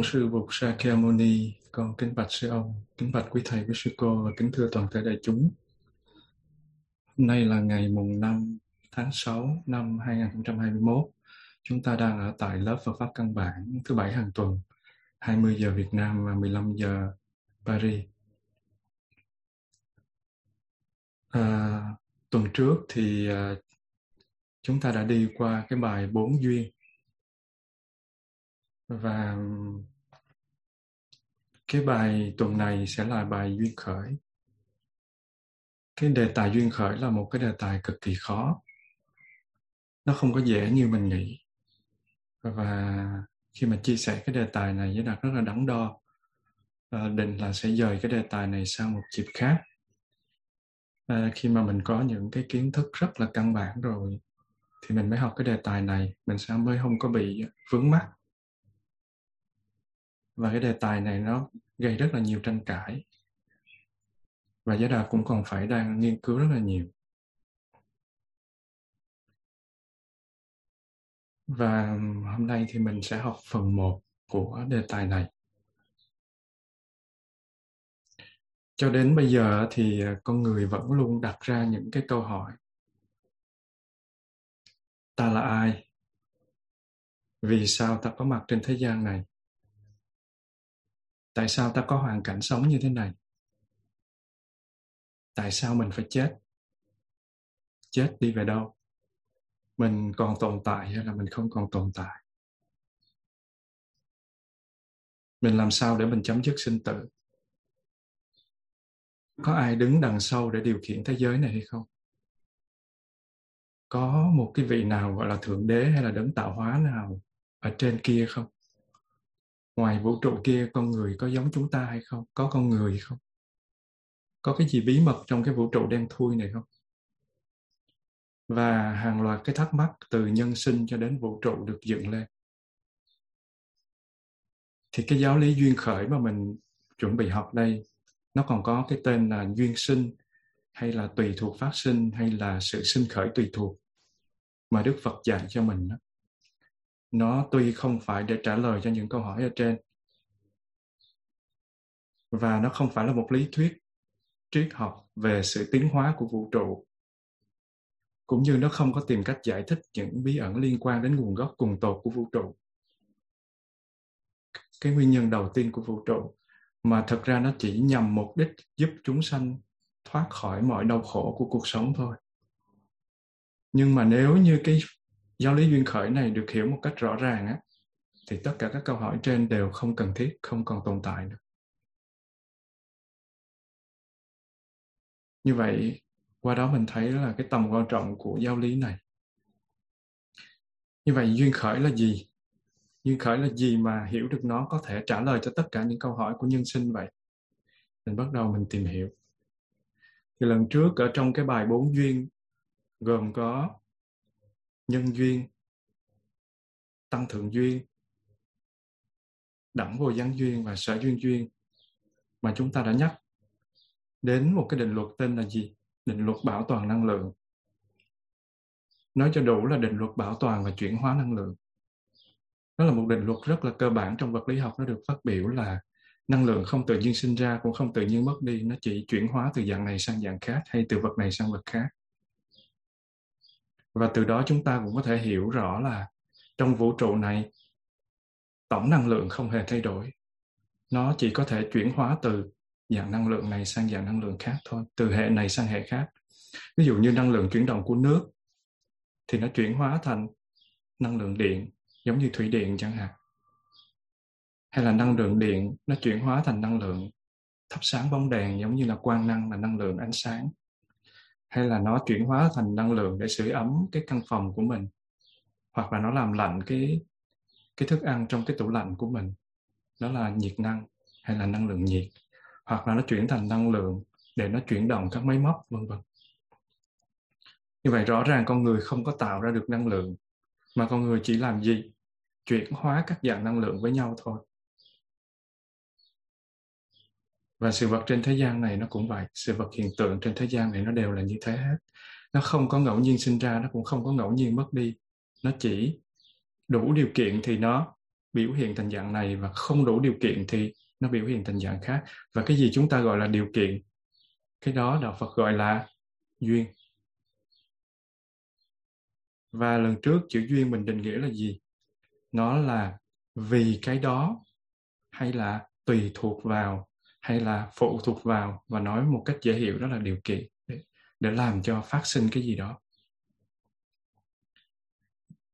Bổn Sư Bụt Sakyamuni, con kính bạch sư ông, kính bạch quý thầy, quý sư cô và kính thưa toàn thể đại chúng. Hôm nay là ngày mùng 5 tháng 6 năm 2021. Chúng ta đang ở tại lớp Phật pháp căn bản thứ bảy hàng tuần, 20 giờ Việt Nam và 15 giờ Paris. À, tuần trước thì à, chúng ta đã đi qua cái bài bốn duyên và cái bài tuần này sẽ là bài duyên khởi. Cái đề tài duyên khởi là một cái đề tài cực kỳ khó. Nó không có dễ như mình nghĩ. Và khi mà chia sẻ cái đề tài này với đạt rất là đắn đo à, định là sẽ dời cái đề tài này sang một dịp khác. À, khi mà mình có những cái kiến thức rất là căn bản rồi thì mình mới học cái đề tài này. Mình sẽ mới không có bị vướng mắc và cái đề tài này nó gây rất là nhiều tranh cãi. Và giá đà cũng còn phải đang nghiên cứu rất là nhiều. Và hôm nay thì mình sẽ học phần 1 của đề tài này. Cho đến bây giờ thì con người vẫn luôn đặt ra những cái câu hỏi. Ta là ai? Vì sao ta có mặt trên thế gian này? Tại sao ta có hoàn cảnh sống như thế này? Tại sao mình phải chết? Chết đi về đâu? Mình còn tồn tại hay là mình không còn tồn tại? Mình làm sao để mình chấm dứt sinh tử? Có ai đứng đằng sau để điều khiển thế giới này hay không? Có một cái vị nào gọi là thượng đế hay là đấng tạo hóa nào ở trên kia không? Ngoài vũ trụ kia con người có giống chúng ta hay không? Có con người không? Có cái gì bí mật trong cái vũ trụ đen thui này không? Và hàng loạt cái thắc mắc từ nhân sinh cho đến vũ trụ được dựng lên. Thì cái giáo lý duyên khởi mà mình chuẩn bị học đây, nó còn có cái tên là duyên sinh, hay là tùy thuộc phát sinh, hay là sự sinh khởi tùy thuộc mà Đức Phật dạy cho mình đó nó tuy không phải để trả lời cho những câu hỏi ở trên, và nó không phải là một lý thuyết triết học về sự tiến hóa của vũ trụ, cũng như nó không có tìm cách giải thích những bí ẩn liên quan đến nguồn gốc cùng tột của vũ trụ. Cái nguyên nhân đầu tiên của vũ trụ, mà thật ra nó chỉ nhằm mục đích giúp chúng sanh thoát khỏi mọi đau khổ của cuộc sống thôi. Nhưng mà nếu như cái giáo lý duyên khởi này được hiểu một cách rõ ràng á, thì tất cả các câu hỏi trên đều không cần thiết, không còn tồn tại nữa. Như vậy, qua đó mình thấy là cái tầm quan trọng của giáo lý này. Như vậy, duyên khởi là gì? Duyên khởi là gì mà hiểu được nó, có thể trả lời cho tất cả những câu hỏi của nhân sinh vậy? Mình bắt đầu mình tìm hiểu. Thì lần trước ở trong cái bài bốn duyên, gồm có nhân duyên, tăng thượng duyên, đẳng vô gián duyên và sở duyên duyên mà chúng ta đã nhắc đến một cái định luật tên là gì? Định luật bảo toàn năng lượng. Nói cho đủ là định luật bảo toàn và chuyển hóa năng lượng. Đó là một định luật rất là cơ bản trong vật lý học, nó được phát biểu là năng lượng không tự nhiên sinh ra cũng không tự nhiên mất đi, nó chỉ chuyển hóa từ dạng này sang dạng khác hay từ vật này sang vật khác và từ đó chúng ta cũng có thể hiểu rõ là trong vũ trụ này, tổng năng lượng không hề thay đổi. Nó chỉ có thể chuyển hóa từ dạng năng lượng này sang dạng năng lượng khác thôi, từ hệ này sang hệ khác. Ví dụ như năng lượng chuyển động của nước thì nó chuyển hóa thành năng lượng điện, giống như thủy điện chẳng hạn. Hay là năng lượng điện nó chuyển hóa thành năng lượng thắp sáng bóng đèn, giống như là quang năng là năng lượng ánh sáng hay là nó chuyển hóa thành năng lượng để sưởi ấm cái căn phòng của mình, hoặc là nó làm lạnh cái cái thức ăn trong cái tủ lạnh của mình. Đó là nhiệt năng hay là năng lượng nhiệt, hoặc là nó chuyển thành năng lượng để nó chuyển động các máy móc, vân vân. Như vậy rõ ràng con người không có tạo ra được năng lượng, mà con người chỉ làm gì? Chuyển hóa các dạng năng lượng với nhau thôi. Và sự vật trên thế gian này nó cũng vậy. Sự vật hiện tượng trên thế gian này nó đều là như thế hết. Nó không có ngẫu nhiên sinh ra, nó cũng không có ngẫu nhiên mất đi. Nó chỉ đủ điều kiện thì nó biểu hiện thành dạng này và không đủ điều kiện thì nó biểu hiện thành dạng khác. Và cái gì chúng ta gọi là điều kiện, cái đó đạo phật gọi là duyên. Và lần trước chữ duyên mình định nghĩa là gì? Nó là vì cái đó hay là tùy thuộc vào hay là phụ thuộc vào và nói một cách dễ hiểu đó là điều kiện để, để làm cho phát sinh cái gì đó.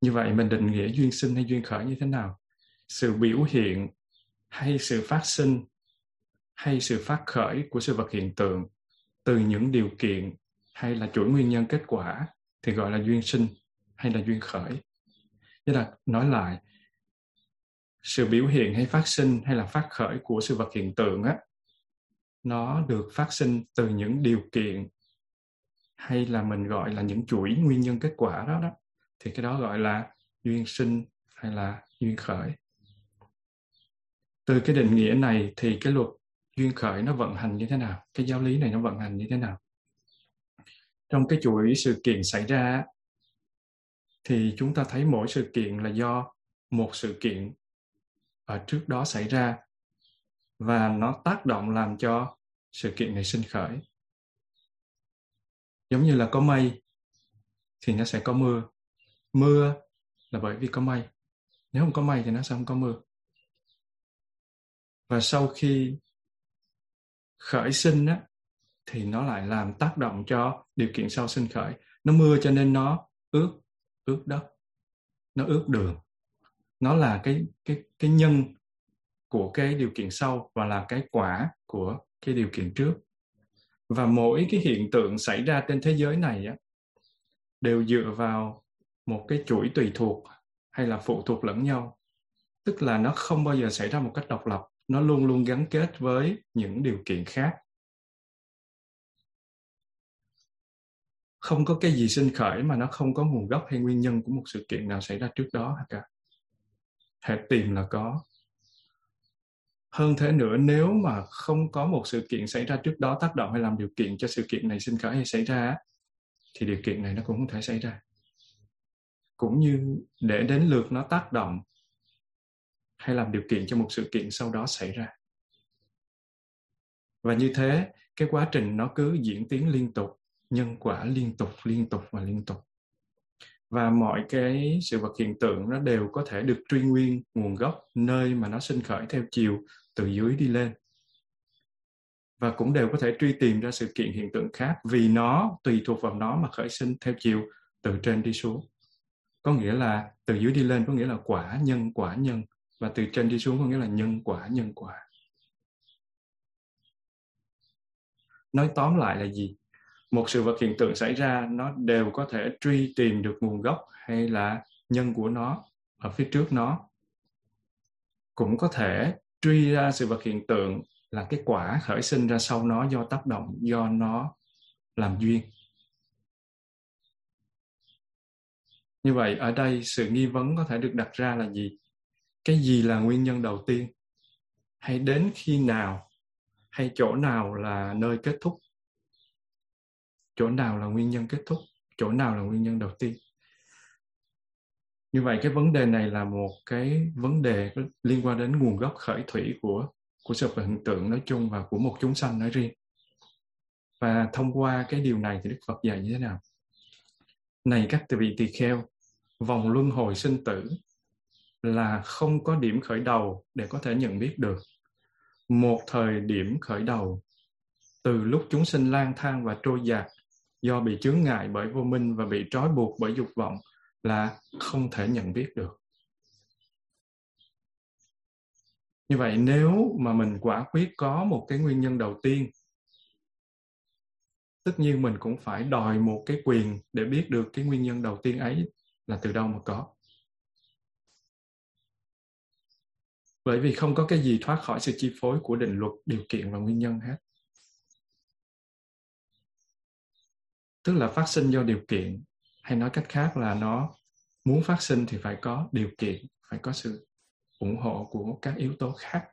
Như vậy mình định nghĩa duyên sinh hay duyên khởi như thế nào? Sự biểu hiện hay sự phát sinh hay sự phát khởi của sự vật hiện tượng từ những điều kiện hay là chuỗi nguyên nhân kết quả thì gọi là duyên sinh hay là duyên khởi. Nghĩa là nói lại sự biểu hiện hay phát sinh hay là phát khởi của sự vật hiện tượng á nó được phát sinh từ những điều kiện hay là mình gọi là những chuỗi nguyên nhân kết quả đó đó. Thì cái đó gọi là duyên sinh hay là duyên khởi. Từ cái định nghĩa này thì cái luật duyên khởi nó vận hành như thế nào? Cái giáo lý này nó vận hành như thế nào? Trong cái chuỗi sự kiện xảy ra thì chúng ta thấy mỗi sự kiện là do một sự kiện ở trước đó xảy ra và nó tác động làm cho sự kiện này sinh khởi. Giống như là có mây thì nó sẽ có mưa. Mưa là bởi vì có mây. Nếu không có mây thì nó sẽ không có mưa. Và sau khi khởi sinh á, thì nó lại làm tác động cho điều kiện sau sinh khởi. Nó mưa cho nên nó ướt ướt đất. Nó ướt đường. Nó là cái cái cái nhân của cái điều kiện sau và là cái quả của cái điều kiện trước. Và mỗi cái hiện tượng xảy ra trên thế giới này á, đều dựa vào một cái chuỗi tùy thuộc hay là phụ thuộc lẫn nhau. Tức là nó không bao giờ xảy ra một cách độc lập nó luôn luôn gắn kết với những điều kiện khác. Không có cái gì sinh khởi mà nó không có nguồn gốc hay nguyên nhân của một sự kiện nào xảy ra trước đó cả. Hãy tìm là có hơn thế nữa, nếu mà không có một sự kiện xảy ra trước đó tác động hay làm điều kiện cho sự kiện này sinh khởi hay xảy ra thì điều kiện này nó cũng không thể xảy ra. Cũng như để đến lượt nó tác động hay làm điều kiện cho một sự kiện sau đó xảy ra. Và như thế, cái quá trình nó cứ diễn tiến liên tục, nhân quả liên tục liên tục và liên tục. Và mọi cái sự vật hiện tượng nó đều có thể được truy nguyên nguồn gốc nơi mà nó sinh khởi theo chiều từ dưới đi lên. Và cũng đều có thể truy tìm ra sự kiện hiện tượng khác vì nó tùy thuộc vào nó mà khởi sinh theo chiều, từ trên đi xuống. Có nghĩa là từ dưới đi lên có nghĩa là quả nhân quả nhân. Và từ trên đi xuống có nghĩa là nhân, quả nhân, quả. Nói tóm lại là gì? Một sự vật hiện tượng xảy ra, nó đều có thể truy tìm được nguồn gốc hay là nhân của nó ở phía trước nó. Cũng có thể truy ra sự vật hiện tượng là cái quả khởi sinh ra sau nó do tác động, do nó làm duyên. Như vậy, ở đây sự nghi vấn có thể được đặt ra là gì? Cái gì là nguyên nhân đầu tiên? Hay đến khi nào? Hay chỗ nào là nơi kết thúc? Chỗ nào là nguyên nhân kết thúc? Chỗ nào là nguyên nhân đầu tiên? Như vậy cái vấn đề này là một cái vấn đề liên quan đến nguồn gốc khởi thủy của của sự hiện tượng nói chung và của một chúng sanh nói riêng. Và thông qua cái điều này thì đức phật dạy như thế nào? Này các vị tỳ kheo, vòng luân hồi sinh tử là không có điểm khởi đầu để có thể nhận biết được. Một thời điểm khởi đầu, từ lúc chúng sinh lang thang và trôi dạt do bị chướng ngại bởi vô minh và bị trói buộc bởi dục vọng là không thể nhận biết được. Như vậy nếu mà mình quả quyết có một cái nguyên nhân đầu tiên, tất nhiên mình cũng phải đòi một cái quyền để biết được cái nguyên nhân đầu tiên ấy là từ đâu mà có. Bởi vì không có cái gì thoát khỏi sự chi phối của định luật, điều kiện và nguyên nhân hết. Tức là phát sinh do điều kiện hay nói cách khác là nó muốn phát sinh thì phải có điều kiện, phải có sự ủng hộ của các yếu tố khác.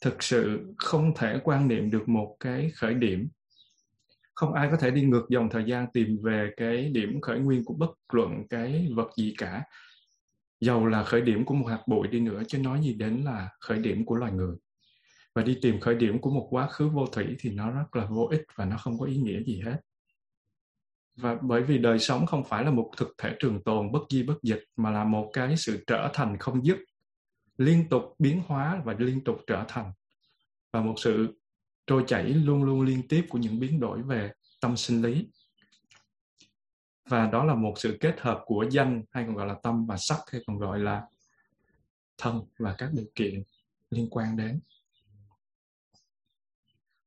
Thực sự không thể quan niệm được một cái khởi điểm. Không ai có thể đi ngược dòng thời gian tìm về cái điểm khởi nguyên của bất luận cái vật gì cả. Dầu là khởi điểm của một hạt bụi đi nữa, chứ nói gì đến là khởi điểm của loài người. Và đi tìm khởi điểm của một quá khứ vô thủy thì nó rất là vô ích và nó không có ý nghĩa gì hết và bởi vì đời sống không phải là một thực thể trường tồn bất di bất dịch, mà là một cái sự trở thành không dứt, liên tục biến hóa và liên tục trở thành. Và một sự trôi chảy luôn luôn liên tiếp của những biến đổi về tâm sinh lý. Và đó là một sự kết hợp của danh hay còn gọi là tâm và sắc hay còn gọi là thân và các điều kiện liên quan đến.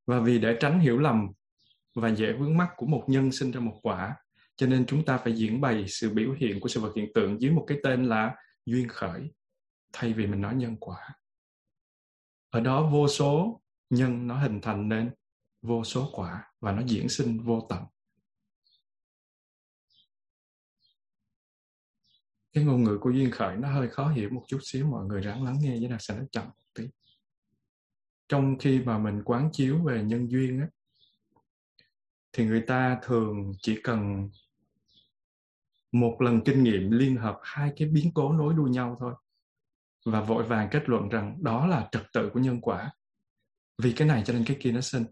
Và vì để tránh hiểu lầm và dễ vướng mắc của một nhân sinh ra một quả. Cho nên chúng ta phải diễn bày sự biểu hiện của sự vật hiện tượng dưới một cái tên là duyên khởi, thay vì mình nói nhân quả. Ở đó vô số nhân nó hình thành nên vô số quả và nó diễn sinh vô tận. Cái ngôn ngữ của duyên khởi nó hơi khó hiểu một chút xíu, mọi người ráng lắng nghe với là sẽ nói chậm một tí. Trong khi mà mình quán chiếu về nhân duyên á thì người ta thường chỉ cần một lần kinh nghiệm liên hợp hai cái biến cố nối đuôi nhau thôi. Và vội vàng kết luận rằng đó là trật tự của nhân quả. Vì cái này cho nên cái kia nó sinh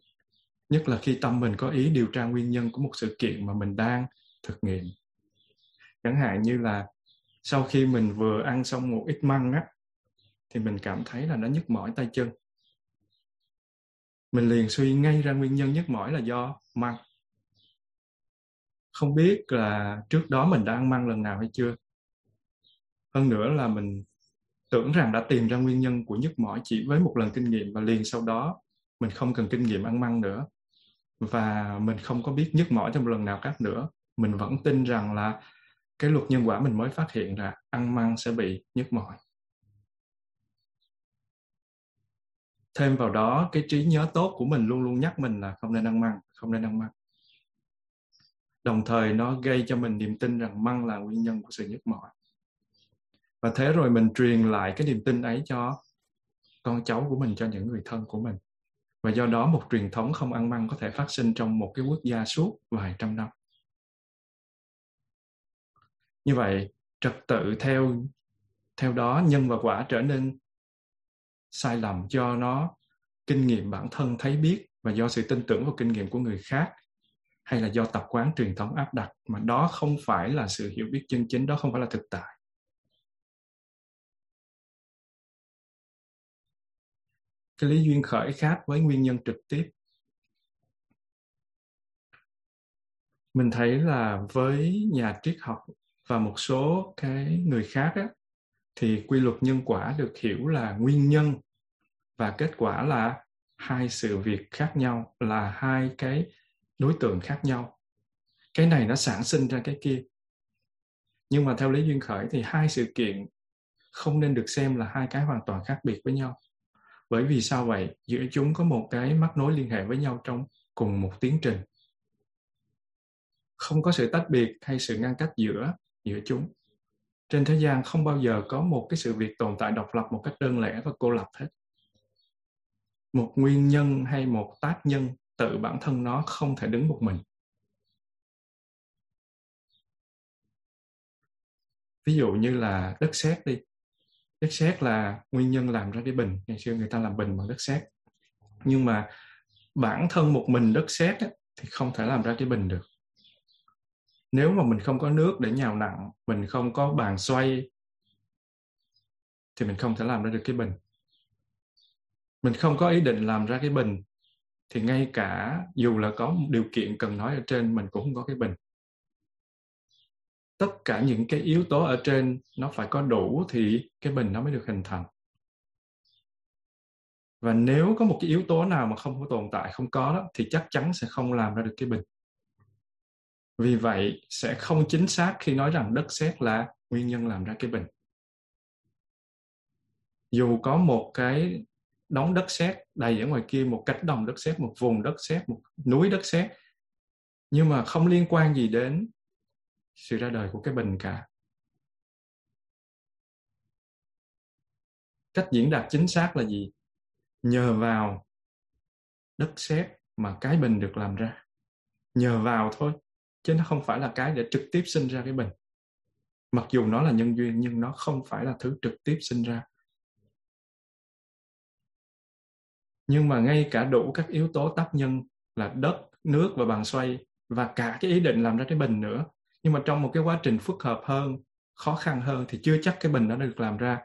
nhất là khi tâm mình có ý điều tra nguyên nhân của một sự kiện mà mình đang thực nghiệm. Chẳng hạn như là sau khi mình vừa ăn xong một ít măng á, thì mình cảm thấy là nó nhức mỏi tay chân. Mình liền suy ngay ra nguyên nhân nhức mỏi là do măng không biết là trước đó mình đã ăn măng lần nào hay chưa? Hơn nữa là mình tưởng rằng đã tìm ra nguyên nhân của nhức mỏi chỉ với một lần kinh nghiệm và liền sau đó mình không cần kinh nghiệm ăn măng nữa. Và mình không có biết nhức mỏi trong lần nào khác nữa. Mình vẫn tin rằng là cái luật nhân quả mình mới phát hiện ra ăn măng sẽ bị nhức mỏi. Thêm vào đó, cái trí nhớ tốt của mình luôn luôn nhắc mình là không nên ăn măng, không nên ăn măng đồng thời nó gây cho mình niềm tin rằng măng là nguyên nhân của sự nhức mỏi. Và thế rồi mình truyền lại cái niềm tin ấy cho con cháu của mình, cho những người thân của mình. Và do đó một truyền thống không ăn măng có thể phát sinh trong một cái quốc gia suốt vài trăm năm. Như vậy, trật tự theo theo đó nhân và quả trở nên sai lầm do nó kinh nghiệm bản thân thấy biết và do sự tin tưởng vào kinh nghiệm của người khác hay là do tập quán truyền thống áp đặt mà đó không phải là sự hiểu biết chân chính đó không phải là thực tại? Cái lý duyên khởi khác với nguyên nhân trực tiếp. Mình thấy là với nhà triết học và một số cái người khác á, thì quy luật nhân quả được hiểu là nguyên nhân và kết quả là hai sự việc khác nhau là hai cái đối tượng khác nhau. Cái này nó sản sinh ra cái kia. Nhưng mà theo lý duyên khởi thì hai sự kiện không nên được xem là hai cái hoàn toàn khác biệt với nhau. Bởi vì sao vậy? Giữa chúng có một cái mắc nối liên hệ với nhau trong cùng một tiến trình. Không có sự tách biệt hay sự ngăn cách giữa giữa chúng. Trên thế gian không bao giờ có một cái sự việc tồn tại độc lập một cách đơn lẻ và cô lập hết. Một nguyên nhân hay một tác nhân tự bản thân nó không thể đứng một mình. Ví dụ như là đất sét đi. Đất sét là nguyên nhân làm ra cái bình. Ngày xưa người ta làm bình bằng đất sét. Nhưng mà bản thân một mình đất sét thì không thể làm ra cái bình được. Nếu mà mình không có nước để nhào nặng mình không có bàn xoay, thì mình không thể làm ra được cái bình. Mình không có ý định làm ra cái bình thì ngay cả dù là có một điều kiện cần nói ở trên, mình cũng không có cái bình. Tất cả những cái yếu tố ở trên nó phải có đủ thì cái bình nó mới được hình thành. Và nếu có một cái yếu tố nào mà không có tồn tại, không có đó, thì chắc chắn sẽ không làm ra được cái bình. Vì vậy sẽ không chính xác khi nói rằng đất sét là nguyên nhân làm ra cái bình. Dù có một cái đóng đất sét, đầy ở ngoài kia một cánh đồng đất sét, một vùng đất sét, một núi đất sét. Nhưng mà không liên quan gì đến sự ra đời của cái bình cả. Cách diễn đạt chính xác là gì? Nhờ vào đất sét mà cái bình được làm ra. Nhờ vào thôi, chứ nó không phải là cái để trực tiếp sinh ra cái bình. Mặc dù nó là nhân duyên, nhưng nó không phải là thứ trực tiếp sinh ra. Nhưng mà ngay cả đủ các yếu tố tác nhân là đất nước và bàn xoay và cả cái ý định làm ra cái bình nữa. Nhưng mà trong một cái quá trình phức hợp hơn khó khăn hơn thì chưa chắc cái bình nó được làm ra.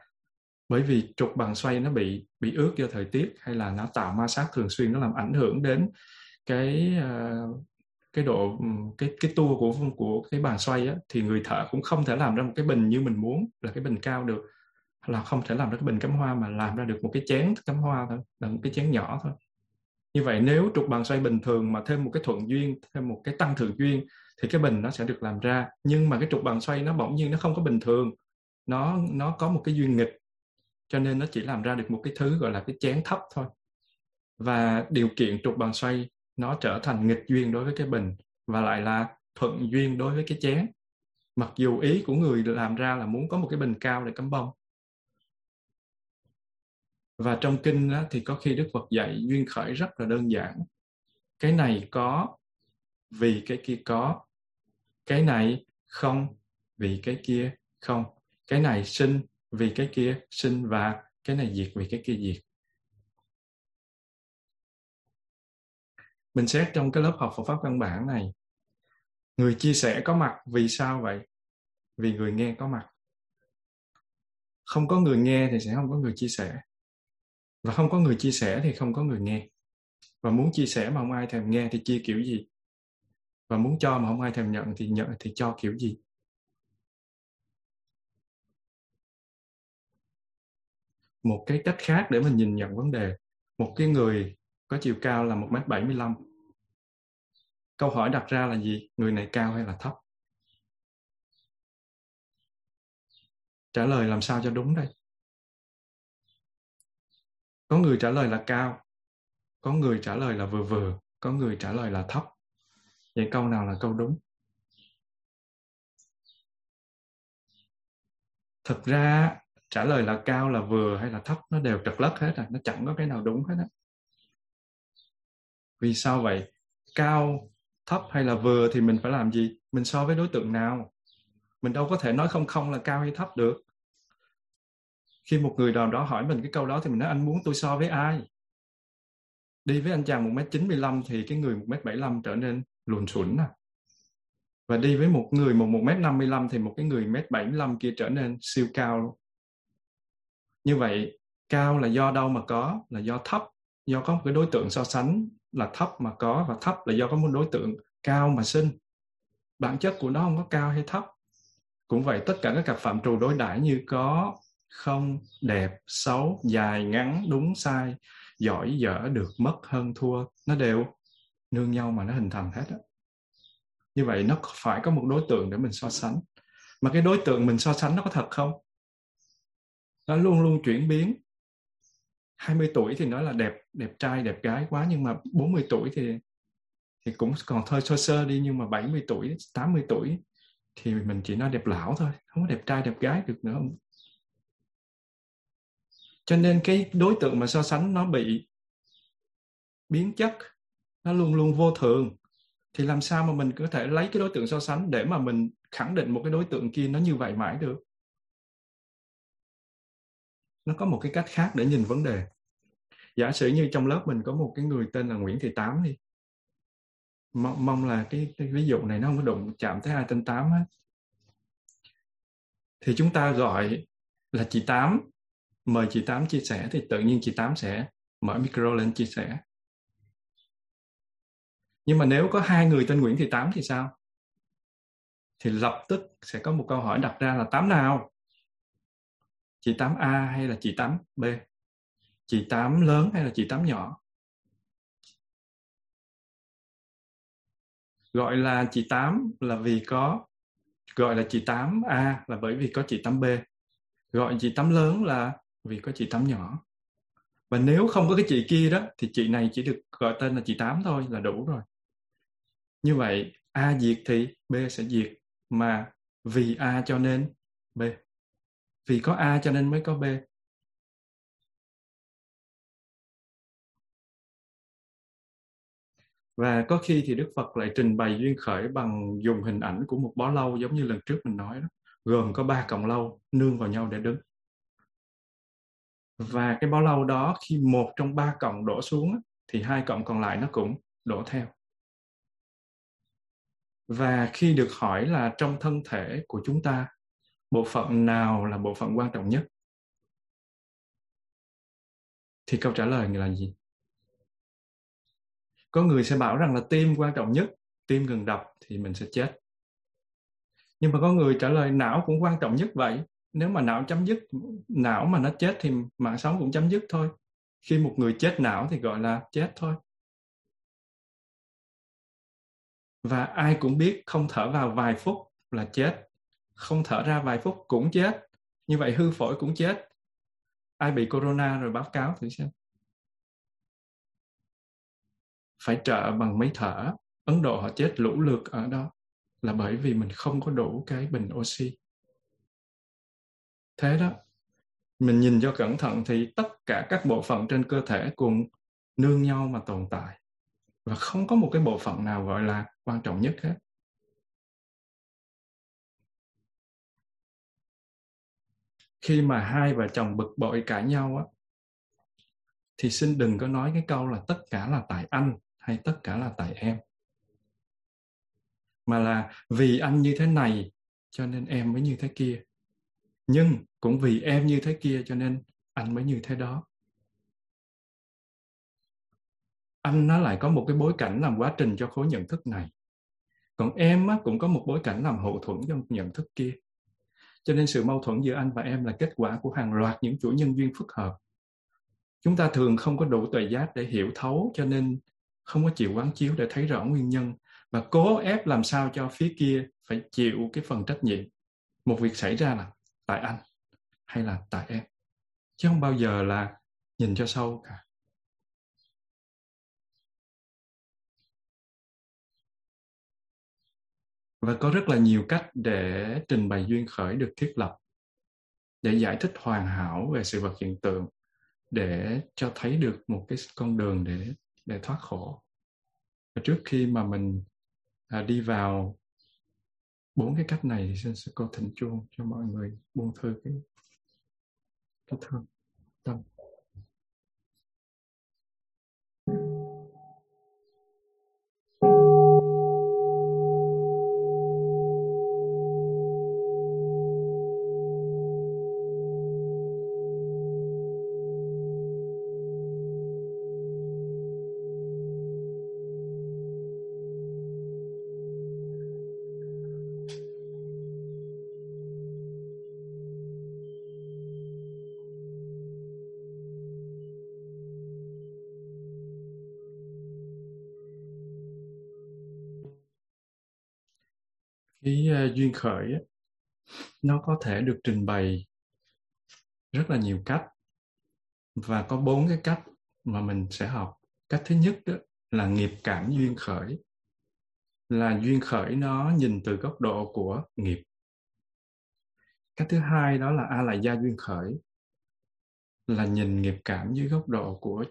Bởi vì trục bàn xoay nó bị bị ướt do thời tiết hay là nó tạo ma sát thường xuyên nó làm ảnh hưởng đến cái uh, cái độ cái cái tua của của cái bàn xoay á, thì người thợ cũng không thể làm ra một cái bình như mình muốn là cái bình cao được là không thể làm ra cái bình cắm hoa mà làm ra được một cái chén cắm hoa thôi là một cái chén nhỏ thôi. Như vậy nếu trục bàn xoay bình thường mà thêm một cái thuận duyên, thêm một cái tăng thượng duyên thì cái bình nó sẽ được làm ra. Nhưng mà cái trục bàn xoay nó bỗng nhiên nó không có bình thường, nó nó có một cái duyên nghịch, cho nên nó chỉ làm ra được một cái thứ gọi là cái chén thấp thôi. Và điều kiện trục bàn xoay nó trở thành nghịch duyên đối với cái bình và lại là thuận duyên đối với cái chén. Mặc dù ý của người làm ra là muốn có một cái bình cao để cắm bông và trong kinh đó, thì có khi đức phật dạy duyên khởi rất là đơn giản. Cái này có vì cái kia có cái này không vì cái kia không cái này sinh vì cái kia sinh và cái này diệt vì cái kia diệt. Mình xét trong cái lớp học Phật pháp căn bản này người chia sẻ có mặt vì sao vậy? Vì người nghe có mặt. Không có người nghe thì sẽ không có người chia sẻ và không có người chia sẻ thì không có người nghe. Và muốn chia sẻ mà không ai thèm nghe thì chia kiểu gì? Và muốn cho mà không ai thèm nhận thì nhận, thì cho kiểu gì? Một cái cách khác để mình nhìn nhận vấn đề. Một cái người có chiều cao là một m bảy mươi lăm. Câu hỏi đặt ra là gì? Người này cao hay là thấp? Trả lời làm sao cho đúng đây? Có người trả lời là cao có người trả lời là vừa vừa có người trả lời là thấp. Vậy câu nào là câu đúng? Thực ra trả lời là cao là vừa hay là thấp nó đều trật lất hết rồi, nó chẳng có cái nào đúng hết á. Vì sao vậy? Cao thấp hay là vừa thì mình phải làm gì? Mình so với đối tượng nào? Mình đâu có thể nói không không là cao hay thấp được khi một người nào đó hỏi mình cái câu đó thì mình nói, anh muốn tôi so với ai? Đi với anh chàng một m chín mươi lăm thì cái người một m bảy mươi trở nên lùn xủn à. Và đi với một người một một m năm mươi lăm thì một cái người mét bảy mươi lăm kia trở nên siêu cao luôn. Như vậy, cao là do đâu mà có? Là do thấp. Do có một cái đối tượng so sánh là thấp mà có và thấp là do có một đối tượng cao mà sinh. Bản chất của nó không có cao hay thấp. Cũng vậy, tất cả các cặp phạm trù đối đãi như có không đẹp, xấu, dài, ngắn, đúng, sai, giỏi, dở, được, mất, hơn, thua. Nó đều nương nhau mà nó hình thành hết á. Như vậy nó phải có một đối tượng để mình so sánh? Mà cái đối tượng mình so sánh nó có thật không? Nó luôn luôn chuyển biến. 20 tuổi thì nói là đẹp đẹp trai, đẹp gái quá, nhưng mà 40 tuổi thì thì cũng còn thôi sơ sơ đi, nhưng mà 70 tuổi 80 tuổi thì mình chỉ nói đẹp lão thôi, không có đẹp trai, đẹp gái được nữa cho nên cái đối tượng mà so sánh nó bị biến chất nó luôn luôn vô thường thì làm sao mà mình có thể lấy cái đối tượng so sánh để mà mình khẳng định một cái đối tượng kia nó như vậy mãi được? Nó có một cái cách khác để nhìn vấn đề. Giả sử như trong lớp mình có một cái người tên là Nguyễn Thị Tám đi. Mong, mong là cái, cái ví dụ này nó không có đụng chạm tới ai tên Tám hết. Thì chúng ta gọi là chị Tám mời chị Tám chia sẻ thì tự nhiên chị Tám sẽ mở micro lên chia sẻ. Nhưng mà nếu có hai người tên Nguyễn Thị Tám thì sao? Thì lập tức sẽ có một câu hỏi đặt ra là Tám nào? Chị tám A hay là chị tám B? Chị tám lớn hay là chị tám nhỏ? Gọi là chị tám là vì có, gọi là chị tám A là bởi vì có chị tám B. Gọi chị tám lớn là vì có chị tám nhỏ và nếu không có cái chị kia đó, thì chị này chỉ được gọi tên là chị tám thôi, là đủ rồi như vậy, A diệt thì B sẽ diệt, mà vì A cho nên B vì có A cho nên mới có B. Và có khi thì Đức Phật lại trình bày duyên khởi bằng dùng hình ảnh của một bó lâu giống như lần trước mình nói đó. gồm có ba cọng lâu nương vào nhau để đứng và cái bao lâu đó khi một trong ba cọng đổ xuống thì hai cọng còn lại nó cũng đổ theo. Và khi được hỏi là trong thân thể của chúng ta, bộ phận nào là bộ phận quan trọng nhất? Thì câu trả lời là gì? Có người sẽ bảo rằng là tim quan trọng nhất, tim ngừng đập thì mình sẽ chết. Nhưng mà có người trả lời, não cũng quan trọng nhất vậy nếu mà não chấm dứt, não mà nó chết thì mạng sống cũng chấm dứt thôi. Khi một người chết não thì gọi là chết thôi. Và ai cũng biết không thở vào vài phút là chết. Không thở ra vài phút cũng chết. Như vậy hư phổi cũng chết. Ai bị corona rồi báo cáo thử xem. Phải trợ bằng máy thở. Ấn độ họ chết lũ lượt ở đó là bởi vì mình không có đủ cái bình oxy thế đó. Mình nhìn cho cẩn thận thì tất cả các bộ phận trên cơ thể cùng nương nhau mà tồn tại. Và không có một cái bộ phận nào gọi là quan trọng nhất hết. Khi mà hai vợ chồng bực bội cãi nhau á, thì xin đừng có nói cái câu là tất cả là tại anh hay tất cả là tại em. Mà là vì anh như thế này cho nên em mới như thế kia nhưng cũng vì em như thế kia cho nên anh mới như thế đó. Anh nó lại có một cái bối cảnh làm quá trình cho khối nhận thức này. Còn em á, cũng có một bối cảnh làm hậu thuẫn cho nhận thức kia. Cho nên sự mâu thuẫn giữa anh và em là kết quả của hàng loạt những chuỗi nhân duyên phức hợp. Chúng ta thường không có đủ tuệ giác để hiểu thấu cho nên không có chịu quán chiếu để thấy rõ nguyên nhân và cố ép làm sao cho phía kia phải chịu cái phần trách nhiệm. Một việc xảy ra là tại anh hay là tại em? Chứ không bao giờ là nhìn cho sâu cả. Và có rất là nhiều cách để trình bày duyên khởi được thiết lập để giải thích hoàn hảo về sự vật hiện tượng để cho thấy được một cái con đường để để thoát khổ. Và trước khi mà mình à, đi vào bốn cái cách này thì xin có thỉnh chuông cho mọi người buông thư cái cái thương tâm. Duyên khởi nó có thể được trình bày rất là nhiều cách. Và có bốn cái cách mà mình sẽ học. Cách thứ nhất đó là nghiệp cảm duyên khởi. Là duyên khởi nó nhìn từ góc độ của nghiệp. Cách thứ hai đó là a lại gia duyên khởi. Là nhìn nghiệp cảm dưới góc độ của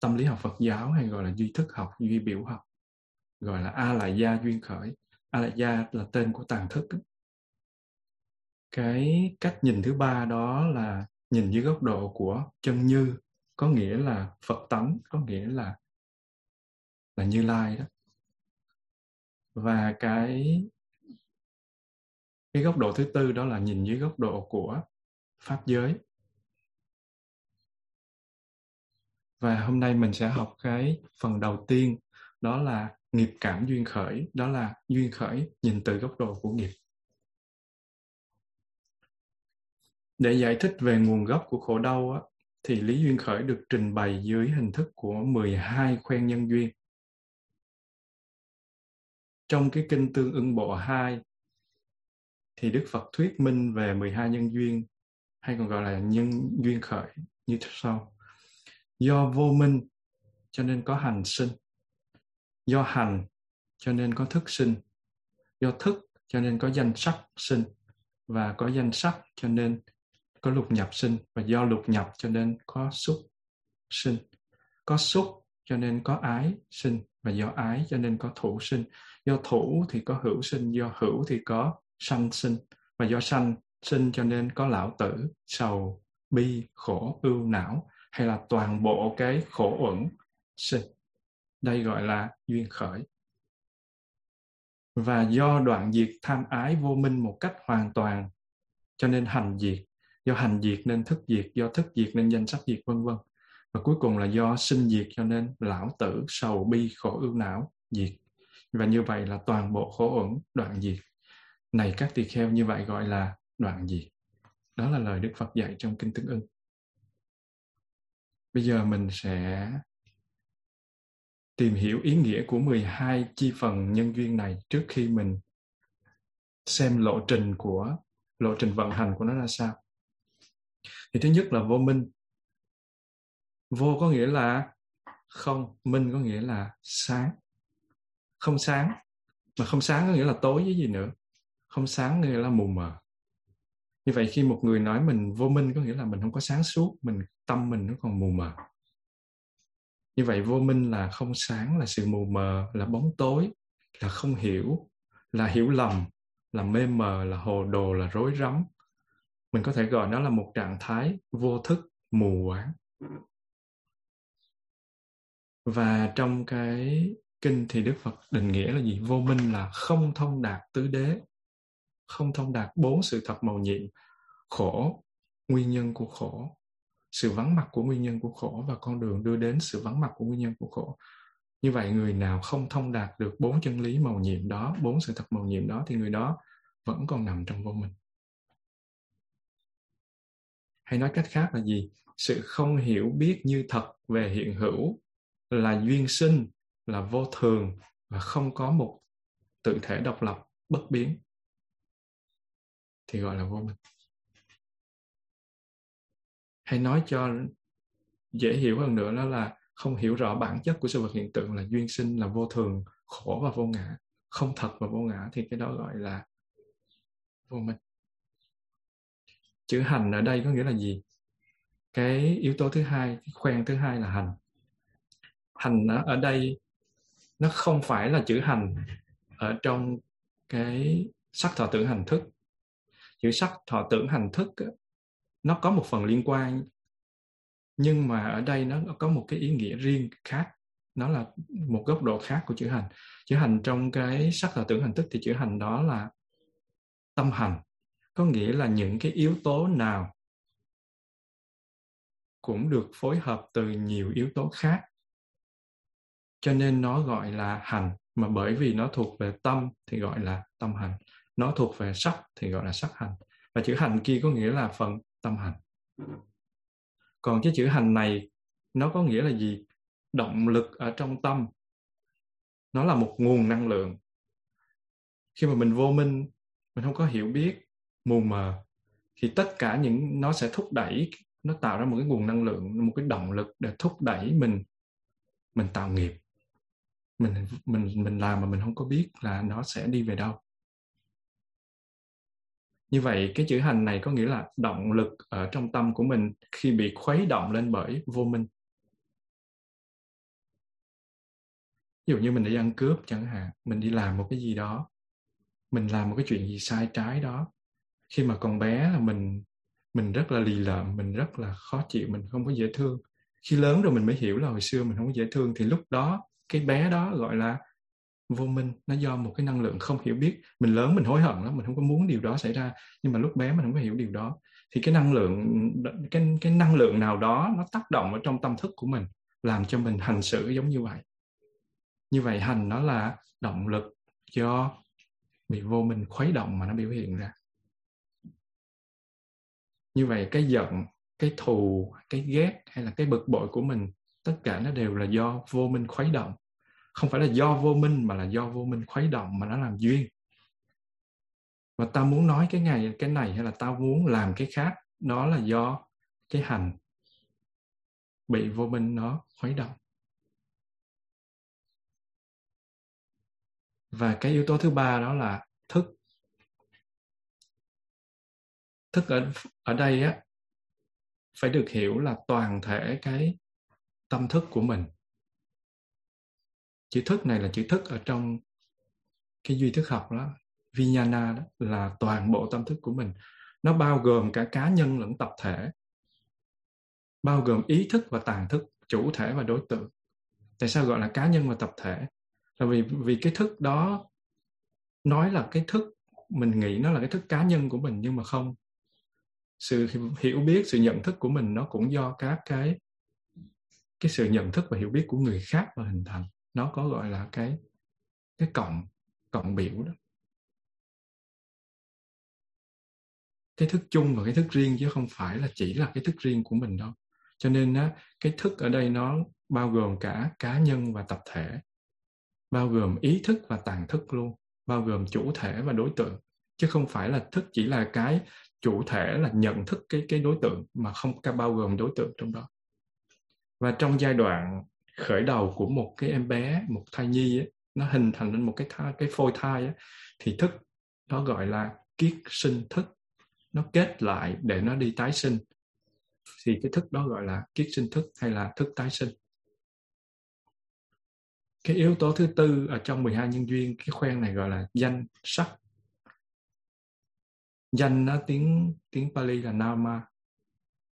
tâm lý học Phật giáo hay gọi là duy thức học, duy biểu học gọi là a lại gia duyên khởi. Alaya là tên của tàn thức. Cái cách nhìn thứ ba đó là nhìn dưới góc độ của chân như, có nghĩa là Phật tánh, có nghĩa là là Như Lai đó. Và cái cái góc độ thứ tư đó là nhìn dưới góc độ của pháp giới. Và hôm nay mình sẽ học cái phần đầu tiên đó là nghiệp cảm duyên khởi đó là duyên khởi nhìn từ góc độ của nghiệp. Để giải thích về nguồn gốc của khổ đau á, thì lý duyên khởi được trình bày dưới hình thức của 12 khoen nhân duyên. Trong cái kinh tương ưng bộ 2 thì Đức Phật thuyết minh về 12 nhân duyên hay còn gọi là nhân duyên khởi như sau. Do vô minh cho nên có hành sinh do hành cho nên có thức sinh, do thức cho nên có danh sắc sinh, và có danh sắc cho nên có lục nhập sinh, và do lục nhập cho nên có xúc sinh. Có xúc cho nên có ái sinh, và do ái cho nên có thủ sinh. Do thủ thì có hữu sinh, do hữu thì có sanh sinh, và do sanh sinh cho nên có lão tử, sầu, bi, khổ, ưu não, hay là toàn bộ cái khổ uẩn sinh đây gọi là duyên khởi. Và do đoạn diệt tham ái vô minh một cách hoàn toàn, cho nên hành diệt. Do hành diệt nên thức diệt, do thức diệt nên danh sắc diệt, vân vân. Và cuối cùng là do sinh diệt cho nên lão tử, sầu bi, khổ ưu não, diệt. Và như vậy là toàn bộ khổ uẩn đoạn diệt. Này các tỳ kheo, như vậy gọi là đoạn diệt. Đó là lời đức phật dạy trong kinh tương ưng. Bây giờ mình sẽ tìm hiểu ý nghĩa của 12 chi phần nhân duyên này trước khi mình xem lộ trình của, lộ trình vận hành của nó ra sao. Thì thứ nhất là vô minh. Vô có nghĩa là không, minh có nghĩa là sáng. Không sáng, mà không sáng có nghĩa là tối với gì nữa. Không sáng nghĩa là mù mờ. Như vậy khi một người nói mình vô minh có nghĩa là mình không có sáng suốt, mình, tâm mình nó còn mù mờ như vậy vô minh là không sáng, là sự mù mờ, là bóng tối, là không hiểu, là hiểu lầm, là mê mờ, là hồ đồ, là rối rắm. Mình có thể gọi nó là một trạng thái vô thức, mù quáng. Và trong cái kinh thì đức phật định nghĩa là gì? Vô minh là không thông đạt tứ đế, không thông đạt bốn sự thật màu nhiệm, khổ, nguyên nhân của khổ sự vắng mặt của nguyên nhân của khổ và con đường đưa đến sự vắng mặt của nguyên nhân của khổ. Như vậy, người nào không thông đạt được bốn chân lý màu nhiệm đó, bốn sự thật màu nhiệm đó, thì người đó vẫn còn nằm trong vô minh hay nói cách khác là gì? Sự không hiểu biết như thật về hiện hữu là duyên sinh, là vô thường và không có một tự thể độc lập bất biến, thì gọi là vô minh hay nói cho dễ hiểu hơn nữa đó là không hiểu rõ bản chất của sự vật hiện tượng là duyên sinh, là vô thường, khổ và vô ngã. Không thật và vô ngã thì cái đó gọi là vô minh. Chữ hành ở đây có nghĩa là gì? Cái yếu tố thứ hai, cái khoen thứ hai là hành. Hành ở đây nó không phải là chữ hành ở trong cái sắc thọ tưởng hành thức. Chữ sắc thọ tưởng hành thức nó có một phần liên quan, nhưng mà ở đây nó có một cái ý nghĩa riêng khác. Nó là một góc độ khác của chữ hành. Chữ hành trong cái sắc là tưởng hành thức thì chữ hành đó là tâm hành. Có nghĩa là những cái yếu tố nào cũng được phối hợp từ nhiều yếu tố khác. Cho nên nó gọi là hành, mà bởi vì nó thuộc về tâm thì gọi là tâm hành. Nó thuộc về sắc thì gọi là sắc hành. Và chữ hành kia có nghĩa là phần tâm hành. Còn cái chữ hành này, nó có nghĩa là gì? Động lực ở trong tâm. Nó là một nguồn năng lượng. Khi mà mình vô minh, mình không có hiểu biết, mù mờ, thì tất cả những, nó sẽ thúc đẩy, nó tạo ra một cái nguồn năng lượng, một cái động lực để thúc đẩy mình. Mình tạo nghiệp. Mình mình mình làm mà mình không có biết là nó sẽ đi về đâu như vậy, cái chữ hành này có nghĩa là động lực ở trong tâm của mình khi bị khuấy động lên bởi vô minh. Ví dụ như mình đi ăn cướp chẳng hạn, mình đi làm một cái gì đó, mình làm một cái chuyện gì sai trái đó. Khi mà còn bé là mình mình rất là lì lợm, mình rất là khó chịu, mình không có dễ thương. Khi lớn rồi mình mới hiểu là hồi xưa mình không có dễ thương, thì lúc đó cái bé đó gọi là vô minh, nó do một cái năng lượng không hiểu biết. Mình lớn mình hối hận lắm, mình không có muốn điều đó xảy ra. Nhưng mà lúc bé mình không có hiểu điều đó. Thì cái năng lượng, cái cái năng lượng nào đó nó tác động ở trong tâm thức của mình, làm cho mình hành xử giống như vậy. Như vậy hành nó là động lực do bị vô minh khuấy động mà nó biểu hiện ra. Như vậy cái giận, cái thù, cái ghét hay là cái bực bội của mình, tất cả nó đều là do vô minh khuấy động không phải là do vô minh mà là do vô minh khuấy động mà nó làm duyên. Và ta muốn nói cái ngày, cái này hay là ta muốn làm cái khác, đó là do cái hành bị vô minh nó khuấy động. Và cái yếu tố thứ ba đó là thức. Thức ở ở đây á, phải được hiểu là toàn thể cái tâm thức của mình chữ thức này là chữ thức ở trong cái duy thức học đó. Vinyana đó là toàn bộ tâm thức của mình. Nó bao gồm cả cá nhân lẫn tập thể. Bao gồm ý thức và tàn thức, chủ thể và đối tượng. Tại sao gọi là cá nhân và tập thể? Là vì vì cái thức đó nói là cái thức, mình nghĩ nó là cái thức cá nhân của mình nhưng mà không. Sự hiểu biết, sự nhận thức của mình nó cũng do các cái cái sự nhận thức và hiểu biết của người khác mà hình thành nó có gọi là cái cái cộng cộng biểu đó. Cái thức chung và cái thức riêng chứ không phải là chỉ là cái thức riêng của mình đâu. Cho nên á, cái thức ở đây nó bao gồm cả cá nhân và tập thể, bao gồm ý thức và tàn thức luôn, bao gồm chủ thể và đối tượng. Chứ không phải là thức chỉ là cái chủ thể là nhận thức cái cái đối tượng mà không cả bao gồm đối tượng trong đó. Và trong giai đoạn khởi đầu của một cái em bé một thai nhi ấy, nó hình thành lên một cái thai, cái phôi thai ấy, thì thức nó gọi là kiết sinh thức. Nó kết lại để nó đi tái sinh. Thì cái thức đó gọi là kiết sinh thức hay là thức tái sinh. Cái yếu tố thứ tư ở trong 12 nhân duyên cái khoen này gọi là danh sắc. Danh nó tiếng tiếng Pali là nama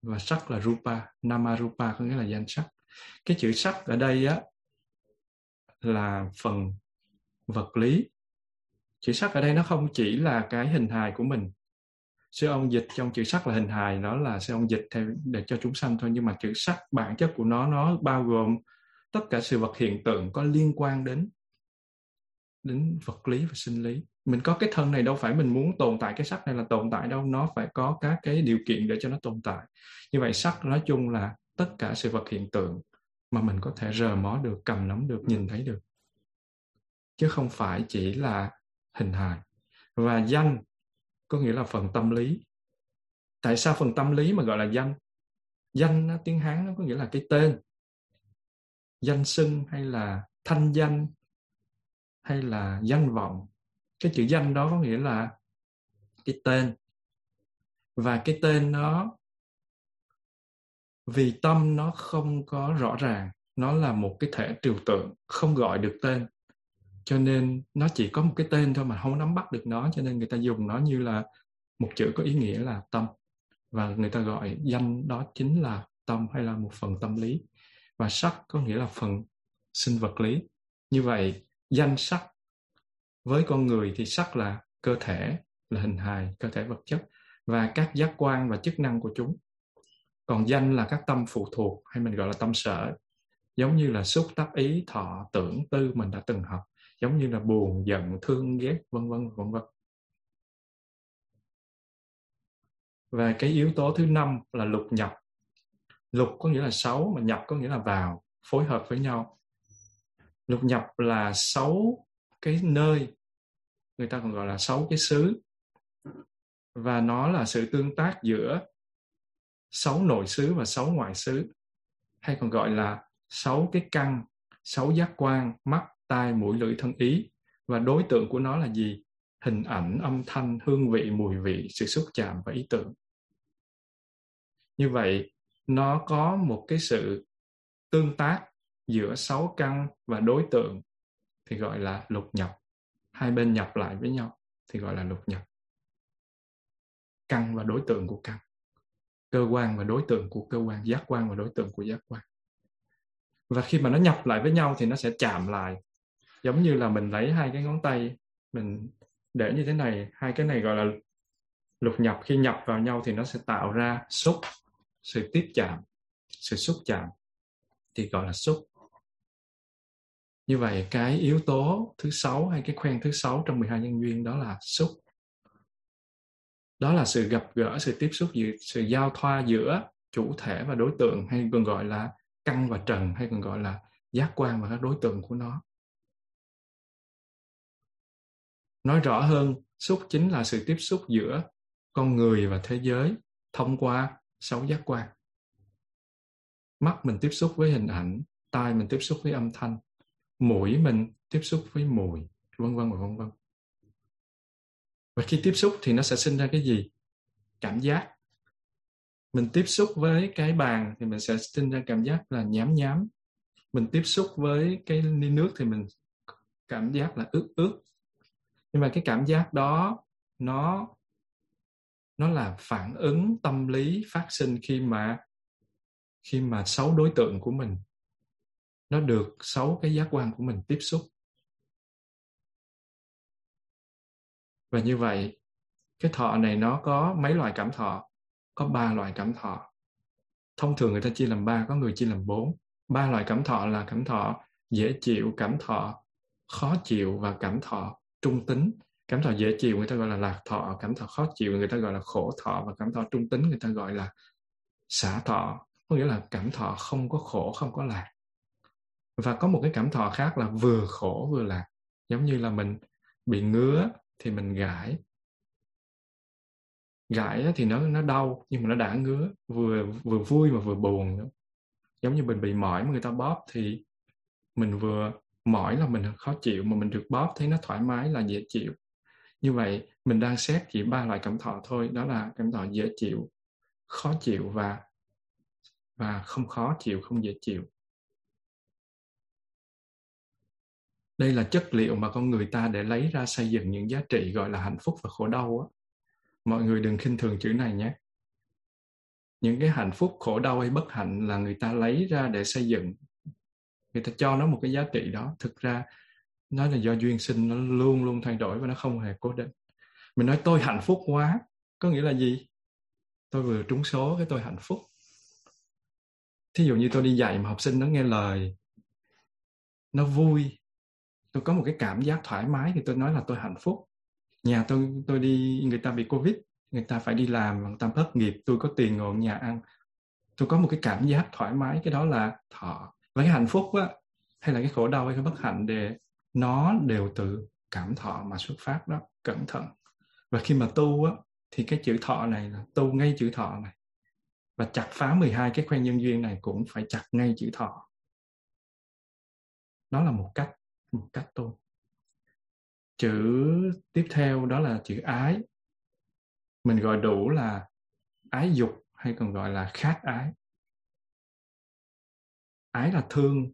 và sắc là rupa. Nama rupa có nghĩa là danh sắc cái chữ sắc ở đây á, là phần vật lý. Chữ sắc ở đây nó không chỉ là cái hình hài của mình. Sư ông dịch trong chữ sắc là hình hài nó là sư ông dịch theo, để cho chúng sanh thôi. Nhưng mà chữ sắc bản chất của nó nó bao gồm tất cả sự vật hiện tượng có liên quan đến đến vật lý và sinh lý. Mình có cái thân này đâu phải mình muốn tồn tại cái sắc này là tồn tại đâu. Nó phải có các cái điều kiện để cho nó tồn tại. Như vậy sắc nói chung là tất cả sự vật hiện tượng mà mình có thể rờ mó được, cầm nắm được, nhìn thấy được. Chứ không phải chỉ là hình hài. Và danh có nghĩa là phần tâm lý. Tại sao phần tâm lý mà gọi là danh? Danh tiếng hán nó có nghĩa là cái tên. Danh xưng hay là thanh danh hay là danh vọng. Cái chữ danh đó có nghĩa là cái tên. Và cái tên nó vì tâm nó không có rõ ràng, nó là một cái thể trừu tượng, không gọi được tên. Cho nên nó chỉ có một cái tên thôi mà không nắm bắt được nó, cho nên người ta dùng nó như là một chữ có ý nghĩa là tâm. Và người ta gọi danh đó chính là tâm hay là một phần tâm lý. Và sắc có nghĩa là phần sinh vật lý. Như vậy, danh sắc với con người thì sắc là cơ thể, là hình hài, cơ thể vật chất, và các giác quan và chức năng của chúng còn danh là các tâm phụ thuộc, hay mình gọi là tâm sở. Giống như là xúc tác ý, thọ, tưởng, tư mình đã từng học. Giống như là buồn, giận, thương, ghét, vân vân vân vân. Và cái yếu tố thứ năm là lục nhập. Lục có nghĩa là xấu, mà nhập có nghĩa là vào, phối hợp với nhau. Lục nhập là xấu cái nơi, người ta còn gọi là xấu cái xứ. Và nó là sự tương tác giữa sáu nội xứ và sáu ngoại xứ, hay còn gọi là sáu cái căn, sáu giác quan, mắt, tai, mũi, lưỡi, thân ý. Và đối tượng của nó là gì? Hình ảnh, âm thanh, hương vị, mùi vị, sự xúc chạm và ý tưởng. Như vậy, nó có một cái sự tương tác giữa sáu căn và đối tượng thì gọi là lục nhập. Hai bên nhập lại với nhau thì gọi là lục nhập. Căn và đối tượng của căn cơ quan và đối tượng của cơ quan, giác quan và đối tượng của giác quan. Và khi mà nó nhập lại với nhau thì nó sẽ chạm lại. Giống như là mình lấy hai cái ngón tay, mình để như thế này, hai cái này gọi là lục nhập. Khi nhập vào nhau thì nó sẽ tạo ra xúc, sự tiếp chạm, sự xúc chạm, thì gọi là xúc. Như vậy, cái yếu tố thứ sáu hay cái khoen thứ sáu trong 12 nhân duyên đó là xúc đó là sự gặp gỡ, sự tiếp xúc giữa, sự giao thoa giữa chủ thể và đối tượng, hay còn gọi là căn và trần, hay còn gọi là giác quan và các đối tượng của nó. Nói rõ hơn, xúc chính là sự tiếp xúc giữa con người và thế giới thông qua sáu giác quan. Mắt mình tiếp xúc với hình ảnh, tai mình tiếp xúc với âm thanh, mũi mình tiếp xúc với mùi, vân vân và vân vân và khi tiếp xúc thì nó sẽ sinh ra cái gì? Cảm giác. Mình tiếp xúc với cái bàn thì mình sẽ sinh ra cảm giác là nhám nhám. Mình tiếp xúc với cái ly nước thì mình cảm giác là ướt ướt. Nhưng mà cái cảm giác đó, nó nó là phản ứng tâm lý phát sinh khi mà khi mà sáu đối tượng của mình, nó được sáu cái giác quan của mình tiếp xúc. Và như vậy, cái thọ này nó có mấy loại cảm thọ? Có ba loại cảm thọ. Thông thường người ta chia làm ba, có người chia làm bốn. Ba loại cảm thọ là cảm thọ dễ chịu, cảm thọ khó chịu và cảm thọ trung tính. Cảm thọ dễ chịu người ta gọi là lạc thọ, cảm thọ khó chịu người ta gọi là khổ thọ và cảm thọ trung tính người ta gọi là xả thọ. Có nghĩa là cảm thọ không có khổ, không có lạc. Và có một cái cảm thọ khác là vừa khổ vừa lạc. Giống như là mình bị ngứa thì mình gãi. Gãi thì nó nó đau, nhưng mà nó đã ngứa, vừa vừa vui mà vừa buồn nữa. Giống như mình bị mỏi mà người ta bóp thì mình vừa mỏi là mình khó chịu, mà mình được bóp thấy nó thoải mái là dễ chịu. Như vậy, mình đang xét chỉ ba loại cảm thọ thôi, đó là cảm thọ dễ chịu, khó chịu và và không khó chịu, không dễ chịu. Đây là chất liệu mà con người ta để lấy ra xây dựng những giá trị gọi là hạnh phúc và khổ đau á. Mọi người đừng khinh thường chữ này nhé. Những cái hạnh phúc, khổ đau hay bất hạnh là người ta lấy ra để xây dựng. Người ta cho nó một cái giá trị đó. Thực ra, nó là do duyên sinh, nó luôn luôn thay đổi và nó không hề cố định. Mình nói tôi hạnh phúc quá, có nghĩa là gì? Tôi vừa trúng số cái tôi hạnh phúc. Thí dụ như tôi đi dạy mà học sinh nó nghe lời, nó vui tôi có một cái cảm giác thoải mái thì tôi nói là tôi hạnh phúc. Nhà tôi tôi đi, người ta bị covid, người ta phải đi làm, người ta thất nghiệp, tôi có tiền ngồi nhà ăn. Tôi có một cái cảm giác thoải mái, cái đó là thọ. Và cái hạnh phúc á, hay là cái khổ đau hay cái bất hạnh để nó đều từ cảm thọ mà xuất phát đó, cẩn thận. Và khi mà tu á, thì cái chữ thọ này là tu ngay chữ thọ này. Và chặt phá 12 cái khoen nhân duyên này cũng phải chặt ngay chữ thọ. Đó là một cách một cách tu chữ tiếp theo đó là chữ ái. Mình gọi đủ là ái dục hay còn gọi là khát ái. Ái là thương,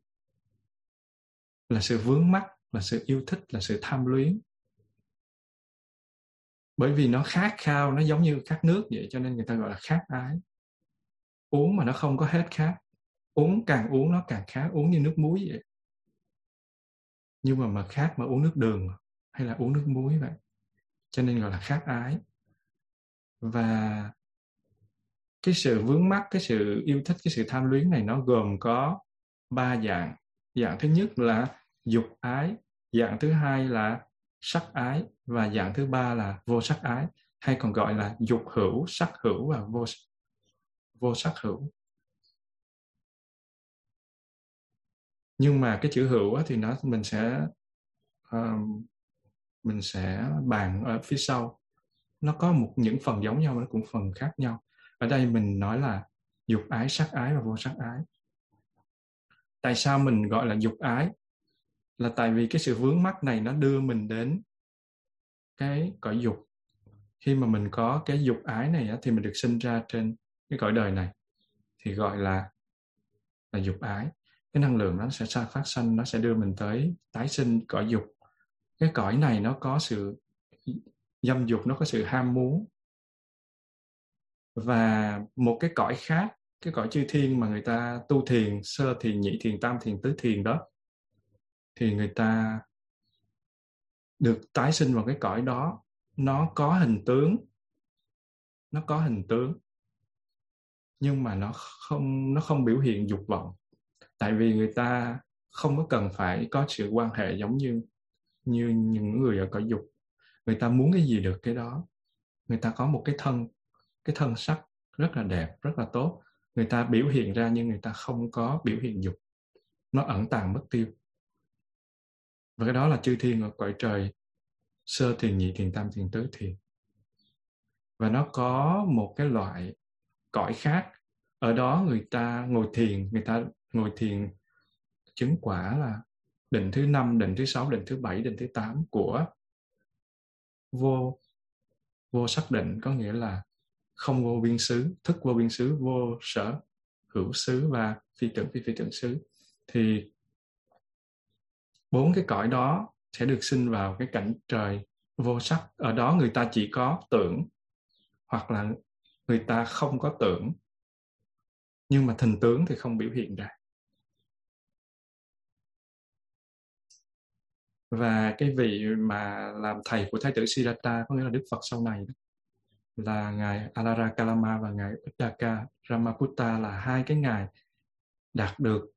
là sự vướng mắc, là sự yêu thích, là sự tham luyến. Bởi vì nó khát khao, nó giống như khát nước vậy, cho nên người ta gọi là khát ái. Uống mà nó không có hết khát, uống càng uống nó càng khát uống như nước muối vậy nhưng mà mà khác mà uống nước đường hay là uống nước muối vậy cho nên gọi là khác ái. Và cái sự vướng mắc, cái sự yêu thích, cái sự tham luyến này nó gồm có ba dạng. Dạng thứ nhất là dục ái, dạng thứ hai là sắc ái, và dạng thứ ba là vô sắc ái, hay còn gọi là dục hữu, sắc hữu và vô vô sắc hữu. Nhưng mà cái chữ hữu thì nó mình sẽ um, mình sẽ bàn ở phía sau. Nó có một những phần giống nhau nó cũng phần khác nhau. Ở đây mình nói là dục ái sắc ái và vô sắc ái. Tại sao mình gọi là dục ái? Là tại vì cái sự vướng mắc này nó đưa mình đến cái cõi dục. Khi mà mình có cái dục ái này thì mình được sinh ra trên cái cõi đời này thì gọi là là dục ái cái năng lượng nó sẽ phát sanh, nó sẽ đưa mình tới tái sinh, cõi dục. Cái cõi này nó có sự dâm dục, nó có sự ham muốn. Và một cái cõi khác, cái cõi chư thiên mà người ta tu thiền, sơ thiền nhị thiền, tam thiền, tứ thiền đó, thì người ta được tái sinh vào cái cõi đó. Nó có hình tướng, nó có hình tướng, nhưng mà nó không nó không biểu hiện dục vọng tại vì người ta không có cần phải có sự quan hệ giống như như những người ở cõi dục. Người ta muốn cái gì được cái đó. Người ta có một cái thân cái thân sắc rất là đẹp, rất là tốt. Người ta biểu hiện ra nhưng người ta không có biểu hiện dục. Nó ẩn tàng mất tiêu. Và cái đó là chư thiên ở cõi trời, sơ thiền, nhị thiền, tam thiền, tứ thiền. Và nó có một cái loại cõi khác. Ở đó người ta ngồi thiền, người ta ngồi thiền, chứng quả là định thứ năm, định thứ sáu, định thứ bảy, định thứ tám của vô vô xác định. Có nghĩa là không vô biên xứ, thức vô biên xứ, vô sở hữu xứ và phi tưởng, phi phi tưởng xứ. Thì bốn cái cõi đó sẽ được sinh vào cái cảnh trời vô sắc. Ở đó người ta chỉ có tưởng hoặc là người ta không có tưởng. Nhưng mà thần tướng thì không biểu hiện ra. Và cái vị mà làm thầy của thái tử Siddhartha, có nghĩa là Đức Phật sau này là ngài Alara Kalama và ngài Uddaka Ramaputta là hai cái ngài đạt được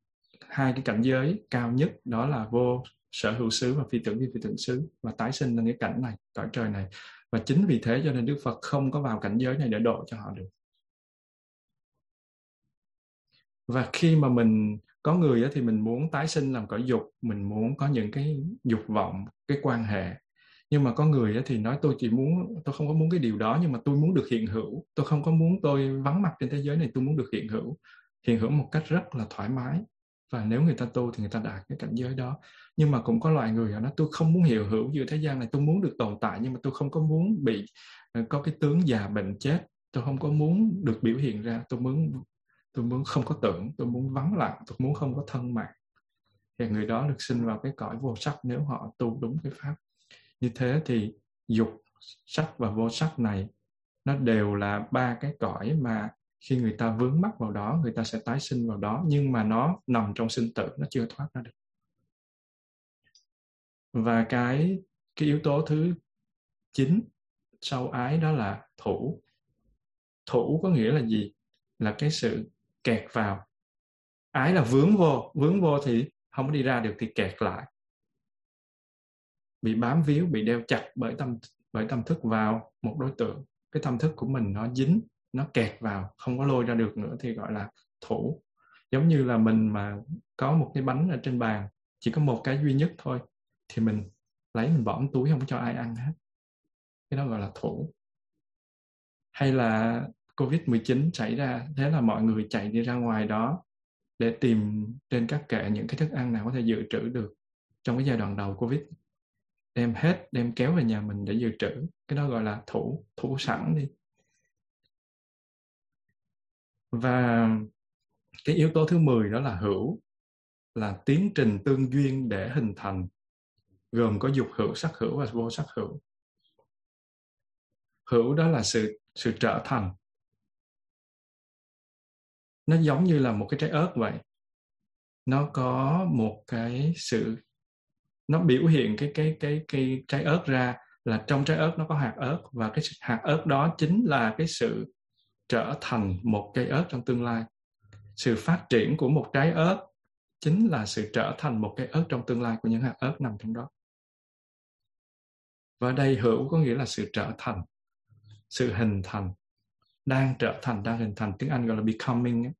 hai cái cảnh giới cao nhất, đó là vô sở hữu xứ và phi tưởng vi phi tưởng xứ, và tái sinh lên cái cảnh này, cõi trời này. Và chính vì thế cho nên Đức Phật không có vào cảnh giới này để độ cho họ được. Và khi mà mình có người thì mình muốn tái sinh làm cõi dục, mình muốn có những cái dục vọng, cái quan hệ. Nhưng mà có người thì nói tôi chỉ muốn, tôi không có muốn cái điều đó, nhưng mà tôi muốn được hiện hữu. Tôi không có muốn tôi vắng mặt trên thế giới này, tôi muốn được hiện hữu. Hiện hữu một cách rất là thoải mái. Và nếu người ta tu thì người ta đạt cái cảnh giới đó. Nhưng mà cũng có loại người họ nói, tôi không muốn hiểu hữu giữa thế gian này, tôi muốn được tồn tại, nhưng mà tôi không có muốn bị ờ, có cái tướng già bệnh chết. Tôi không có muốn được biểu hiện ra, tôi muốn tôi muốn không có tưởng, tôi muốn vắng lặng, tôi muốn không có thân mạng. Thì người đó được sinh vào cái cõi vô sắc, nếu họ tu đúng cái pháp. Như thế thì dục sắc và vô sắc này, nó đều là ba cái cõi mà khi người ta vướng mắc vào đó, người ta sẽ tái sinh vào đó, nhưng mà nó nằm trong sinh tử, nó chưa thoát ra được. Và cái cái yếu tố thứ chín sau ái đó là thủ. Thủ có nghĩa là gì? Là cái sự kẹt vào. Ái là vướng vô vướng vô thì không có đi ra được thì kẹt lại. Bị bám víu, bị đeo chặt bởi tâm bởi tâm thức vào một đối tượng. Cái tâm thức của mình nó dính, nó kẹt vào, không có lôi ra được nữa thì gọi là thủ. Giống như là mình mà có một cái bánh ở trên bàn, chỉ có một cái duy nhất thôi, thì mình lấy mình bỏ túi không cho ai ăn hết. Cái đó gọi là thủ. Hay là Covid-19 xảy ra, thế là mọi người chạy đi ra ngoài đó để tìm trên các kệ những cái thức ăn nào có thể dự trữ được. Trong cái giai đoạn đầu Covid, đem hết, đem kéo về nhà mình để dự trữ. Cái đó gọi là thủ thủ sẵn đi. Và cái yếu tố thứ 10 đó là hữu, là tiến trình tương duyên để hình thành, gồm có dục hữu, sắc hữu và vô sắc hữu. Hữu đó là sự sự trở thành nó giống như là một cái trái ớt vậy. Nó có một cái sự, nó biểu hiện cái cái cái cái trái ớt ra là trong trái ớt nó có hạt ớt và cái hạt ớt đó chính là cái sự trở thành một cây ớt trong tương lai. Sự phát triển của một trái ớt chính là sự trở thành một cây ớt trong tương lai của những hạt ớt nằm trong đó. Và đây hữu có nghĩa là sự trở thành, sự hình thành đang trở thành, đang hình thành tiếng anh gọi là becoming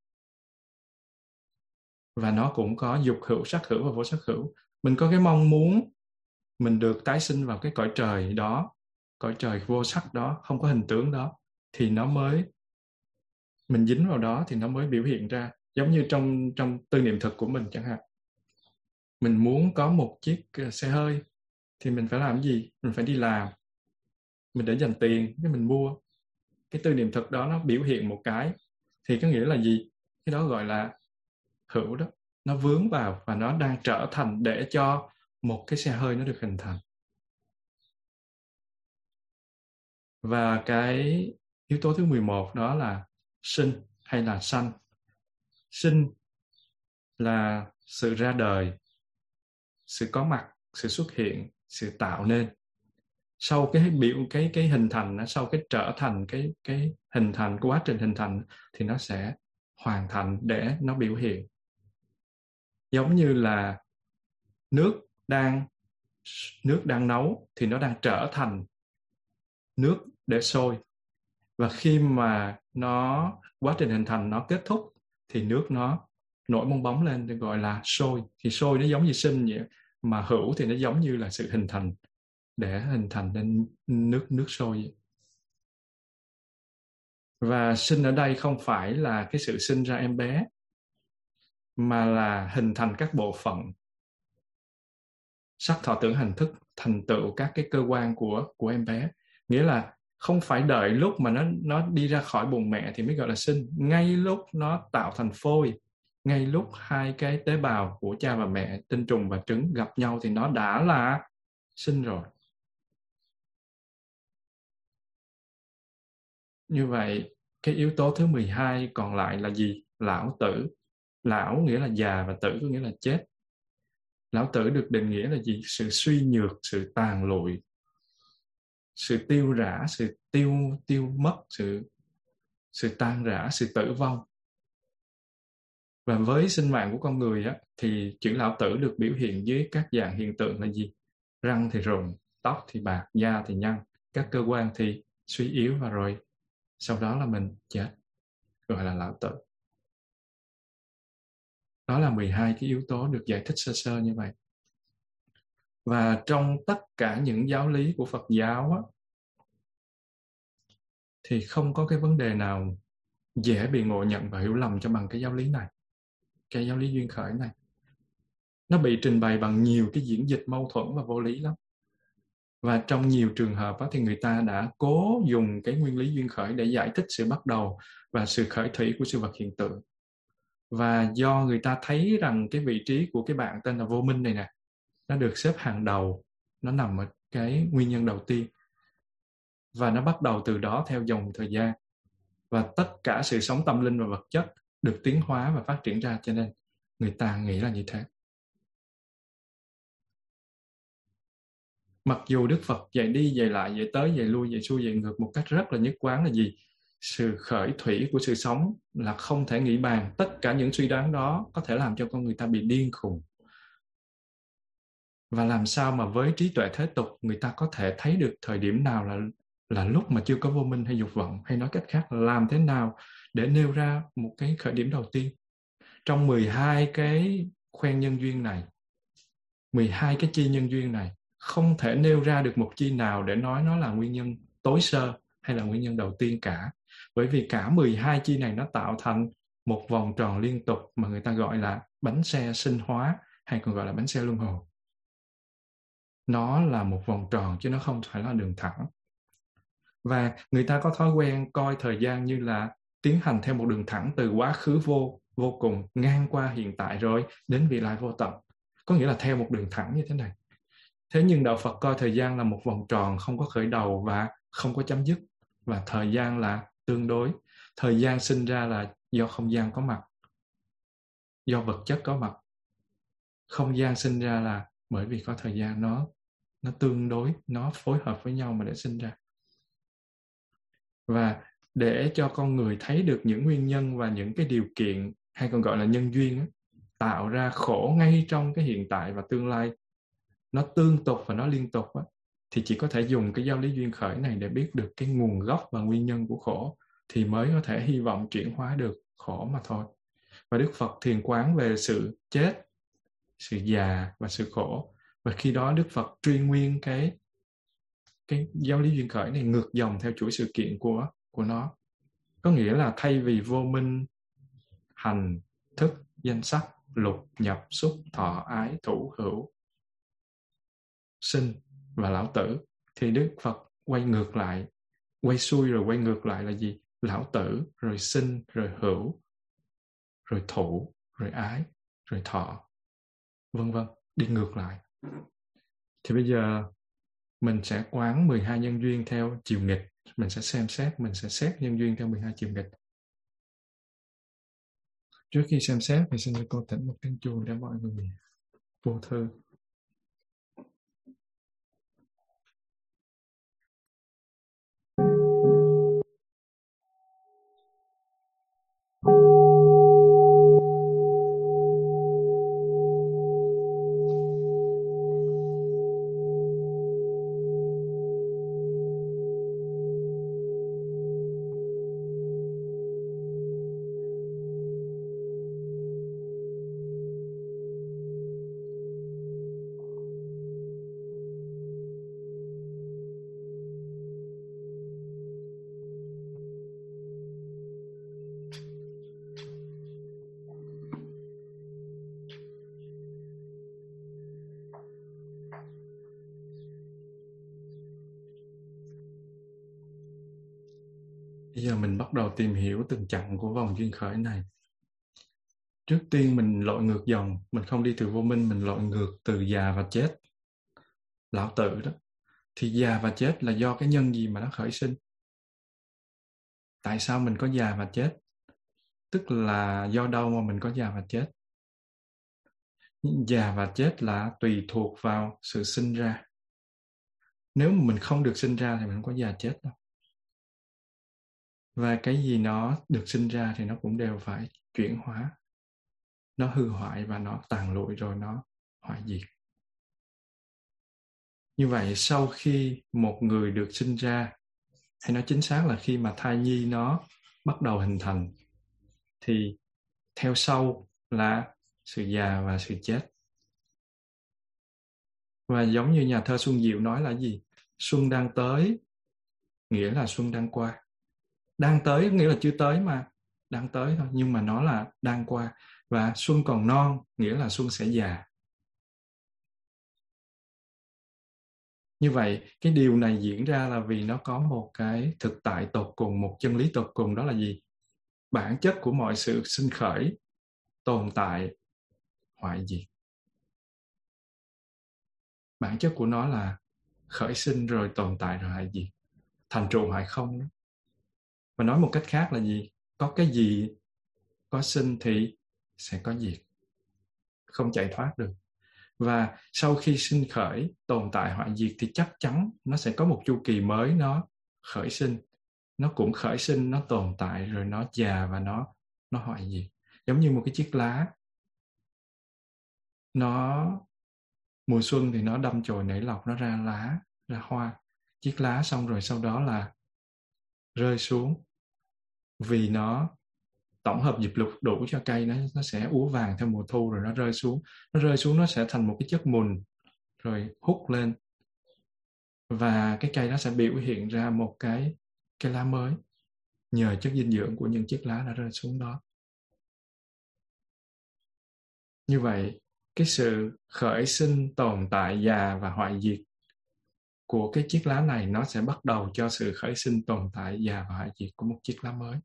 và nó cũng có dục hữu, sắc hữu và vô sắc hữu. Mình có cái mong muốn mình được tái sinh vào cái cõi trời đó, cõi trời vô sắc đó, không có hình tướng đó, thì nó mới, mình dính vào đó thì nó mới biểu hiện ra, giống như trong trong tư niệm thực của mình chẳng hạn. Mình muốn có một chiếc ờ, xe hơi thì mình phải làm gì? Mình phải đi làm. Mình để dành tiền cái mình mua cái tư niệm thực đó nó biểu hiện một cái thì có nghĩa là gì? Cái đó gọi là hữu đó. Nó vướng vào và nó đang trở thành để cho một cái xe hơi nó được hình thành. Và cái yếu tố thứ 11 đó là sinh hay là sanh. Sinh là sự ra đời, sự có mặt, sự xuất hiện, sự tạo nên sau cái biểu, cái cái hình thành sau cái trở thành cái cái hình thành quá trình hình thành thì nó sẽ hoàn thành để nó biểu hiện. Giống như là nước đang nước đang nấu thì nó đang trở thành nước để sôi. Và khi mà nó, quá trình hình thành nó kết thúc thì nước nó nổi bong bóng lên được gọi là sôi. Thì sôi nó giống như sinh vậy, mà hữu thì nó giống như là sự hình thành để hình thành nên nước nước sôi. Và sinh ở đây không phải là cái sự sinh ra em bé, mà là hình thành các bộ phận. Sắc thọ tưởng hành thức thành tựu các cái cơ quan của của em bé. Nghĩa là không phải đợi lúc mà nó nó đi ra khỏi bụng mẹ thì mới gọi là sinh. Ngay lúc nó tạo thành phôi, ngay lúc hai cái tế bào của cha và mẹ tinh trùng và trứng gặp nhau thì nó đã là sinh rồi. Như vậy cái yếu tố thứ 12 còn lại là gì? Lão tử. Lão nghĩa là già và tử có nghĩa là chết. Lão tử được định nghĩa là gì? Sự suy nhược sự tàn lụi sự tiêu rã sự tiêu tiêu mất sự sự tan rã sự tử vong. Và với sinh mạng của con người á, thì chữ lão tử được biểu hiện dưới các dạng hiện tượng là gì? Răng thì rụng tóc thì bạc da thì nhăn các cơ quan thì suy yếu và rồi sau đó là mình chết gọi là lão tử. Đó là 12 cái yếu tố được giải thích sơ sơ như vậy. Và trong tất cả những giáo lý của Phật giáo á, thì không có cái vấn đề nào dễ bị ngộ nhận và hiểu lầm cho bằng cái giáo lý này cái giáo lý duyên khởi này. Nó bị trình bày bằng nhiều cái diễn dịch mâu thuẫn và vô lý lắm và trong nhiều trường hợp thì người ta đã cố dùng cái nguyên lý duyên khởi để giải thích sự bắt đầu và sự khởi thủy của sự vật hiện tượng. Và do người ta thấy rằng cái vị trí của cái bạn tên là vô minh này nè, nó được xếp hàng đầu, nó nằm ở cái nguyên nhân đầu tiên. Và nó bắt đầu từ đó theo dòng thời gian. Và tất cả sự sống tâm linh và vật chất được tiến hóa và phát triển ra, cho nên người ta nghĩ là như thế. Mặc dù đức phật dạy đi dạy lại, dạy tới dạy lui, dạy xuôi, dạy ngược một cách rất là nhất quán là gì? Sự khởi thủy của sự sống là không thể nghĩ bàn. Tất cả những suy đoán đó có thể làm cho con người ta bị điên khùng. Và làm sao mà với trí tuệ thế tục, người ta có thể thấy được thời điểm nào là là lúc mà chưa có vô minh hay dục vọng? Hay nói cách khác là làm thế nào để nêu ra một cái khởi điểm đầu tiên? Trong 12 cái khoen nhân duyên này 12 cái chi nhân duyên này không thể nêu ra được một chi nào để nói nó là nguyên nhân tối sơ hay là nguyên nhân đầu tiên cả. Bởi vì cả 12 chi này nó tạo thành một vòng tròn liên tục mà người ta gọi là bánh xe sinh hóa hay còn gọi là bánh xe luân hồi. Nó là một vòng tròn chứ nó không phải là đường thẳng. Và người ta có thói quen coi thời gian như là tiến hành theo một đường thẳng từ quá khứ vô vô cùng ngang qua hiện tại rồi đến vị lai vô tận. Có nghĩa là theo một đường thẳng như thế này thế nhưng đạo phật coi thời gian là một vòng tròn không có khởi đầu và không có chấm dứt, và thời gian là tương đối. Thời gian sinh ra là do không gian có mặt, do vật chất có mặt. Không gian sinh ra là bởi vì có thời gian, nó nó tương đối, nó phối hợp với nhau mà để sinh ra. Và để cho con người thấy được những nguyên nhân và những cái điều kiện, hay còn gọi là nhân duyên tạo ra khổ ngay trong cái hiện tại và tương lai nó tương tục và nó liên tục thì chỉ có thể dùng cái giáo lý duyên khởi này để biết được cái nguồn gốc và nguyên nhân của khổ thì mới có thể hy vọng chuyển hóa được khổ mà thôi. Và đức phật thiền quán về sự chết, sự già và sự khổ. Và khi đó đức phật truy nguyên cái cái giáo lý duyên khởi này ngược dòng theo chuỗi sự kiện của của nó. Có nghĩa là thay vì vô minh, hành, thức, danh sắc, lục, nhập, xúc, thọ, ái, thủ, hữu sinh và lão tử. Thì đức phật quay ngược lại, quay xuôi rồi quay ngược lại là gì? Lão tử, rồi sinh, rồi hữu, rồi thủ rồi ái, rồi thọ. Vân vân, đi ngược lại. Thì bây giờ mình sẽ quán 12 nhân duyên theo chiều nghịch. Mình sẽ xem xét, mình sẽ xét nhân duyên theo 12 chiều nghịch. Trước khi xem xét thì xin cô tỉnh một tiếng chuông để mọi người vô thư. Tìm hiểu từng chặng của vòng duyên khởi này. Trước tiên mình lội ngược dòng, mình không đi từ vô minh, mình lội ngược từ già và chết. Lão tử đó. Thì già và chết là do cái nhân gì mà nó khởi sinh? tại sao mình có già và chết tức là do đâu mà mình có già và chết già và chết là tùy thuộc vào sự sinh ra nếu mà mình không được sinh ra thì mình không có già chết đâu và cái gì nó được sinh ra thì nó cũng đều phải chuyển hóa. Nó hư hoại và nó tàn lụi rồi nó hoại diệt. Như vậy sau khi một người được sinh ra, hay nói chính xác là khi mà thai nhi nó bắt đầu hình thành, thì theo sau là sự già và sự chết. Và giống như nhà thơ Xuân Diệu nói là gì? Xuân đang tới, nghĩa là xuân đang qua đang tới nghĩa là chưa tới mà. Đang tới thôi, nhưng mà nó là đang qua. Và xuân còn non, nghĩa là xuân sẽ già. Như vậy, cái điều này diễn ra là vì nó có một cái thực tại tột cùng, một chân lý tột cùng, đó là gì? Bản chất của mọi sự sinh khởi tồn tại hoại diệt. Bản chất của nó là khởi sinh rồi tồn tại rồi hoại diệt. Thành trụ hoại không đó và nói một cách khác là gì? Có cái gì, có sinh thì sẽ có diệt. Không chạy thoát được. Và sau khi sinh khởi, tồn tại hoại diệt thì chắc chắn nó sẽ có một chu kỳ mới nó khởi sinh. Nó cũng khởi sinh, nó tồn tại rồi nó già và nó nó hoại diệt. Giống như một cái chiếc lá. Nó, mùa xuân thì nó đâm chồi nảy lọc, nó ra lá, ra hoa. Chiếc lá xong rồi sau đó là rơi xuống vì nó tổng hợp dịp lục đủ cho cây nó nó sẽ úa vàng theo mùa thu rồi nó rơi xuống. Nó rơi xuống nó sẽ thành một cái chất mùn rồi hút lên. Và cái cây nó sẽ biểu hiện ra một cái cái lá mới nhờ chất dinh dưỡng của những chiếc lá đã rơi xuống đó. Như vậy, cái sự khởi sinh tồn tại già và hoại diệt của cái chiếc lá này nó sẽ bắt đầu cho sự khởi sinh tồn tại già và hoại diệt của một chiếc lá mới.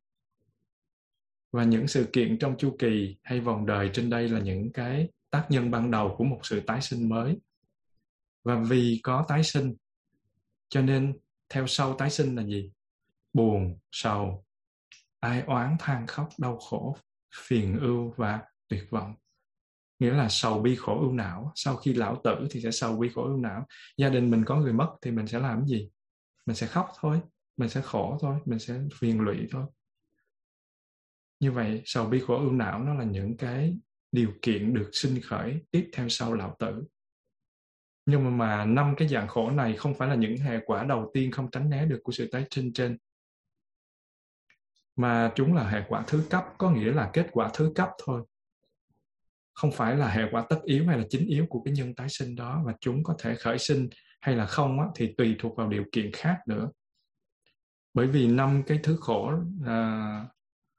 Và những sự kiện trong chu kỳ hay vòng đời trên đây là những cái tác nhân ban đầu của một sự tái sinh mới. Và vì có tái sinh, cho nên theo sau tái sinh là gì? Buồn, sầu, ai oán than khóc đau khổ, phiền ưu và tuyệt vọng nghĩa là sầu bi khổ ưu não. Sau khi lão tử thì sẽ sầu bi khổ ưu não. Gia đình mình có người mất thì mình sẽ làm gì? Mình sẽ khóc thôi. Mình sẽ khổ thôi. Mình sẽ phiền lụy thôi. Như vậy sầu bi khổ ưu não nó là những cái điều kiện được sinh khởi tiếp theo sau lão tử. Nhưng mà, mà năm cái dạng khổ này không phải là những hệ quả đầu tiên không tránh né được của sự tái sinh trên. Mà chúng là hệ quả thứ cấp có nghĩa là kết quả thứ cấp thôi không phải là hệ quả tất yếu hay là chính yếu của cái nhân tái sinh đó và chúng có thể khởi sinh hay là không á, thì tùy thuộc vào điều kiện khác nữa. Bởi vì năm cái thứ khổ à,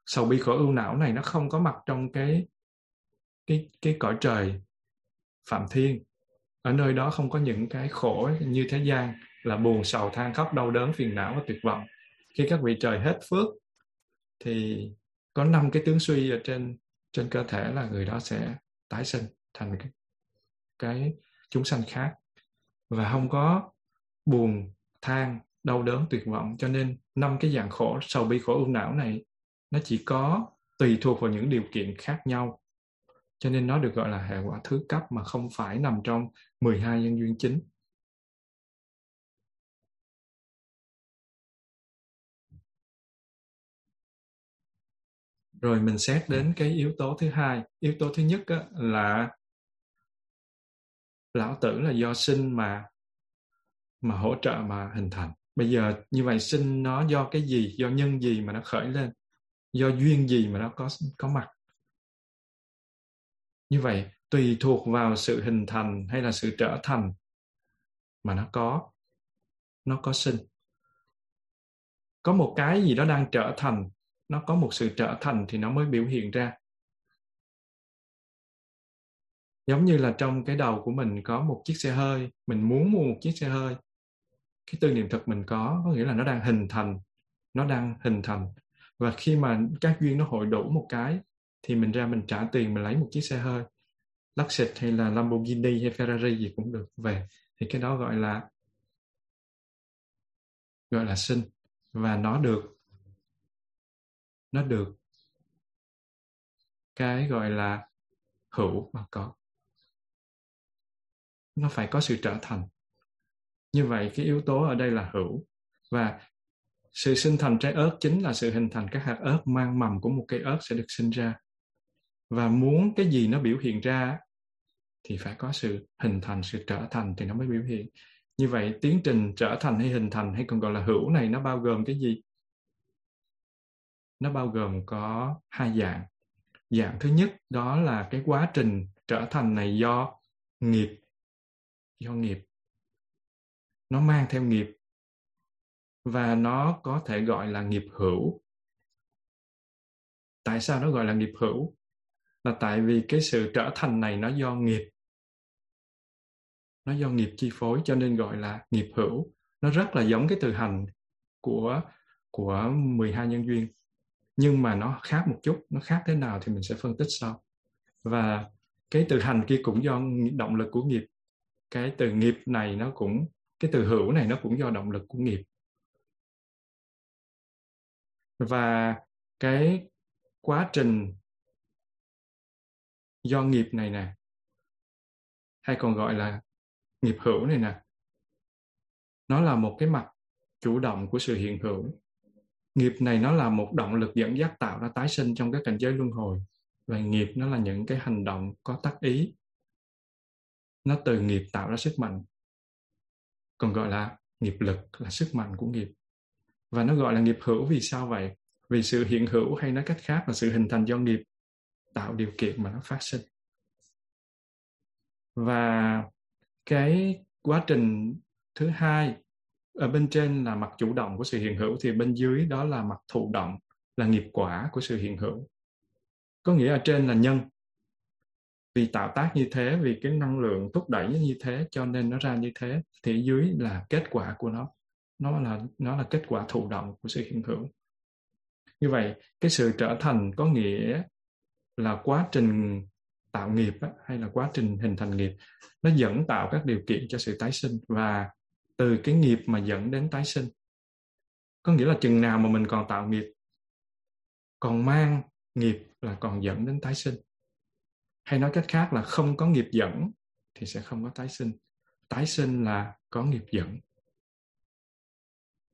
sầu bi khổ ưu não này nó không có mặt trong cái cái cái cõi trời phạm thiên. Ở nơi đó không có những cái khổ như thế gian là buồn sầu than khóc đau đớn phiền não và tuyệt vọng. Khi các vị trời hết phước thì có năm cái tướng suy ở trên trên cơ thể là người đó sẽ tái sinh thành cái, cái chúng sanh khác. Và không có buồn than đau đớn tuyệt vọng. Cho nên năm cái dạng khổ sầu bi khổ ưu não này nó chỉ có tùy thuộc vào những điều kiện khác nhau. Cho nên nó được gọi là hệ quả thứ cấp mà không phải nằm trong 12 nhân duyên chính. Rồi mình xét đến cái yếu tố thứ hai. Yếu tố thứ nhất á, là lão tử là do sinh mà mà hỗ trợ mà hình thành. Bây giờ như vậy sinh nó do cái gì? Do nhân gì mà nó khởi lên? Do duyên gì mà nó có có mặt? Như vậy tùy thuộc vào sự hình thành hay là sự trở thành mà nó có nó có sinh. Có một cái gì đó đang trở thành nó có một sự trở thành thì nó mới biểu hiện ra. Giống như là trong cái đầu của mình có một chiếc xe hơi, mình muốn mua một chiếc xe hơi. Cái tư niệm thực mình có có nghĩa là nó đang hình thành, nó đang hình thành. Và khi mà các duyên nó hội đủ một cái, thì mình ra mình trả tiền mình lấy một chiếc xe hơi. Lexus hay là Lamborghini hay Ferrari gì cũng được. Về, thì cái đó gọi là gọi là sinh. Và nó được nó được cái gọi là hữu mà có. Nó phải có sự trở thành. Như vậy cái yếu tố ở đây là hữu. Và sự sinh thành trái ớt chính là sự hình thành các hạt ớt mang mầm của một cây ớt sẽ được sinh ra. Và muốn cái gì nó biểu hiện ra thì phải có sự hình thành, sự trở thành thì nó mới biểu hiện. Như vậy tiến trình trở thành hay hình thành hay còn gọi là hữu này nó bao gồm cái gì? Nó bao gồm có hai dạng. Dạng thứ nhất đó là cái quá trình trở thành này do nghiệp do nghiệp. Nó mang theo nghiệp và nó có thể gọi là nghiệp hữu. Tại sao nó gọi là nghiệp hữu? Là tại vì cái sự trở thành này nó do nghiệp. Nó do nghiệp chi phối cho nên gọi là nghiệp hữu. Nó rất là giống cái từ hành của của 12 nhân duyên nhưng mà nó khác một chút, nó khác thế nào thì mình sẽ phân tích sau. Và cái từ hành kia cũng do động lực của nghiệp. Cái từ nghiệp này nó cũng, cái từ hữu này nó cũng do động lực của nghiệp. Và cái quá trình do nghiệp này nè, hay còn gọi là nghiệp hữu này nè, nó là một cái mặt chủ động của sự hiện hữu nghiệp này nó là một động lực dẫn dắt tạo ra tái sinh trong các cảnh giới luân hồi, và nghiệp nó là những cái hành động có tác ý. Nó từ nghiệp tạo ra sức mạnh, còn gọi là nghiệp lực là sức mạnh của nghiệp. Và nó gọi là nghiệp hữu vì sao vậy? Vì sự hiện hữu hay nói cách khác là sự hình thành do nghiệp tạo điều kiện mà nó phát sinh. Và cái quá trình thứ hai ở bên trên là mặt chủ động của sự hiện hữu thì bên dưới đó là mặt thụ động, là nghiệp quả của sự hiện hữu. Có nghĩa ở trên là nhân. Vì tạo tác như thế, vì cái năng lượng thúc đẩy như thế, cho nên nó ra như thế, thì dưới là kết quả của nó. Nó là nó là kết quả thụ động của sự hiện hữu. Như vậy, cái sự trở thành có nghĩa là quá trình tạo nghiệp hay là quá trình hình thành nghiệp, nó dẫn tạo các điều kiện cho sự tái sinh và từ cái nghiệp mà dẫn đến tái sinh. Có nghĩa là chừng nào mà mình còn tạo nghiệp, còn mang nghiệp là còn dẫn đến tái sinh. Hay nói cách khác là không có nghiệp dẫn thì sẽ không có tái sinh. Tái sinh là có nghiệp dẫn.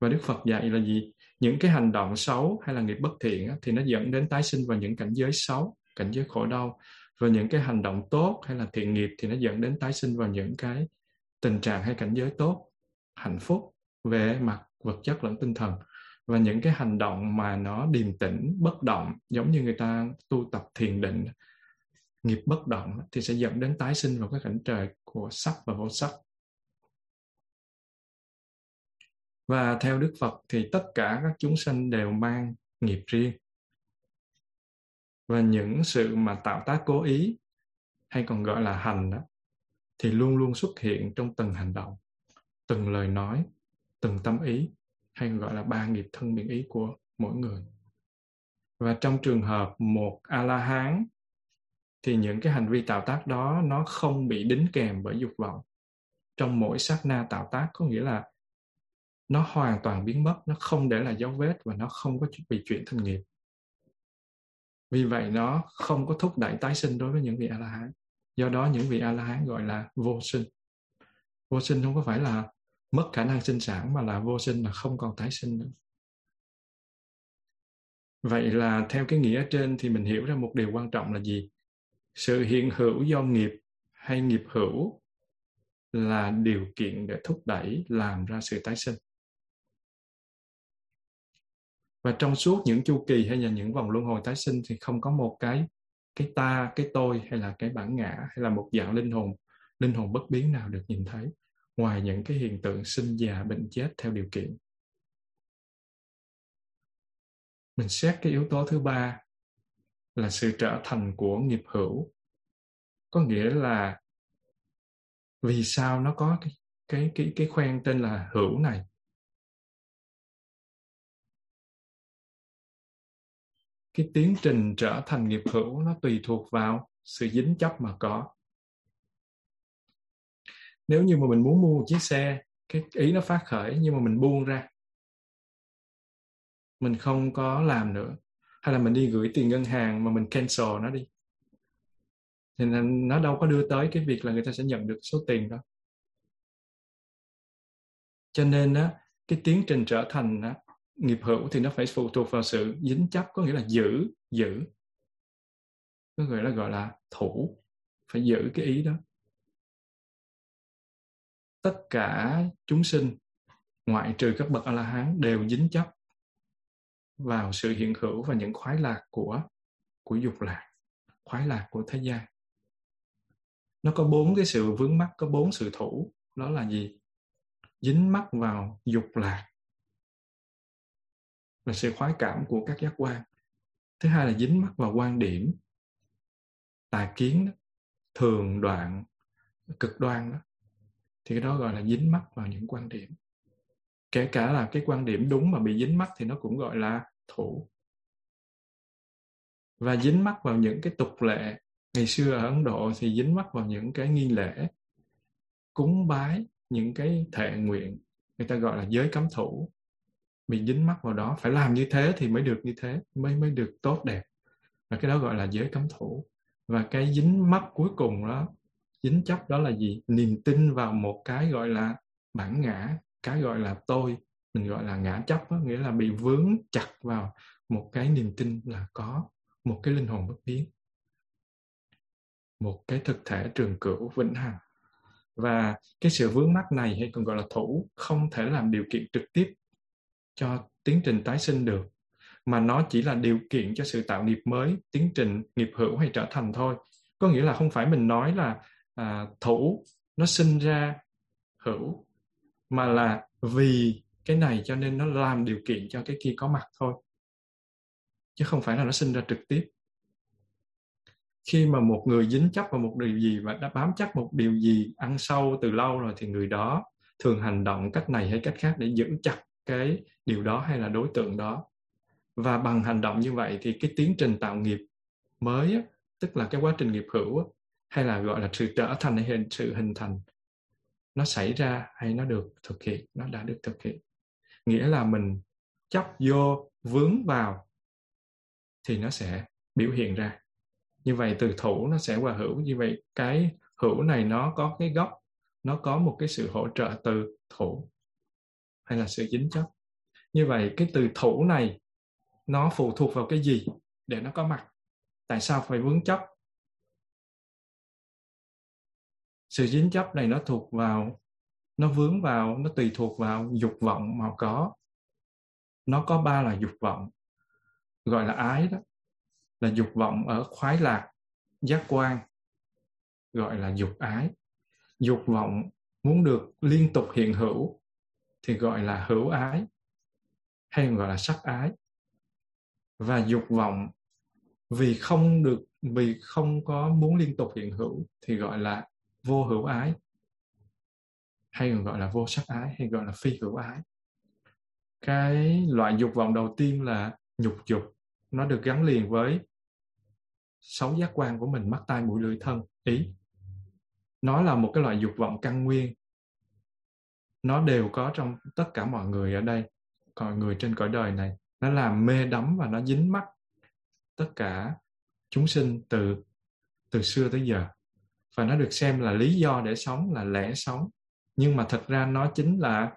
Và đức phật dạy là gì? Những cái hành động xấu hay là nghiệp bất thiện thì nó dẫn đến tái sinh vào những cảnh giới xấu, cảnh giới khổ đau. Và những cái hành động tốt hay là thiện nghiệp thì nó dẫn đến tái sinh vào những cái tình trạng hay cảnh giới tốt hạnh phúc về mặt vật chất lẫn tinh thần. Và những cái hành động mà nó điềm tĩnh, bất động, giống như người ta tu tập thiền định, nghiệp bất động, thì sẽ dẫn đến tái sinh vào các cảnh trời của sắc và vô sắc. Và theo đức phật thì tất cả các chúng sanh đều mang nghiệp riêng. Và những sự mà tạo tác cố ý, hay còn gọi là hành đó, thì luôn luôn xuất hiện trong từng hành động từng lời nói, từng tâm ý, hay gọi là ba nghiệp thân miệng ý của mỗi người. Và trong trường hợp một a la hán thì những cái hành vi tạo tác đó nó không bị đính kèm bởi dục vọng. Trong mỗi sát na tạo tác, có nghĩa là nó hoàn toàn biến mất, nó không để lại dấu vết và nó không có bị chuyển thành nghiệp. Vì vậy nó không có thúc đẩy tái sinh đối với những vị a la hán do đó những vị a la hán gọi là vô sinh. Vô sinh không có phải là mất khả năng sinh sản mà là vô sinh là không còn tái sinh nữa. Vậy là theo cái nghĩa trên thì mình hiểu ra một điều quan trọng là gì? Sự hiện hữu do nghiệp hay nghiệp hữu là điều kiện để thúc đẩy làm ra sự tái sinh. Và trong suốt những chu kỳ hay là những vòng luân hồi tái sinh thì không có một cái cái ta, cái tôi hay là cái bản ngã hay là một dạng linh hồn linh hồn bất biến nào được nhìn thấy ngoài những cái hiện tượng sinh già bệnh chết theo điều kiện. Mình xét cái yếu tố thứ ba là sự trở thành của nghiệp hữu. Có nghĩa là vì sao nó có cái cái cái cái khoen tên là hữu này? Cái tiến trình trở thành nghiệp hữu nó tùy thuộc vào sự dính chấp mà có nếu như mà mình muốn mua một chiếc xe cái ý nó phát khởi nhưng mà mình buông ra mình không có làm nữa. Hay là mình đi gửi tiền ngân hàng mà mình cancel nó đi. Thì nó đâu có đưa tới cái việc là người ta sẽ nhận được số tiền đó. Cho nên á cái tiến trình trở thành á, nghiệp hữu thì nó phải phụ thuộc vào sự dính chấp có nghĩa là giữ giữ. Có nghĩa là gọi là thủ phải giữ cái ý đó tất cả chúng sinh, ngoại trừ các bậc a la hán đều dính chấp vào sự hiện hữu và những khoái lạc của của dục lạc, khoái lạc của thế gian. Nó có bốn cái sự vướng mắc, có bốn sự thủ. Đó là gì? Dính mắc vào dục lạc là sự khoái cảm của các giác quan. Thứ hai là dính mắc vào quan điểm tà kiến thường đoạn, cực đoan đó thì cái đó gọi là dính mắc vào những quan điểm. Kể cả là cái quan điểm đúng mà bị dính mắc thì nó cũng gọi là thủ và dính mắc vào những cái tục lệ. Ngày xưa ở ấn độ thì dính mắc vào những cái nghi lễ, cúng bái, những cái thệ nguyện. Người ta gọi là giới cấm thủ. Bị dính mắc vào đó. Phải làm như thế thì mới được như thế, mới mới được tốt đẹp. Và cái đó gọi là giới cấm thủ. Và cái dính mắc cuối cùng đó dính chấp đó là gì? Niềm tin vào một cái gọi là bản ngã cái gọi là tôi. Mình gọi là ngã chấp đó, nghĩa là bị vướng chặt vào một cái niềm tin là có một cái linh hồn bất biến. Một cái thực thể trường cửu vĩnh hằng. Và cái sự vướng mắc này hay còn gọi là thủ không thể làm điều kiện trực tiếp cho tiến trình tái sinh được mà nó chỉ là điều kiện cho sự tạo nghiệp mới tiến trình nghiệp hữu hay trở thành thôi. Có nghĩa là không phải mình nói là à, thủ nó sinh ra hữu mà là vì cái này cho nên nó làm điều kiện cho cái kia có mặt thôi chứ không phải là nó sinh ra trực tiếp. Khi mà một người dính chấp vào một điều gì và đã bám chắc một điều gì ăn sâu từ lâu rồi thì người đó thường hành động cách này hay cách khác để giữ chặt cái điều đó hay là đối tượng đó. Và bằng hành động như vậy thì cái tiến trình tạo nghiệp mới á, tức là cái quá trình nghiệp hữu á, hay là, gọi là sự trở thành hay hình, sự hình thành, nó xảy ra hay nó được thực hiện, nó đã được thực hiện. Nghĩa là mình chấp vô, vướng vào thì nó sẽ biểu hiện ra. Như vậy từ thủ nó sẽ qua hữu. Như vậy cái hữu này nó có cái gốc, nó có một cái sự hỗ trợ từ thủ hay là sự dính chấp. Như vậy cái từ thủ này nó phụ thuộc vào cái gì để nó có mặt? Tại sao phải vướng chấp? Sự dính chấp này nó thuộc vào, nó vướng vào, nó tùy thuộc vào dục vọng mà có. Nó có ba là dục vọng, gọi là ái đó, là dục vọng ở khoái lạc, giác quan, gọi là dục ái. Dục vọng muốn được liên tục hiện hữu thì gọi là hữu ái, hay gọi là sắc ái. Và dục vọng vì không được, vì không có muốn liên tục hiện hữu thì gọi là vô hữu ái, hay còn gọi là vô sắc ái, hay gọi là phi hữu ái. Cái loại dục vọng đầu tiên là nhục dục. Nó được gắn liền với sáu giác quan của mình, mắt, tai, mũi, lưỡi, thân, ý. Nó là một cái loại dục vọng căn nguyên. Nó đều có trong tất cả mọi người ở đây, mọi người trên cõi đời này. Nó làm mê đắm và nó dính mắt tất cả chúng sinh từ từ xưa tới giờ và nó được xem là lý do để sống là lẽ sống. Nhưng mà thật ra nó chính là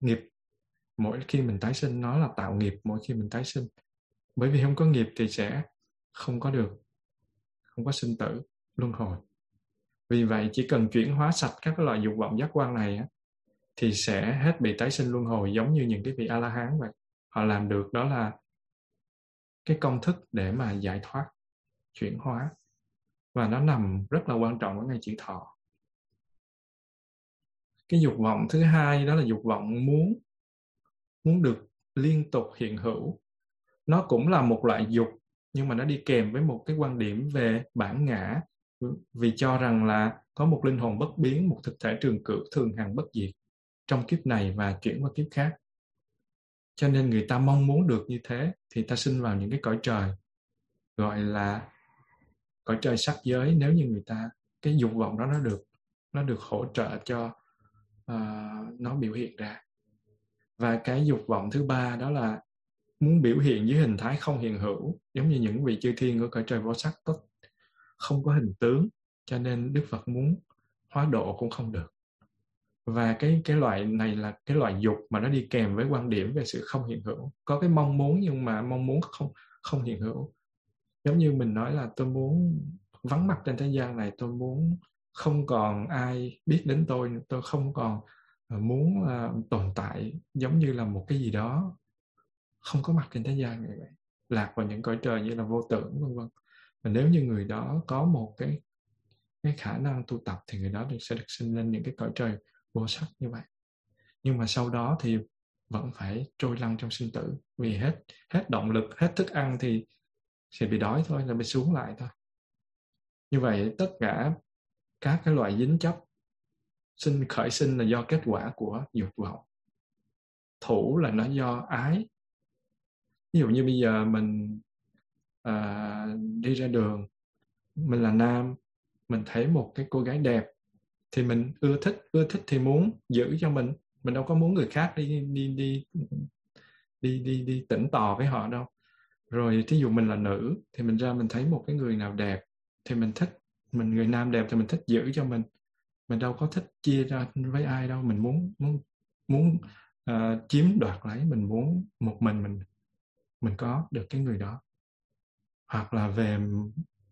nghiệp. Mỗi khi mình tái sinh nó là tạo nghiệp mỗi khi mình tái sinh. Bởi vì không có nghiệp thì sẽ không có được không có sinh tử luân hồi. Vì vậy chỉ cần chuyển hóa sạch các loại dục vọng giác quan này á, thì sẽ hết bị tái sinh luân hồi giống như những cái vị a la hán vậy. Họ làm được đó là cái công thức để mà giải thoát chuyển hóa và nó nằm rất là quan trọng ở ngay chữ thọ. Cái dục vọng thứ hai đó là dục vọng muốn muốn được liên tục hiện hữu. Nó cũng là một loại dục, nhưng mà nó đi kèm với một cái quan điểm về bản ngã, vì cho rằng là có một linh hồn bất biến, một thực thể trường cửu thường hằng bất diệt trong kiếp này và chuyển qua kiếp khác. Cho nên người ta mong muốn được như thế thì ta sinh vào những cái cõi trời, gọi là cõi trời sắc giới nếu như người ta cái dục vọng đó nó được nó được hỗ trợ cho uh, nó biểu hiện ra. Và cái dục vọng thứ ba đó là muốn biểu hiện dưới hình thái không hiện hữu giống như những vị chư thiên của cõi trời vô sắc tức không có hình tướng cho nên đức phật muốn hóa độ cũng không được. Và cái cái loại này là cái loại dục mà nó đi kèm với quan điểm về sự không hiện hữu. Có cái mong muốn nhưng mà mong muốn không không hiện hữu giống như mình nói là tôi muốn vắng mặt trên thế gian này tôi muốn không còn ai biết đến tôi tôi không còn ờ, muốn uh, tồn tại giống như là một cái gì đó không có mặt trên thế gian này vậy lạc vào những cõi trời như là vô tưởng vân vân. Và nếu như người đó có một cái cái khả năng tu tập thì người đó sẽ được sinh lên những cái cõi trời vô sắc như vậy. Nhưng mà sau đó thì vẫn phải trôi lăn trong sinh tử vì hết hết động lực hết thức ăn thì sẽ bị đói thôi là bị xuống lại thôi. Như vậy tất cả các cái loại dính chấp sinh khởi sinh là do kết quả của dục vọng. Thủ là nó do ái. Ví dụ như bây giờ mình à, đi ra đường mình là nam mình thấy một cái cô gái đẹp thì mình ưa thích ưa thích thì muốn giữ cho mình. Mình đâu có muốn người khác đi đi đi đi đi đi tỉnh tò với họ đâu rồi thí dụ mình là nữ thì mình ra mình thấy một cái người nào đẹp thì mình thích mình người nam đẹp thì mình thích giữ cho mình. Mình đâu có thích chia ra với ai đâu mình muốn muốn muốn uh, chiếm đoạt lấy mình muốn một mình mình mình có được cái người đó. Hoặc là về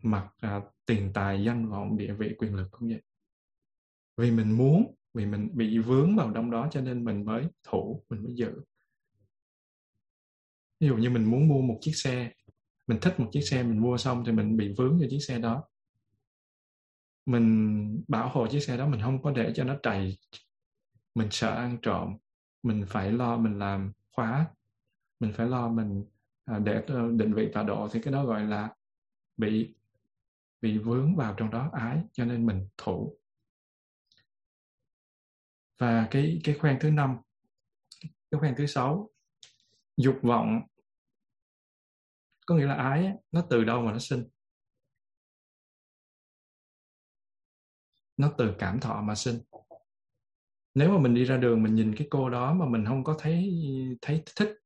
mặt uh, tiền tài danh vọng địa vị quyền lực cũng vậy. Vì mình muốn vì mình bị vướng vào trong đó cho nên mình mới thủ mình mới giữ ví dụ như mình muốn mua một chiếc xe mình thích một chiếc xe mình mua xong thì mình bị vướng cho chiếc xe đó. Mình bảo hộ chiếc xe đó mình không có để cho nó trầy. Mình sợ ăn trộm mình phải lo mình làm khóa mình phải lo mình à, để ờ, định vị tọa độ thì cái đó gọi là bị bị vướng vào trong đó ái cho nên mình thủ. Và cái cái khoen thứ năm cái khoen thứ sáu dục vọng có nghĩa là ái nó từ đâu mà nó sinh? Nó từ cảm thọ mà sinh. Nếu mà mình đi ra đường mình nhìn cái cô đó mà mình không có thấy thấy thích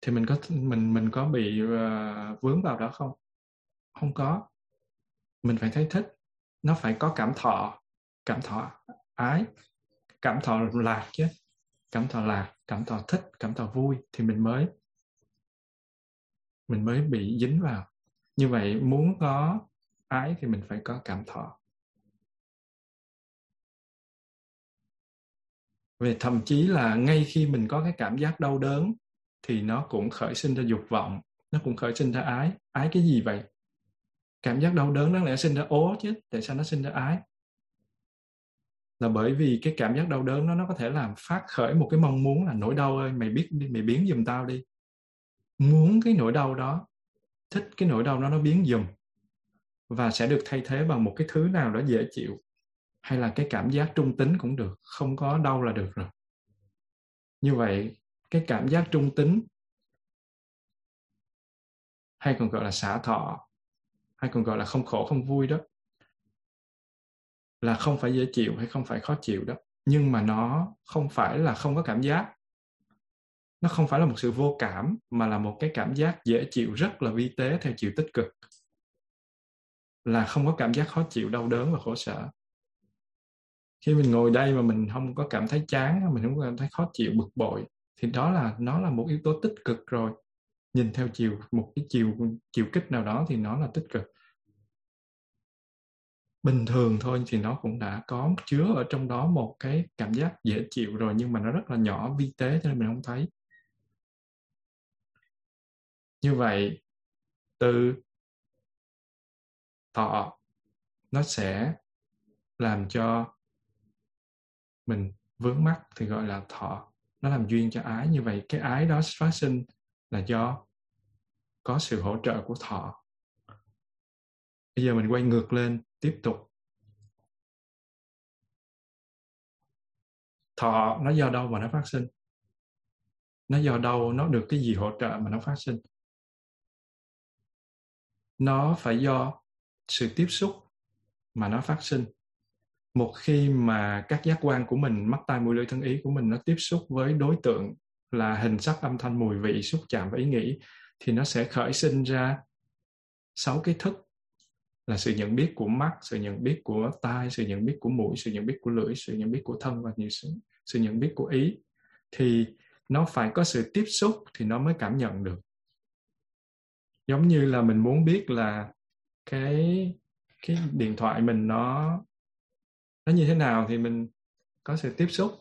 thì mình có mình mình có bị uh, vướng vào đó không? Không có. Mình phải thấy thích. Nó phải có cảm thọ. Cảm thọ ái. Cảm thọ lạc chứ. Cảm thọ lạc cảm thọ thích cảm thọ vui thì mình mới mình mới bị dính vào. Như vậy muốn có ái thì mình phải có cảm thọ. Về thậm chí là ngay khi mình có cái cảm giác đau đớn thì nó cũng khởi sinh ra dục vọng, nó cũng khởi sinh ra ái. Ái cái gì vậy? Cảm giác đau đớn nó lẽ sinh ra ố chứ, tại sao nó sinh ra ái? Là bởi vì cái cảm giác đau đớn nó nó có thể làm phát khởi một cái mong muốn là nỗi đau ơi, mày biết đi, mày biến giùm tao đi muốn cái nỗi đau đó, thích cái nỗi đau đó nó biến giùm và sẽ được thay thế bằng một cái thứ nào đó dễ chịu hay là cái cảm giác trung tính cũng được, không có đau là được rồi. Như vậy, cái cảm giác trung tính hay còn gọi là xả thọ hay còn gọi là không khổ không vui đó là không phải dễ chịu hay không phải khó chịu đó. Nhưng mà nó không phải là không có cảm giác nó không phải là một sự vô cảm, mà là một cái cảm giác dễ chịu, rất là vi tế theo chiều tích cực. Là không có cảm giác khó chịu, đau đớn và khổ sở. Khi mình ngồi đây mà mình không có cảm thấy chán, mình không có cảm thấy khó chịu, bực bội, thì đó là, nó là một yếu tố tích cực rồi. Nhìn theo chiều, một cái chiều chiều kích nào đó thì nó là tích cực. Bình thường thôi thì nó cũng đã có, chứa ở trong đó một cái cảm giác dễ chịu rồi, nhưng mà nó rất là nhỏ, vi tế cho nên mình không thấy như vậy, từ thọ, nó sẽ làm cho mình vướng mắc thì gọi là thọ. Nó làm duyên cho ái. Như vậy, cái ái đó phát sinh là do có sự hỗ trợ của thọ. Bây giờ mình quay ngược lên, tiếp tục. Thọ, nó do đâu mà nó phát sinh? Nó do đâu, nó được cái gì hỗ trợ mà nó phát sinh? Nó phải do sự tiếp xúc mà nó phát sinh. Một khi mà các giác quan của mình mắt tai mũi lưỡi thân ý của mình nó tiếp xúc với đối tượng là hình sắc âm thanh mùi vị xúc chạm và ý nghĩ thì nó sẽ khởi sinh ra sáu cái thức. Là sự nhận biết của mắt, sự nhận biết của tai, sự nhận biết của mũi, sự nhận biết của lưỡi, sự nhận biết của thân và nhiều sự, sự nhận biết của ý. Thì nó phải có sự tiếp xúc thì nó mới cảm nhận được. Giống như là mình muốn biết là cái cái điện thoại mình nó nó như thế nào thì mình có sự tiếp xúc.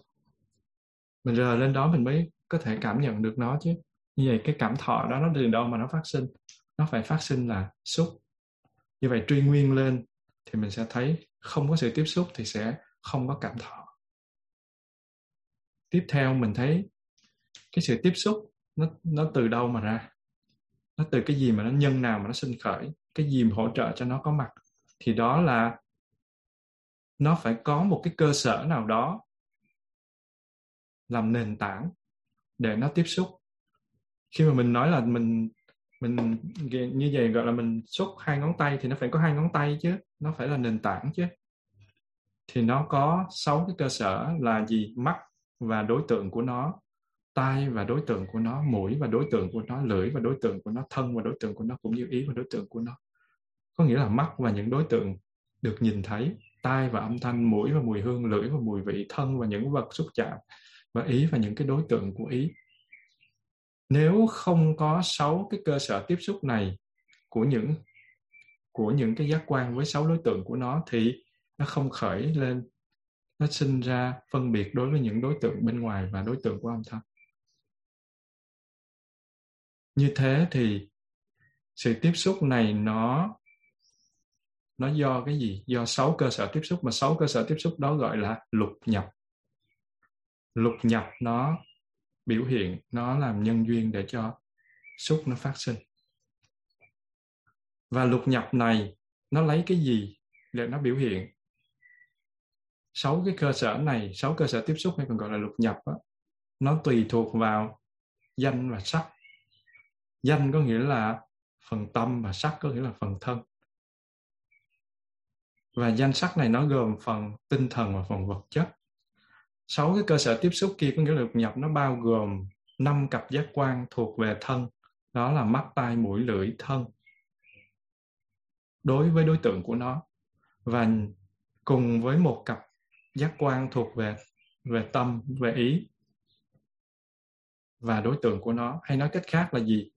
Mình rờ lên đó mình mới có thể cảm nhận được nó chứ. Như vậy cái cảm thọ đó nó từ đâu mà nó phát sinh? Nó phải phát sinh là xúc. Như vậy truy nguyên lên thì mình sẽ thấy không có sự tiếp xúc thì sẽ không có cảm thọ. Tiếp theo mình thấy cái sự tiếp xúc nó nó từ đâu mà ra? Nó từ cái gì mà nó nhân nào mà nó sinh khởi, cái gì mà hỗ trợ cho nó có mặt. Thì đó là nó phải có một cái cơ sở nào đó làm nền tảng để nó tiếp xúc. Khi mà mình nói là mình mình như vậy gọi là mình xúc hai ngón tay thì nó phải có hai ngón tay chứ, nó phải là nền tảng chứ. Thì nó có sáu cái cơ sở là gì? Mắt và đối tượng của nó tai và đối tượng của nó mũi và đối tượng của nó lưỡi và đối tượng của nó thân và đối tượng của nó cũng như ý và đối tượng của nó có nghĩa là mắt và những đối tượng được nhìn thấy tai và âm thanh mũi và mùi hương lưỡi và mùi vị thân và những vật xúc chạm và ý và những cái đối tượng của ý nếu không có sáu cái cơ sở tiếp xúc này của những của những cái giác quan với sáu đối tượng của nó thì nó không khởi lên nó sinh ra phân biệt đối với những đối tượng bên ngoài và đối tượng của âm thanh như thế thì sự tiếp xúc này nó nó do cái gì? Do sáu cơ sở tiếp xúc mà sáu cơ sở tiếp xúc đó gọi là lục nhập. Lục nhập nó biểu hiện nó làm nhân duyên để cho xúc nó phát sinh. Và lục nhập này nó lấy cái gì để nó biểu hiện? Sáu cái cơ sở này sáu cơ sở tiếp xúc hay còn gọi là lục nhập đó, nó tùy thuộc vào danh và sắc danh có nghĩa là phần tâm và sắc có nghĩa là phần thân. Và danh sắc này nó gồm phần tinh thần và phần vật chất. Sáu cái cơ sở tiếp xúc kia có nghĩa là nhập, nó bao gồm năm cặp giác quan thuộc về thân, đó là mắt, tai, mũi, lưỡi, thân, đối với đối tượng của nó. Và cùng với một cặp giác quan thuộc về về tâm, về ý và đối tượng của nó. Hay nói cách khác là gì?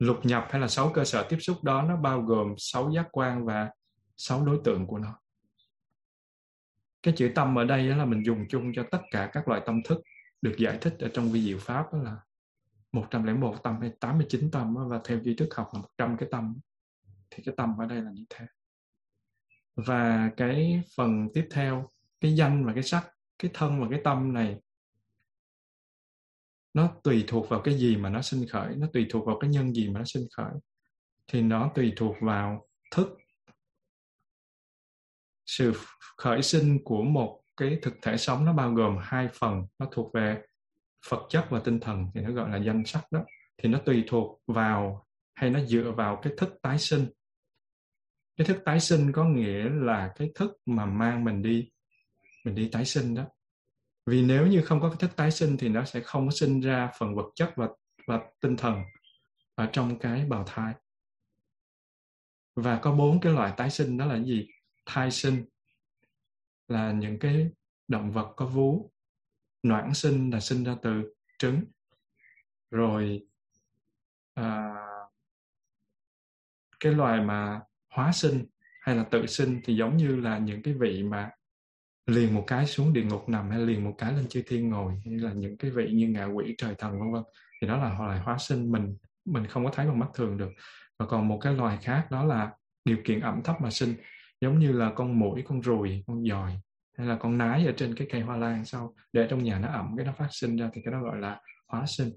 Lục nhập hay là sáu cơ sở tiếp xúc đó nó bao gồm sáu giác quan và sáu đối tượng của nó. Cái chữ tâm ở đây là mình dùng chung cho tất cả các loại tâm thức được giải thích ở trong vi diệu pháp đó là 101 tâm hay 89 tâm và theo duy thức học là 100 cái tâm. Thì cái tâm ở đây là như thế. Và cái phần tiếp theo, cái danh và cái sắc, cái thân và cái tâm này nó tùy thuộc vào cái gì mà nó sinh khởi, nó tùy thuộc vào cái nhân gì mà nó sinh khởi. Thì nó tùy thuộc vào thức. Sự khởi sinh của một cái thực thể sống nó bao gồm hai phần, nó thuộc về vật chất và tinh thần, thì nó gọi là danh sắc đó. Thì nó tùy thuộc vào hay nó dựa vào cái thức tái sinh. Cái thức tái sinh có nghĩa là cái thức mà mang mình đi mình đi tái sinh đó vì nếu như không có cái thức tái sinh thì nó sẽ không có sinh ra phần vật chất và và tinh thần ở trong cái bào thai. Và có bốn cái loại tái sinh đó là gì? Thai sinh là những cái động vật có vú noãn sinh là sinh ra từ trứng rồi à, cái loài mà hóa sinh hay là tự sinh thì giống như là những cái vị mà liền một cái xuống địa ngục nằm hay liền một cái lên chư thiên ngồi hay là những cái vị như ngạ quỷ, trời thần, vân vân, thì đó là họ lại hóa sinh mình mình không có thấy bằng mắt thường được. Và còn một cái loài khác đó là điều kiện ẩm thấp mà sinh, giống như là con mũi, con ruồi con giòi, hay là con nái ở trên cái cây hoa lan sau, để trong nhà nó ẩm, cái nó phát sinh ra thì cái đó gọi là hóa sinh.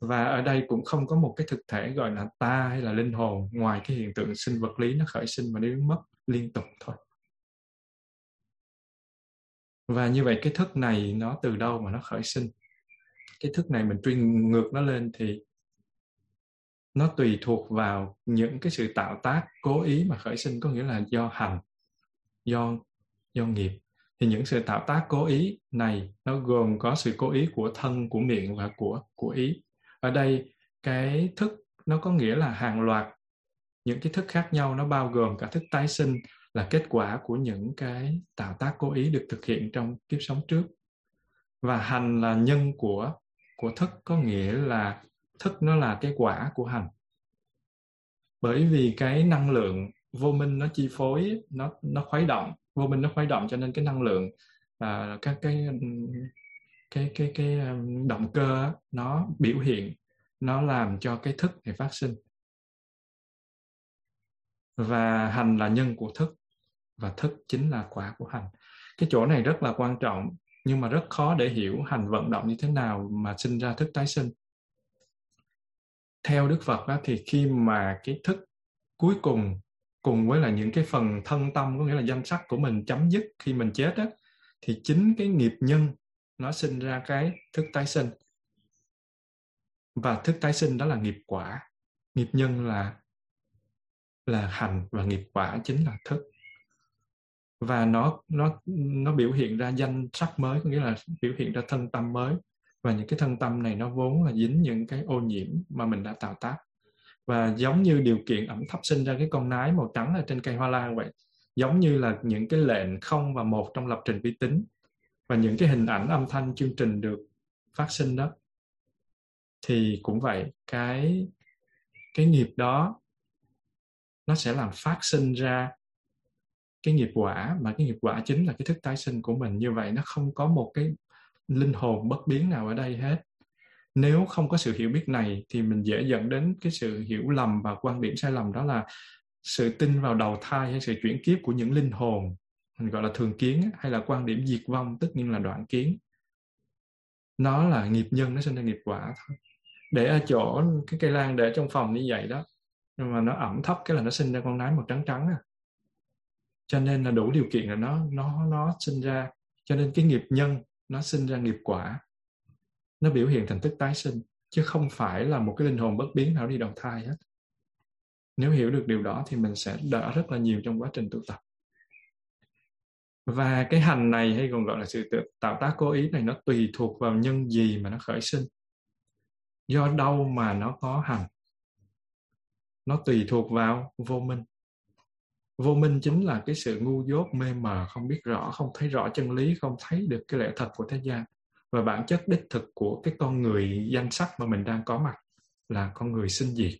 Và ở đây cũng không có một cái thực thể gọi là ta hay là linh hồn, ngoài cái hiện tượng sinh vật lý nó khởi sinh và biến mất liên tục thôi và như vậy cái thức này nó từ đâu mà nó khởi sinh? Cái thức này mình truy ngược nó lên thì nó tùy thuộc vào những cái sự tạo tác cố ý mà khởi sinh, có nghĩa là do hành, do do nghiệp. Thì những sự tạo tác cố ý này nó gồm có sự cố ý của thân, của miệng và của của ý. Ở đây cái thức nó có nghĩa là hàng loạt những cái thức khác nhau, nó bao gồm cả thức tái sinh là kết quả của những cái tạo tác cố ý được thực hiện trong kiếp sống trước. Và hành là nhân của của thức có nghĩa là thức nó là cái quả của hành. Bởi vì cái năng lượng vô minh nó chi phối nó nó khuấy động vô minh nó khuấy động cho nên cái năng lượng à, các cái cái cái cái à, động cơ nó biểu hiện nó làm cho cái thức này phát sinh. Và hành là nhân của thức và thức chính là quả của hành. Cái chỗ này rất là quan trọng nhưng mà rất khó để hiểu hành vận động như thế nào mà sinh ra thức tái sinh. Theo đức phật đó, thì khi mà cái thức cuối cùng cùng với là những cái phần thân tâm có nghĩa là danh sắc của mình chấm dứt khi mình chết đó, thì chính cái nghiệp nhân nó sinh ra cái thức tái sinh. Và thức tái sinh đó là nghiệp quả. Nghiệp nhân là là hành và nghiệp quả chính là thức và nó nó nó biểu hiện ra danh sắc mới, có nghĩa là biểu hiện ra thân tâm mới. Và những cái thân tâm này nó vốn là dính những cái ô nhiễm mà mình đã tạo tác. Và giống như điều kiện ẩm thấp sinh ra cái con nái màu trắng ở trên cây hoa lan vậy, giống như là những cái lệnh không và một trong lập trình vi tính. Và những cái hình ảnh âm thanh chương trình được phát sinh đó. Thì cũng vậy, cái cái nghiệp đó, nó sẽ làm phát sinh ra cái nghiệp quả mà cái nghiệp quả chính là cái thức tái sinh của mình. Như vậy nó không có một cái linh hồn bất biến nào ở đây hết. Nếu không có sự hiểu biết này thì mình dễ dẫn đến cái sự hiểu lầm và quan điểm sai lầm, đó là sự tin vào đầu thai hay sự chuyển kiếp của những linh hồn, mình gọi là thường kiến hay là quan điểm diệt vong, tất nhiên là đoạn kiến. Nó là nghiệp nhân, nó sinh ra nghiệp quả thôi. Để ở chỗ cái cây lan để trong phòng như vậy đó, nhưng mà nó ẩm thấp, cái là nó sinh ra con nái màu trắng trắng à cho nên là đủ điều kiện là nó nó nó sinh ra, cho nên cái nghiệp nhân nó sinh ra nghiệp quả. Nó biểu hiện thành thức tái sinh, chứ không phải là một cái linh hồn bất biến nào đi đầu thai hết. Nếu hiểu được điều đó thì mình sẽ đỡ rất là nhiều trong quá trình tu tập. Và cái hành này hay còn gọi là sự tạo tác cố ý này nó tùy thuộc vào nhân gì mà nó khởi sinh. Do đâu mà nó có hành? Nó tùy thuộc vào vô minh vô minh chính là cái sự ngu dốt mê mờ không biết rõ không thấy rõ chân lý không thấy được cái lẽ thật của thế gian. Và bản chất đích thực của cái con người danh sắc mà mình đang có mặt là con người sinh diệt.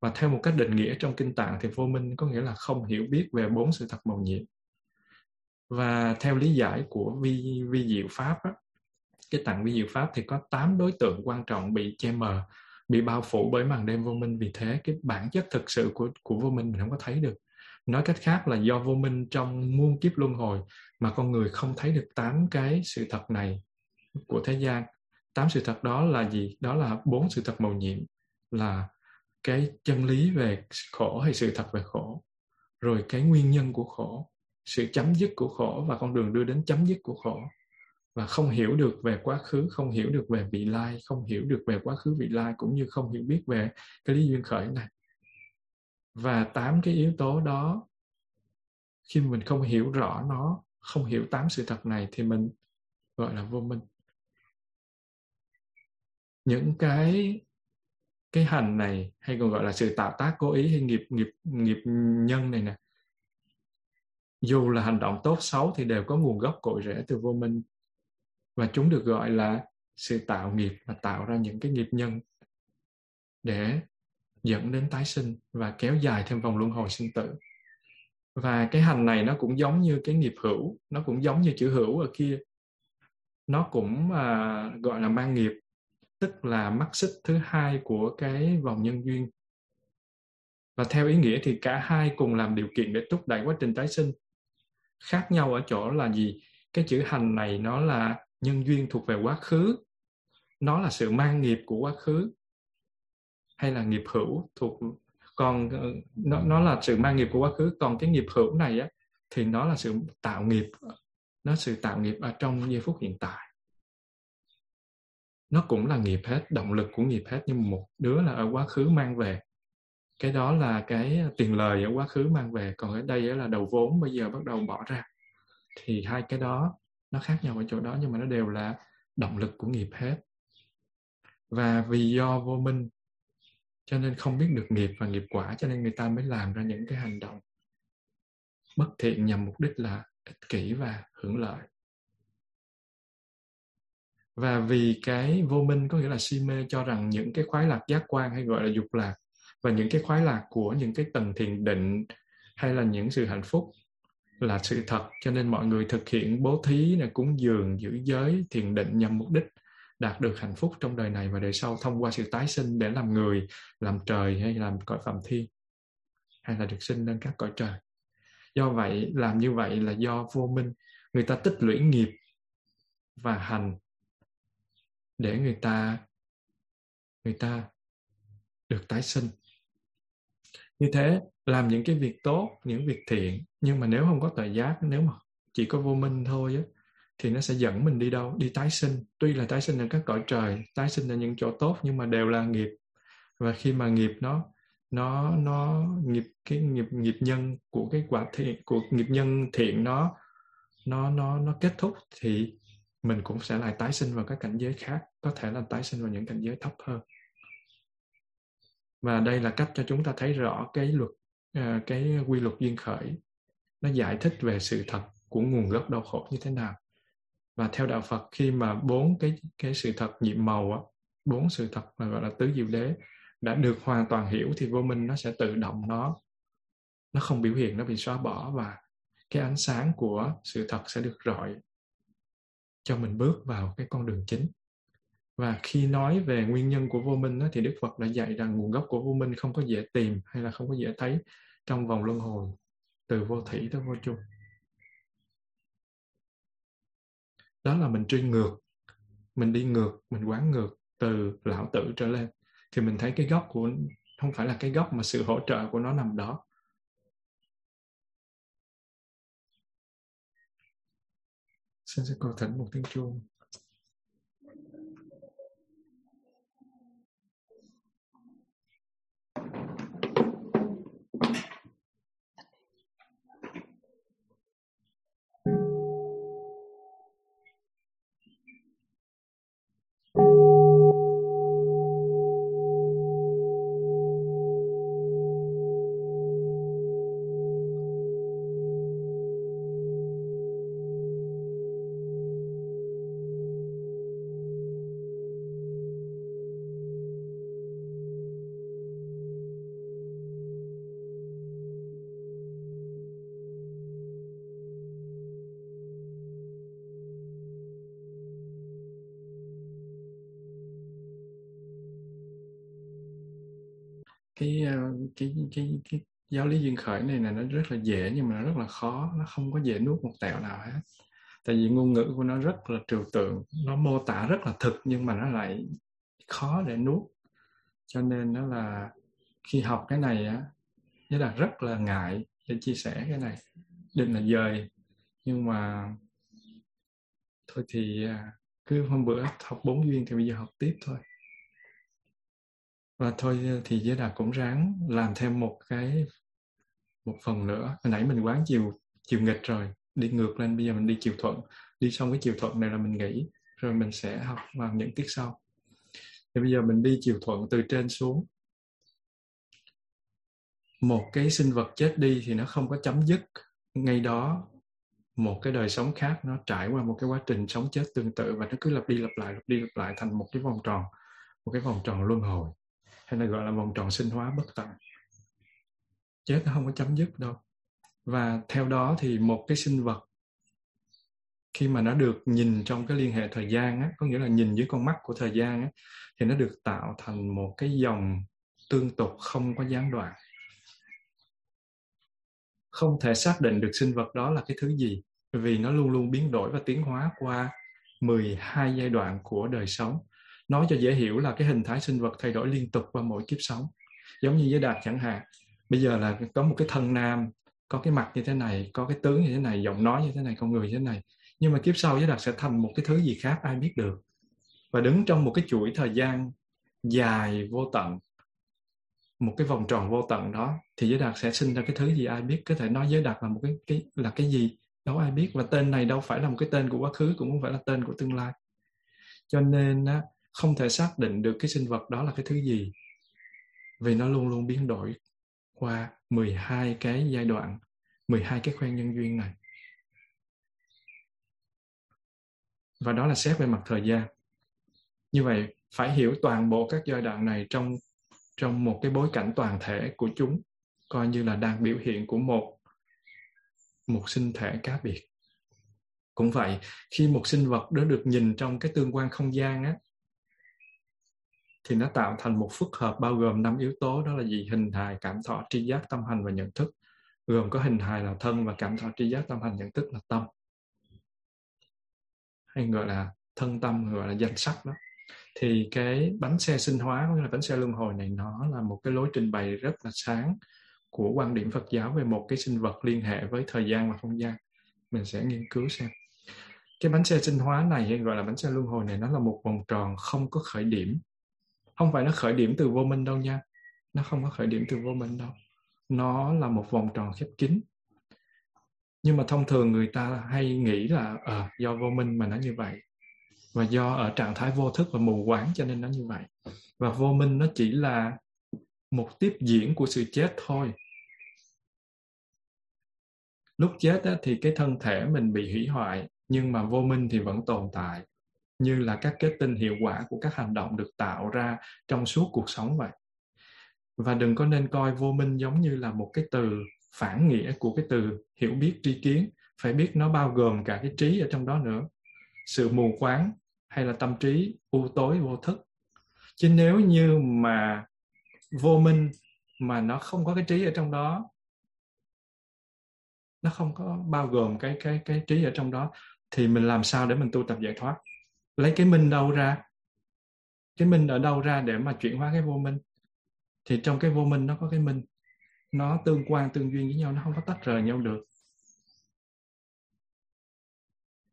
Và theo một cách định nghĩa trong kinh tạng thì vô minh có nghĩa là không hiểu biết về bốn sự thật màu nhiệm. Và theo lý giải của vi vi diệu pháp á, cái tạng vi diệu pháp thì có tám đối tượng quan trọng bị che mờ bị bao phủ bởi màn đêm vô minh. Vì thế cái bản chất thực sự của của vô minh mình không có thấy được nói cách khác là do vô minh trong muôn kiếp luân hồi mà con người không thấy được tám cái sự thật này của thế gian. Tám sự thật đó là gì? Đó là bốn sự thật màu nhiệm, là cái chân lý về khổ hay sự thật về khổ, rồi cái nguyên nhân của khổ, sự chấm dứt của khổ và con đường đưa đến chấm dứt của khổ. Và không hiểu được về quá khứ, không hiểu được về vị lai, không hiểu được về quá khứ vị lai, cũng như không hiểu biết về cái lý duyên khởi này và tám cái yếu tố đó, khi mình không hiểu rõ nó, không hiểu tám sự thật này thì mình gọi là vô minh. Những cái cái hành này hay còn gọi là sự tạo tác cố ý hay nghiệp nghiệp nghiệp nhân này nè, dù là hành động tốt xấu thì đều có nguồn gốc cội rễ từ vô minh. Và chúng được gọi là sự tạo nghiệp và tạo ra những cái nghiệp nhân để dẫn đến tái sinh và kéo dài thêm vòng luân hồi sinh tử. Và cái hành này nó cũng giống như cái nghiệp hữu nó cũng giống như chữ hữu ở kia. Nó cũng à, gọi là mang nghiệp tức là mắc xích thứ hai của cái vòng nhân duyên. Và theo ý nghĩa thì cả hai cùng làm điều kiện để thúc đẩy quá trình tái sinh. Khác nhau ở chỗ là gì? Cái chữ hành này nó là nhân duyên thuộc về quá khứ. Nó là sự mang nghiệp của quá khứ hay là nghiệp hữu thuộc, còn ờ, nó nó là sự mang nghiệp của quá khứ, còn cái nghiệp hữu này á, thì nó là sự tạo nghiệp, nó sự tạo nghiệp ở trong giây phút hiện tại. Nó cũng là nghiệp hết, động lực của nghiệp hết, nhưng một đứa là ở quá khứ mang về. Cái đó là cái tiền lời ở quá khứ mang về, còn ở đây là đầu vốn bây giờ bắt đầu bỏ ra. Thì hai cái đó nó khác nhau ở chỗ đó, nhưng mà nó đều là động lực của nghiệp hết. Và vì do vô minh cho nên không biết được nghiệp và nghiệp quả, cho nên người ta mới làm ra những cái hành động bất thiện nhằm mục đích là ích kỷ và hưởng lợi. Và vì cái vô minh, có nghĩa là si mê, cho rằng những cái khoái lạc giác quan hay gọi là dục lạc và những cái khoái lạc của những cái tầng thiền định hay là những sự hạnh phúc là sự thật. Cho nên mọi người thực hiện bố thí là cúng dường, giữ giới, thiền định nhằm mục đích đạt được hạnh phúc trong đời này và đời sau thông qua sự tái sinh để làm người, làm trời hay làm cõi phạm thiên, hay là được sinh lên các cõi trời. Do vậy, làm như vậy là do vô minh. Người ta tích lũy nghiệp và hành để người ta người ta được tái sinh. Như thế, làm những cái việc tốt, những việc thiện, nhưng mà nếu không có tội giác, nếu mà chỉ có vô minh thôi á thì nó sẽ dẫn mình đi đâu? Đi tái sinh. Tuy là tái sinh ở các cõi trời, tái sinh ở những chỗ tốt nhưng mà đều là nghiệp. Và khi mà nghiệp nó nó nó nghiệp cái nghiệp nghiệp nhân của cái quả thiện, của nghiệp nhân thiện nó nó nó nó kết thúc thì mình cũng sẽ lại tái sinh vào các cảnh giới khác. Có thể là tái sinh vào những cảnh giới thấp hơn. Và đây là cách cho chúng ta thấy rõ cái luật à, cái quy luật duyên khởi. Nó giải thích về sự thật của nguồn gốc đau khổ như thế nào và theo đạo Phật khi mà bốn cái cái sự thật nhiệm màu á bốn sự thật mà gọi là tứ diệu đế đã được hoàn toàn hiểu thì vô minh nó sẽ tự động nó nó không biểu hiện nó bị xóa bỏ và cái ánh sáng của sự thật sẽ được rọi cho mình bước vào cái con đường chính. Và khi nói về nguyên nhân của vô minh đó, thì đức phật đã dạy rằng nguồn gốc của vô minh không có dễ tìm hay là không có dễ thấy trong vòng luân hồi từ vô thủy tới vô chung. Đó là mình truy ngược, mình đi ngược, mình quán ngược từ lão tử trở lên. Thì mình thấy cái gốc của, không phải là cái gốc mà sự hỗ trợ của nó nằm đó. Xin sẽ cầu thỉnh một tiếng chuông. Lý duyên khởi này là nó rất là dễ nhưng mà nó rất là khó, nó không có dễ nuốt một tẹo nào hết. Tại vì ngôn ngữ của nó rất là trừu tượng, nó mô tả rất là thực nhưng mà nó lại khó để nuốt. Cho nên nó là khi học cái này á, nghĩa là rất là ngại để chia sẻ cái này. Định là dời, nhưng mà thôi thì à, cứ hôm bữa học bốn duyên thì bây giờ học tiếp thôi. Và thôi thì giới đạt cũng ráng làm thêm một cái một phần nữa, hồi nãy mình quán chiều chiều nghịch rồi, đi ngược lên, bây giờ mình đi chiều thuận. Đi xong cái chiều thuận này là mình nghỉ, rồi mình sẽ học vào những tiết sau. Thì bây giờ mình đi chiều thuận từ trên xuống. Một cái sinh vật chết đi thì nó không có chấm dứt. Ngay đó, một cái đời sống khác nó trải qua một cái quá trình sống chết tương tự và nó cứ lặp đi lặp lại, lặp đi lặp lại thành một cái vòng tròn, một cái vòng tròn luân hồi, hay là gọi là vòng tròn sinh hóa bất tận chết nó không có chấm dứt đâu. Và theo đó thì một cái sinh vật khi mà nó được nhìn trong cái liên hệ thời gian á, có nghĩa là nhìn dưới con mắt của thời gian á, thì nó được tạo thành một cái dòng tương tục không có gián đoạn. Không thể xác định được sinh vật đó là cái thứ gì vì nó luôn luôn biến đổi và tiến hóa qua 12 giai đoạn của đời sống. Nói cho dễ hiểu là cái hình thái sinh vật thay đổi liên tục qua mỗi kiếp sống. Giống như giới đạt chẳng hạn bây giờ là có một cái thân nam có cái mặt như thế này có cái tướng như thế này giọng nói như thế này con người như thế này. Nhưng mà kiếp sau giới đạt sẽ thành một cái thứ gì khác ai biết được. Và đứng trong một cái chuỗi thời gian dài vô tận một cái vòng tròn vô tận đó thì giới đạt sẽ sinh ra cái thứ gì ai biết. Có thể nói giới đạt là một cái cái là cái gì đâu ai biết. Và tên này đâu phải là một cái tên của quá khứ cũng không phải là tên của tương lai. Cho nên á, không thể xác định được cái sinh vật đó là cái thứ gì vì nó luôn luôn biến đổi qua 12 cái giai đoạn 12 cái khoen nhân duyên này. Và đó là xét về mặt thời gian. Như vậy, phải hiểu toàn bộ các giai đoạn này trong trong một cái bối cảnh toàn thể của chúng, coi như là đang biểu hiện của một một sinh thể cá biệt. Cũng vậy, khi một sinh vật đó được nhìn trong cái tương quan không gian á thì nó tạo thành một phức hợp bao gồm năm yếu tố, đó là gì? Hình hài, cảm thọ, tri giác, tâm hành và nhận thức. Gồm có hình hài là thân và cảm thọ, tri giác, tâm hành, nhận thức là tâm. Hay gọi là thân tâm, gọi là danh sắc đó. Thì cái bánh xe sinh hóa cũng là bánh xe luân hồi này, nó là một cái lối trình bày rất là sáng của quan điểm Phật giáo về một cái sinh vật liên hệ với thời gian và không gian. Mình sẽ nghiên cứu xem. Cái bánh xe sinh hóa này, hay gọi là bánh xe luân hồi này, nó là một vòng tròn không có khởi điểm không phải nó khởi điểm từ vô minh đâu nha. Nó không có khởi điểm từ vô minh đâu. Nó là một vòng tròn khép kín. Nhưng mà thông thường người ta hay nghĩ là à, do vô minh mà nó như vậy. Và do ở trạng thái vô thức và mù quáng cho nên nó như vậy. Và vô minh nó chỉ là một tiếp diễn của sự chết thôi. Lúc chết á, thì cái thân thể mình bị hủy hoại nhưng mà vô minh thì vẫn tồn tại như là các kết tinh hiệu quả của các hành động được tạo ra trong suốt cuộc sống vậy. Và đừng có nên coi vô minh giống như là một cái từ phản nghĩa của cái từ hiểu biết tri kiến, phải biết nó bao gồm cả cái trí ở trong đó nữa. Sự mù quáng hay là tâm trí u tối vô thức. Chứ nếu như mà vô minh mà nó không có cái trí ở trong đó, nó không có bao gồm cái cái cái trí ở trong đó, thì mình làm sao để mình tu tập giải thoát? Lấy cái minh đâu ra cái minh ở đâu ra để mà chuyển hóa cái vô minh? Thì trong cái vô minh nó có cái minh nó tương quan tương duyên với nhau nó không có tách rời nhau được.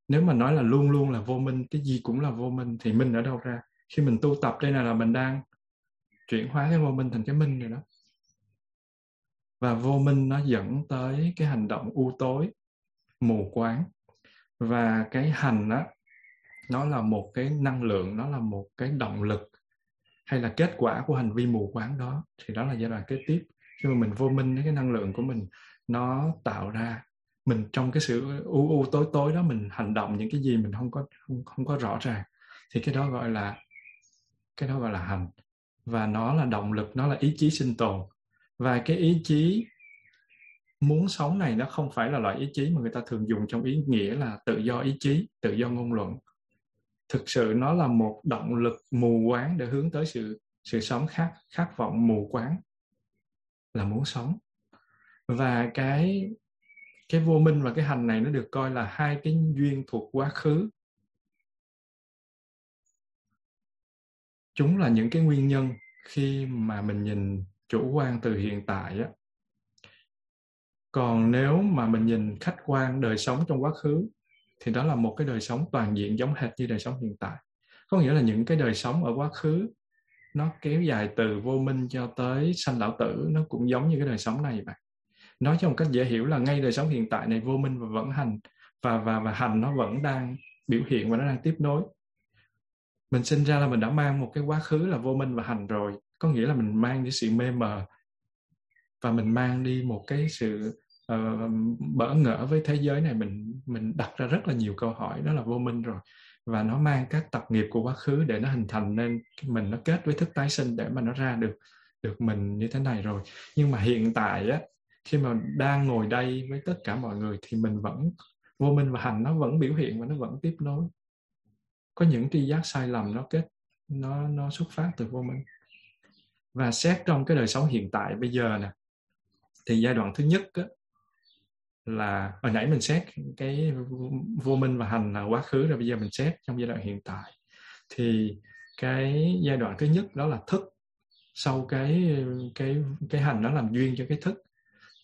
Nếu mà nói là luôn luôn là vô minh cái gì cũng là vô minh thì minh ở đâu ra? Khi mình tu tập đây là, là mình đang chuyển hóa cái vô minh thành cái minh rồi đó. Và vô minh nó dẫn tới cái hành động u tối mù quáng. Và cái hành đó nó là một cái năng lượng nó là một cái động lực hay là kết quả của hành vi mù quáng đó thì đó là giai đoạn kế tiếp. Khi mà mình vô minh cái năng lượng của mình nó tạo ra mình trong cái sự u u tối tối đó mình hành động những cái gì mình không có không, không có rõ ràng. Thì cái đó gọi là cái đó gọi là hành. Và nó là động lực nó là ý chí sinh tồn. Và cái ý chí muốn sống này nó không phải là loại ý chí mà người ta thường dùng trong ý nghĩa là tự do ý chí tự do ngôn luận thực sự nó là một động lực mù quáng để hướng tới sự sự sống khát khát vọng mù quáng là muốn sống. Và cái cái vô minh và cái hành này nó được coi là hai cái duyên thuộc quá khứ. Chúng là những cái nguyên nhân khi mà mình nhìn chủ quan từ hiện tại á. Còn nếu mà mình nhìn khách quan đời sống trong quá khứ thì đó là một cái đời sống toàn diện giống hệt như đời sống hiện tại. Có nghĩa là những cái đời sống ở quá khứ, nó kéo dài từ vô minh cho tới sanh lão tử, nó cũng giống như cái đời sống này vậy nói cho một cách dễ hiểu là ngay đời sống hiện tại này vô minh và vẫn hành, và và và hành nó vẫn đang biểu hiện và nó đang tiếp nối. Mình sinh ra là mình đã mang một cái quá khứ là vô minh và hành rồi. Có nghĩa là mình mang cái sự mê mờ và mình mang đi một cái sự uh, bỡ ngỡ với thế giới này mình mình đặt ra rất là nhiều câu hỏi đó là vô minh rồi. Và nó mang các tập nghiệp của quá khứ để nó hình thành nên mình nó kết với thức tái sinh để mà nó ra được được mình như thế này rồi. Nhưng mà hiện tại á khi mà đang ngồi đây với tất cả mọi người thì mình vẫn vô minh và hành nó vẫn biểu hiện và nó vẫn tiếp nối. Có những tri giác sai lầm nó kết nó nó xuất phát từ vô minh. Và xét trong cái đời sống hiện tại bây giờ nè thì giai đoạn thứ nhất á, là hồi nãy mình xét cái vô minh và hành là quá khứ rồi, bây giờ mình xét trong giai đoạn hiện tại. Thì cái giai đoạn thứ nhất đó là thức. Sau cái cái cái hành nó làm duyên cho cái thức.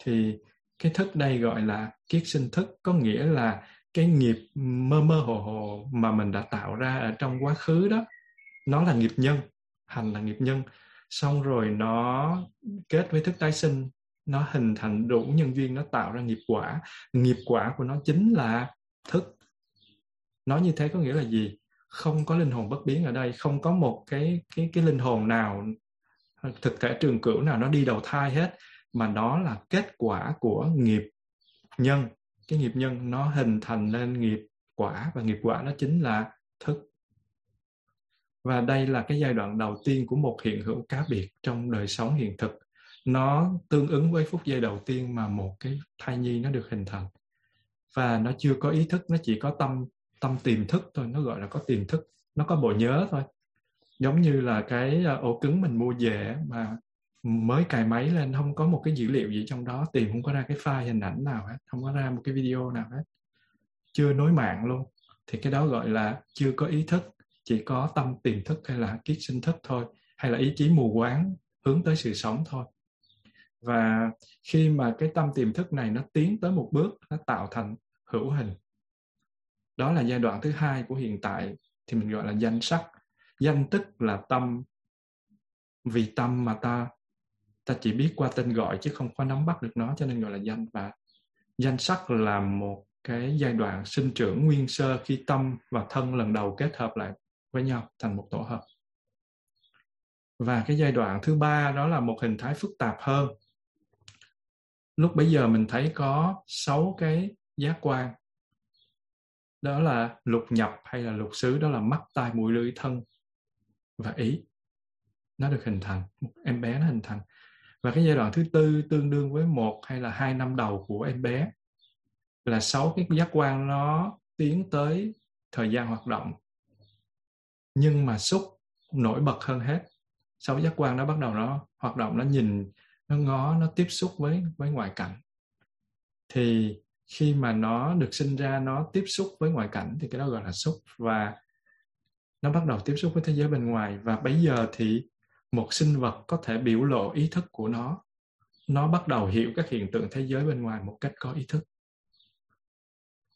Thì cái thức đây gọi là kiết sinh thức, có nghĩa là cái nghiệp mơ mơ hồ hồ mà mình đã tạo ra ở trong quá khứ đó, nó là nghiệp nhân, hành là nghiệp nhân. Xong rồi nó kết với thức tái sinh nó hình thành đủ nhân duyên, nó tạo ra nghiệp quả. Nghiệp quả của nó chính là thức. Nói như thế có nghĩa là gì? Không có linh hồn bất biến ở đây, không có một cái cái cái linh hồn nào, thực thể trường cửu nào nó đi đầu thai hết, mà nó là kết quả của nghiệp nhân. Cái nghiệp nhân nó hình thành nên nghiệp quả, và nghiệp quả nó chính là thức. Và đây là cái giai đoạn đầu tiên của một hiện hữu cá biệt trong đời sống hiện thực nó tương ứng với phút giây đầu tiên mà một cái thai nhi nó được hình thành. Và nó chưa có ý thức, nó chỉ có tâm tâm tiềm thức thôi, nó gọi là có tiềm thức, nó có bộ nhớ thôi. Giống như là cái ờ, ổ cứng mình mua về mà mới cài máy lên, không có một cái dữ liệu gì trong đó, tìm không có ra cái file hình ảnh nào hết, không có ra một cái video nào hết. Chưa nối mạng luôn. Thì cái đó gọi là chưa có ý thức, chỉ có tâm tiềm thức hay là kiết sinh thức thôi, hay là ý chí mù quáng hướng tới sự sống thôi và khi mà cái tâm tiềm thức này nó tiến tới một bước, nó tạo thành hữu hình. Đó là giai đoạn thứ hai của hiện tại, thì mình gọi là danh sắc. Danh tức là tâm. Vì tâm mà ta ta chỉ biết qua tên gọi chứ không có nắm bắt được nó, cho nên gọi là danh. Và danh sắc là một cái giai đoạn sinh trưởng nguyên sơ khi tâm và thân lần đầu kết hợp lại với nhau, thành một tổ hợp. Và cái giai đoạn thứ ba đó là một hình thái phức tạp hơn lúc bấy giờ mình thấy có sáu cái giác quan. Đó là lục nhập hay là lục xứ, đó là mắt, tai, mũi, lưỡi, thân và ý. Nó được hình thành một em bé nó hình thành. Và cái giai đoạn thứ tư tương đương với một hay là hai năm đầu của em bé là sáu cái giác quan nó tiến tới thời gian hoạt động. Nhưng mà xúc nổi bật hơn hết. Sáu giác quan nó bắt đầu nó hoạt động, nó nhìn nó ngó nó tiếp xúc với với ngoại cảnh. Thì khi mà nó được sinh ra nó tiếp xúc với ngoại cảnh thì cái đó gọi là xúc và nó bắt đầu tiếp xúc với thế giới bên ngoài. Và bây giờ thì một sinh vật có thể biểu lộ ý thức của nó. Nó bắt đầu hiểu các hiện tượng thế giới bên ngoài một cách có ý thức.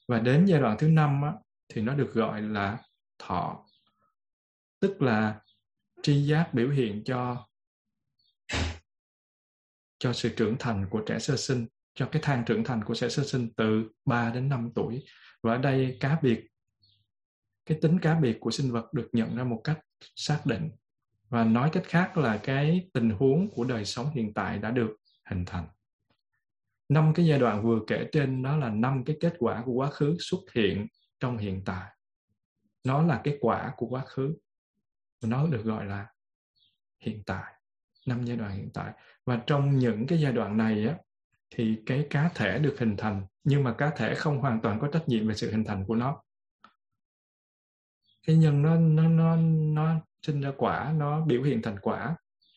Và đến giai đoạn thứ năm á, thì nó được gọi là thọ. Tức là tri giác biểu hiện cho cho sự trưởng thành của trẻ sơ sinh, cho cái thang trưởng thành của trẻ sơ sinh từ 3 đến 5 tuổi. Và ở đây cá biệt, cái tính cá biệt của sinh vật được nhận ra một cách xác định. Và nói cách khác là cái tình huống của đời sống hiện tại đã được hình thành. Năm cái giai đoạn vừa kể trên, đó là năm cái kết quả của quá khứ xuất hiện trong hiện tại. Nó là cái quả của quá khứ. Nó được gọi là hiện tại năm giai đoạn hiện tại. Và trong những cái giai đoạn này á thì cái cá thể được hình thành nhưng mà cá thể không hoàn toàn có trách nhiệm về sự hình thành của nó. Cái nhân nó nó nó nó sinh ra quả nó biểu hiện thành quả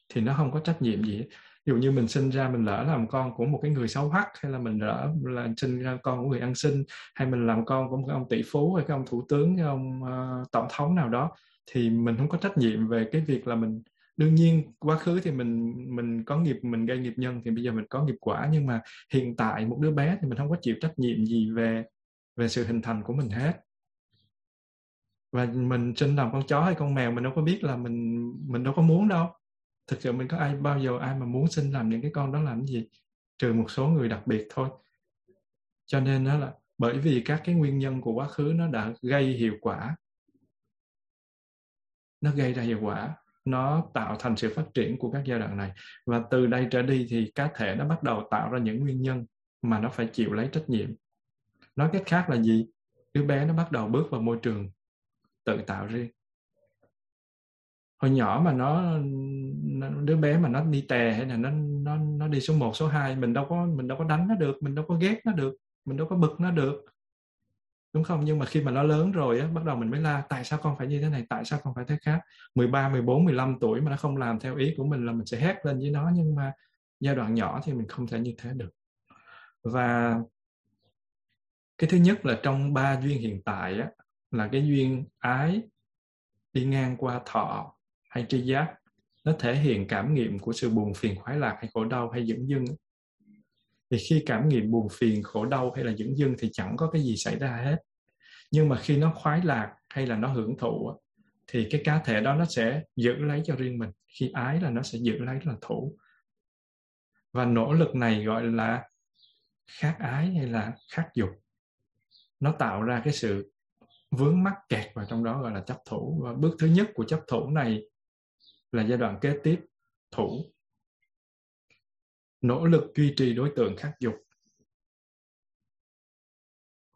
thì nó không có trách nhiệm gì ví dụ như mình sinh ra mình lỡ làm con của một cái người xấu hắc hay là mình lỡ là sinh ra con của người ăn xin hay mình làm con của một cái ông tỷ phú hay cái ông thủ tướng cái ông uh, tổng thống nào đó thì mình không có trách nhiệm về cái việc là mình đương nhiên, quá khứ thì mình mình có nghiệp, mình gây nghiệp nhân thì bây giờ mình có nghiệp quả, nhưng mà hiện tại một đứa bé thì mình không có chịu trách nhiệm gì về về sự hình thành của mình hết. Và mình sinh làm con chó hay con mèo mình đâu có biết là mình mình đâu có muốn đâu. Thực sự mình có ai, bao giờ ai mà muốn sinh làm những cái con đó làm gì? Trừ một số người đặc biệt thôi. Cho nên đó là bởi vì các cái nguyên nhân của quá khứ nó đã gây hiệu quả. Nó gây ra hiệu quả nó tạo thành sự phát triển của các giai đoạn này. Và từ đây trở đi thì cá thể nó bắt đầu tạo ra những nguyên nhân mà nó phải chịu lấy trách nhiệm. Nói cách khác là gì? Đứa bé nó bắt đầu bước vào môi trường tự tạo riêng. Hồi nhỏ mà nó, đứa bé mà nó đi tè hay là nó nó nó đi số 1, số 2 mình đâu có mình đâu có đánh nó được mình đâu có ghét nó được mình đâu có bực nó được đúng không? Nhưng mà khi mà nó lớn rồi á, bắt đầu mình mới la, tại sao con phải như thế này? Tại sao con phải thế khác? 13 14 15 tuổi mà nó không làm theo ý của mình là mình sẽ hét lên với nó, nhưng mà giai đoạn nhỏ thì mình không thể như thế được. Và cái thứ nhất là trong ba duyên hiện tại á, là cái duyên ái, đi ngang qua thọ hay tri giác, nó thể hiện cảm nghiệm của sự buồn phiền khoái lạc hay khổ đau hay dưỡng dưng thì khi cảm nghiệm buồn phiền, khổ đau hay là dưỡng dưng thì chẳng có cái gì xảy ra hết. Nhưng mà khi nó khoái lạc hay là nó hưởng thụ thì cái cá thể đó nó sẽ giữ lấy cho riêng mình. Khi ái là nó sẽ giữ lấy là thủ và nỗ lực này gọi là khát ái hay là khát dục. Nó tạo ra cái sự vướng mắc kẹt vào trong đó gọi là chấp thủ. Và bước thứ nhất của chấp thủ này là giai đoạn kế tiếp, thủ nỗ lực duy trì đối tượng khát dục.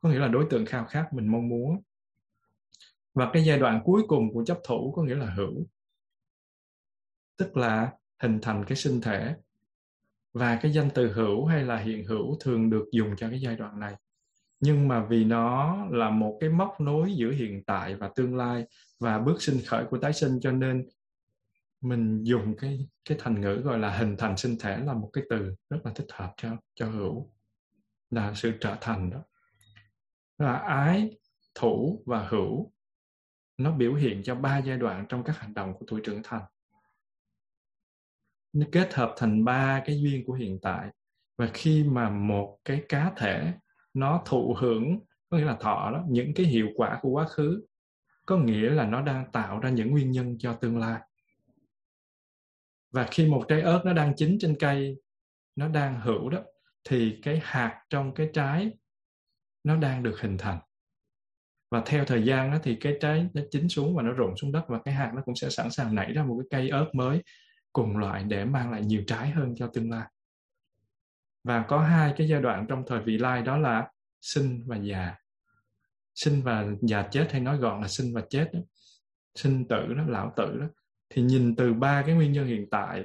Có nghĩa là đối tượng khao khát mình mong muốn. Và cái giai đoạn cuối cùng của chấp thủ có nghĩa là hữu. Tức là hình thành cái sinh thể. Và cái danh từ hữu hay là hiện hữu thường được dùng cho cái giai đoạn này. Nhưng mà vì nó là một cái móc nối giữa hiện tại và tương lai và bước sinh khởi của tái sinh cho nên mình dùng cái cái thành ngữ gọi là hình thành sinh thể là một cái từ rất là thích hợp cho cho hữu, là sự trở thành đó. Là ái, thủ và hữu, nó biểu hiện cho ba giai đoạn trong các hành động của tuổi trưởng thành. Nó kết hợp thành ba cái duyên của hiện tại. Và khi mà một cái cá thể nó thụ hưởng, có nghĩa là thọ đó, những cái hiệu quả của quá khứ, có nghĩa là nó đang tạo ra những nguyên nhân cho tương lai và khi một trái ớt nó đang chín trên cây, nó đang hữu đó, thì cái hạt trong cái trái nó đang được hình thành. Và theo thời gian đó thì cái trái nó chín xuống và nó rụng xuống đất và cái hạt nó cũng sẽ sẵn sàng nảy ra một cái cây ớt mới cùng loại để mang lại nhiều trái hơn cho tương lai. Và có hai cái giai đoạn trong thời vị lai đó là sinh và già. Sinh và già chết hay nói gọn là sinh và chết đó. sinh tử đó, lão tử đó thì nhìn từ ba cái nguyên nhân hiện tại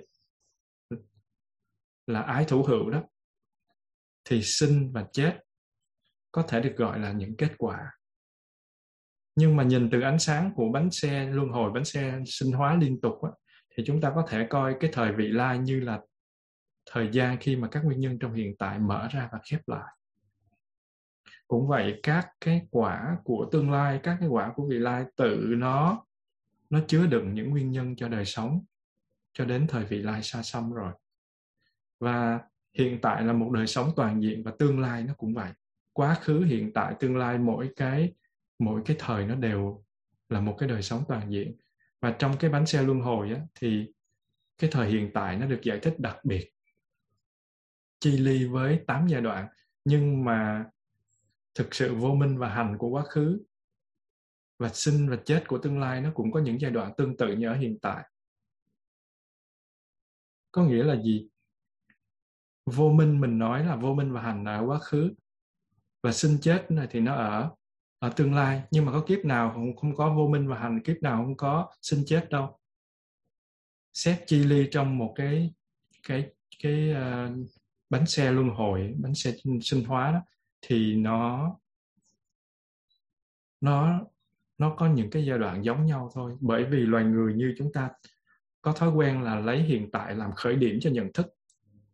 là ái thủ hữu đó thì sinh và chết có thể được gọi là những kết quả. Nhưng mà nhìn từ ánh sáng của bánh xe luân hồi bánh xe sinh hóa liên tục á, thì chúng ta có thể coi cái thời vị lai như là thời gian khi mà các nguyên nhân trong hiện tại mở ra và khép lại. Cũng vậy các cái quả của tương lai các cái quả của vị lai tự nó nó chứa đựng những nguyên nhân cho đời sống cho đến thời vị lai xa xăm rồi. Và hiện tại là một đời sống toàn diện và tương lai nó cũng vậy. Quá khứ hiện tại tương lai mỗi cái mỗi cái thời nó đều là một cái đời sống toàn diện. Và trong cái bánh xe luân hồi á, thì cái thời hiện tại nó được giải thích đặc biệt chi ly với tám giai đoạn. Nhưng mà thực sự vô minh và hành của quá khứ và sinh và chết của tương lai nó cũng có những giai đoạn tương tự như ở hiện tại. Có nghĩa là gì? Vô minh mình nói là vô minh và hành ở quá khứ và sinh chết này thì nó ở ở tương lai. Nhưng mà có kiếp nào không, không có vô minh và hành kiếp nào không có sinh chết đâu. Xét chi ly trong một cái cái cái uh, bánh xe luân hồi bánh xe sinh hóa đó thì nó nó nó có những cái giai đoạn giống nhau thôi. Bởi vì loài người như chúng ta có thói quen là lấy hiện tại làm khởi điểm cho nhận thức.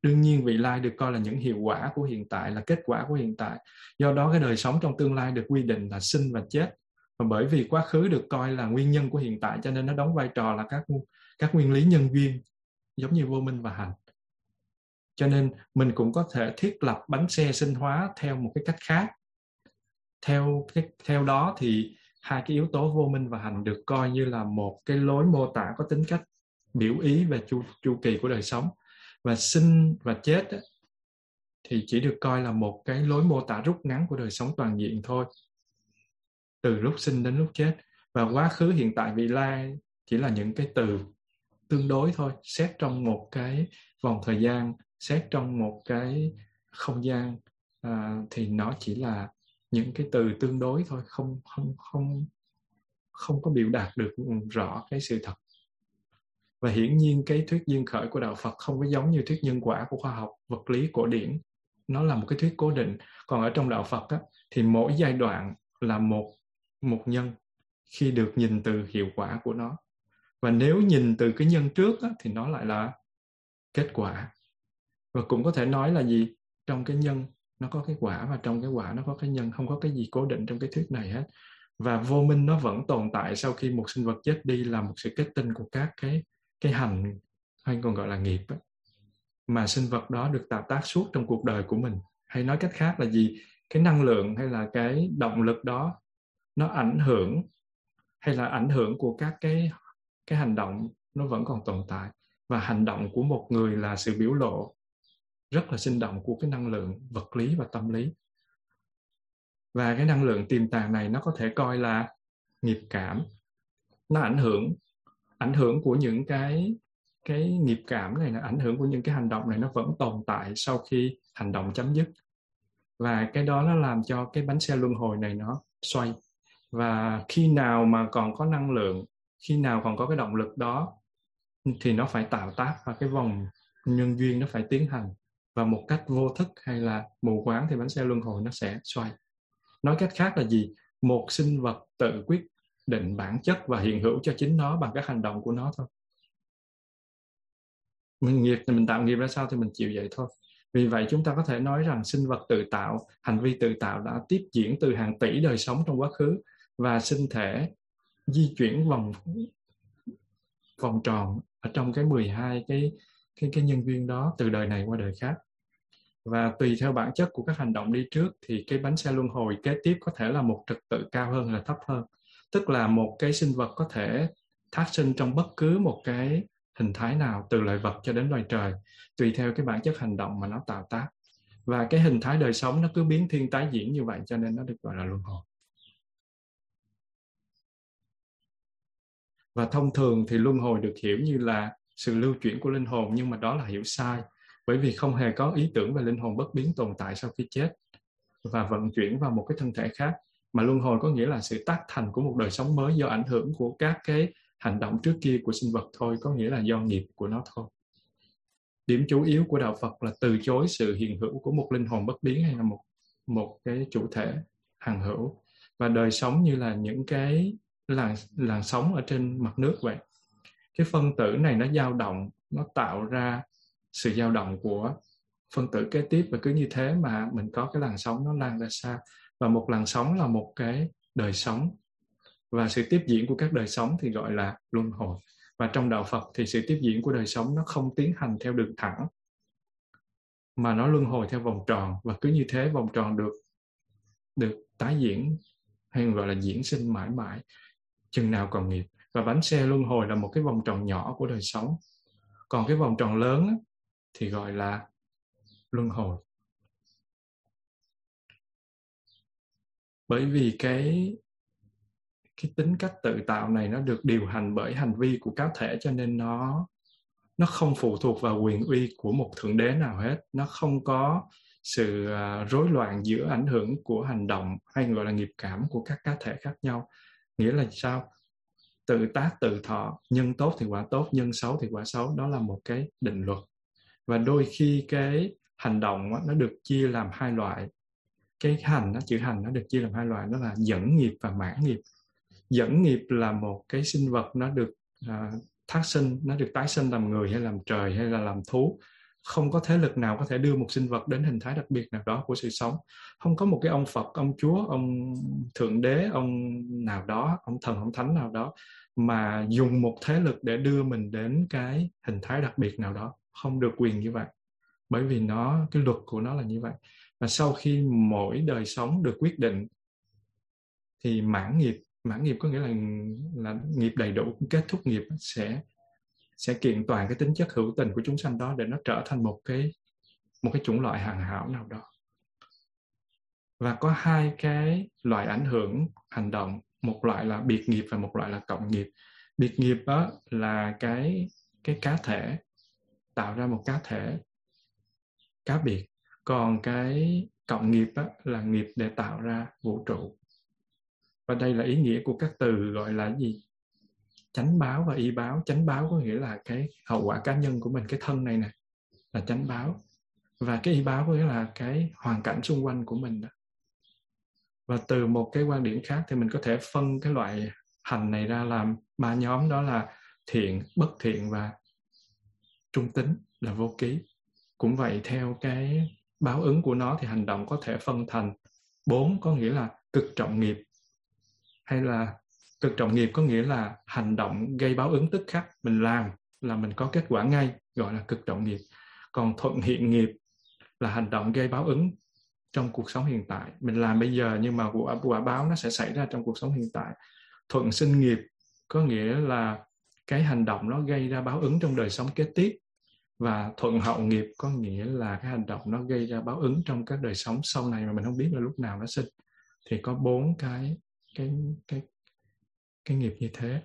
Đương nhiên, vị lai được coi là những hiệu quả của hiện tại, là kết quả của hiện tại. Do đó, cái đời sống trong tương lai được quy định là sinh và chết. Và bởi vì quá khứ được coi là nguyên nhân của hiện tại, cho nên nó đóng vai trò là các các nguyên lý nhân duyên, giống như vô minh và hành cho nên, mình cũng có thể thiết lập bánh xe sinh hóa theo một cái cách khác. Theo cái, theo đó thì hai cái yếu tố vô minh và hành được coi như là một cái lối mô tả có tính cách biểu ý về chu chu kỳ của đời sống. Và sinh và chết thì chỉ được coi là một cái lối mô tả rút ngắn của đời sống toàn diện thôi từ lúc sinh đến lúc chết. Và quá khứ hiện tại vị lai chỉ là những cái từ tương đối thôi xét trong một cái vòng thời gian xét trong một cái không gian à, thì nó chỉ là những cái từ tương đối thôi không không không không có biểu đạt được rõ cái sự thật. Và hiển nhiên cái thuyết duyên khởi của đạo Phật không có giống như thuyết nhân quả của khoa học vật lý cổ điển. Nó là một cái thuyết cố định. Còn ở trong đạo Phật á, thì mỗi giai đoạn là một một nhân khi được nhìn từ hiệu quả của nó. Và nếu nhìn từ cái nhân trước á, thì nó lại là kết quả. Và cũng có thể nói là gì? Trong cái nhân nó có cái quả và trong cái quả nó có cái nhân không có cái gì cố định trong cái thuyết này hết. Và vô minh nó vẫn tồn tại sau khi một sinh vật chết đi là một sự kết tinh của các cái cái hành hay còn gọi là nghiệp ấy, mà sinh vật đó được tạo tác suốt trong cuộc đời của mình. Hay nói cách khác là gì? Cái năng lượng hay là cái động lực đó nó ảnh hưởng hay là ảnh hưởng của các cái cái hành động nó vẫn còn tồn tại. Và hành động của một người là sự biểu lộ rất là sinh động của cái năng lượng vật lý và tâm lý. Và cái năng lượng tiềm tàng này nó có thể coi là nghiệp cảm. Nó ảnh hưởng ảnh hưởng của những cái cái nghiệp cảm này là ảnh hưởng của những cái hành động này nó vẫn tồn tại sau khi hành động chấm dứt. Và cái đó nó làm cho cái bánh xe luân hồi này nó xoay. Và khi nào mà còn có năng lượng, khi nào còn có cái động lực đó, thì nó phải tạo tác và cái vòng nhân duyên nó phải tiến hành và một cách vô thức hay là mù quáng thì bánh xe luân hồi nó sẽ xoay. Nói cách khác là gì? Một sinh vật tự quyết định bản chất và hiện hữu cho chính nó bằng các hành động của nó thôi. Mình nghiệp thì mình tạo nghiệp ra sao thì mình chịu vậy thôi. Vì vậy chúng ta có thể nói rằng sinh vật tự tạo, hành vi tự tạo đã tiếp diễn từ hàng tỷ đời sống trong quá khứ và sinh thể di chuyển vòng vòng tròn ở trong cái 12 cái cái cái nhân duyên đó từ đời này qua đời khác và tùy theo bản chất của các hành động đi trước thì cái bánh xe luân hồi kế tiếp có thể là một trật tự cao hơn là thấp hơn. Tức là một cái sinh vật có thể thác sinh trong bất cứ một cái hình thái nào, từ loài vật cho đến loài trời, tùy theo cái bản chất hành động mà nó tạo tác. Và cái hình thái đời sống nó cứ biến thiên tái diễn như vậy cho nên nó được gọi là luân hồi. Và thông thường thì luân hồi được hiểu như là sự lưu chuyển của linh hồn nhưng mà đó là hiểu sai bởi vì không hề có ý tưởng về linh hồn bất biến tồn tại sau khi chết và vận chuyển vào một cái thân thể khác, mà luân hồi có nghĩa là sự tác thành của một đời sống mới do ảnh hưởng của các cái hành động trước kia của sinh vật thôi, có nghĩa là do nghiệp của nó thôi. Điểm chủ yếu của đạo Phật là từ chối sự hiện hữu của một linh hồn bất biến hay là một một cái chủ thể hằng hữu. Và đời sống như là những cái làn làn sóng ở trên mặt nước vậy. Cái phân tử này nó dao động, nó tạo ra sự dao động của phân tử kế tiếp và cứ như thế mà mình có cái làn sóng nó lan ra xa. Và một làn sóng là một cái đời sống. Và sự tiếp diễn của các đời sống thì gọi là luân hồi. Và trong đạo Phật thì sự tiếp diễn của đời sống nó không tiến hành theo đường thẳng, mà nó luân hồi theo vòng tròn. Và cứ như thế vòng tròn được được tái diễn, hay gọi là diễn sinh mãi mãi, chừng nào còn nghiệp. Và bánh xe luân hồi là một cái vòng tròn nhỏ của đời sống. Còn cái vòng tròn lớn thì gọi là luân hồi. Bởi vì cái cái tính cách tự tạo này nó được điều hành bởi hành vi của cá thể cho nên nó nó không phụ thuộc vào quyền uy của một thượng đế nào hết. Nó không có sự à, rối loạn giữa ảnh hưởng của hành động hay gọi là nghiệp cảm của các cá thể khác nhau. Nghĩa là sao? Tự tác tự thọ, nhân tốt thì quả tốt, nhân xấu thì quả xấu. Đó là một cái định luật và đôi khi cái hành động nó được chia làm hai loại. Cái hành nó chữ hành nó được chia làm hai loại đó là dẫn nghiệp và mãn nghiệp. Dẫn nghiệp là một cái sinh vật nó được uh, thác sinh nó được tái sinh làm người hay làm trời hay là làm thú. Không có thế lực nào có thể đưa một sinh vật đến hình thái đặc biệt nào đó của sự sống. Không có một cái ông phật ông chúa ông thượng đế ông nào đó ông thần ông thánh nào đó mà dùng một thế lực để đưa mình đến cái hình thái đặc biệt nào đó không được quyền như vậy. Bởi vì nó, cái luật của nó là như vậy. Và sau khi mỗi đời sống được quyết định, thì mãn nghiệp mãn nghiệp có nghĩa là là nghiệp đầy đủ, kết thúc nghiệp sẽ sẽ kiện toàn cái tính chất hữu tình của chúng sanh đó để nó trở thành một cái một cái chủng loại hàng hảo nào đó. Và có hai cái loại ảnh hưởng hành động, một loại là biệt nghiệp và một loại là cộng nghiệp. Biệt nghiệp đó là cái cái cá thể tạo ra một cá thể cá biệt. Còn cái cộng nghiệp á, là nghiệp để tạo ra vũ trụ. Và đây là ý nghĩa của các từ gọi là gì? Chánh báo và y báo. Chánh báo có nghĩa là cái hậu quả cá nhân của mình cái thân này nè là chánh báo. Và cái y báo có nghĩa là cái hoàn cảnh xung quanh của mình đó. Và từ một cái quan điểm khác thì mình có thể phân cái loại hành này ra làm ba nhóm đó là thiện bất thiện và trung tính là vô ký. Cũng vậy, theo cái báo ứng của nó thì hành động có thể phân thành bốn, có nghĩa là cực trọng nghiệp, hay là cực trọng nghiệp có nghĩa là hành động gây báo ứng tức khắc, mình làm là mình có kết quả ngay, gọi là cực trọng nghiệp. Còn thuận hiện nghiệp là hành động gây báo ứng trong cuộc sống hiện tại. Mình làm bây giờ nhưng mà quả quả báo nó sẽ xảy ra trong cuộc sống hiện tại. Thuận sinh nghiệp có nghĩa là cái hành động nó gây ra báo ứng trong đời sống kế tiếp và thuận hậu nghiệp có nghĩa là cái hành động nó gây ra báo ứng trong các đời sống sau này mà mình không biết là lúc nào nó sinh. Thì có bốn cái cái cái cái nghiệp như thế.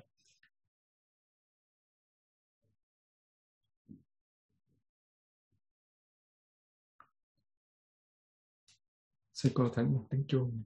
Sư cô thánh một tiếng chuông.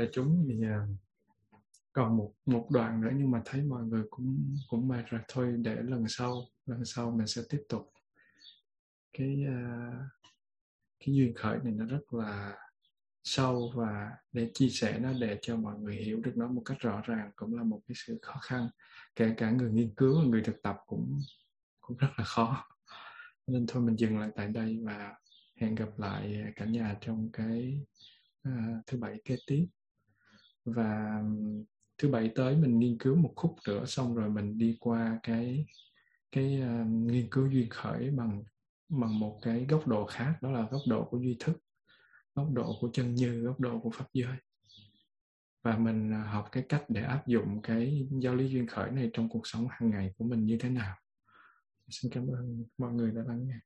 Đại chúng thì uh, còn một một đoạn nữa nhưng mà thấy mọi người cũng cũng mệt rồi. Thôi để lần sau lần sau mình sẽ tiếp tục. Cái uh, cái duyên khởi này nó rất là sâu và để chia sẻ nó để cho mọi người hiểu được nó một cách rõ ràng cũng là một cái sự khó khăn. Kể cả người nghiên cứu và người thực tập cũng cũng rất là khó. Nên thôi mình dừng lại tại đây và hẹn gặp lại cả nhà trong cái uh, thứ bảy kế tiếp và thứ bảy tới mình nghiên cứu một khúc nữa xong rồi mình đi qua cái cái uh, nghiên cứu duyên khởi bằng bằng một cái góc độ khác đó là góc độ của duy thức góc độ của chân như góc độ của pháp giới. Và mình ờ, học cái cách để áp dụng cái giáo lý duyên khởi này trong cuộc sống hàng ngày của mình như thế nào. Xin cảm ơn mọi người đã lắng nghe.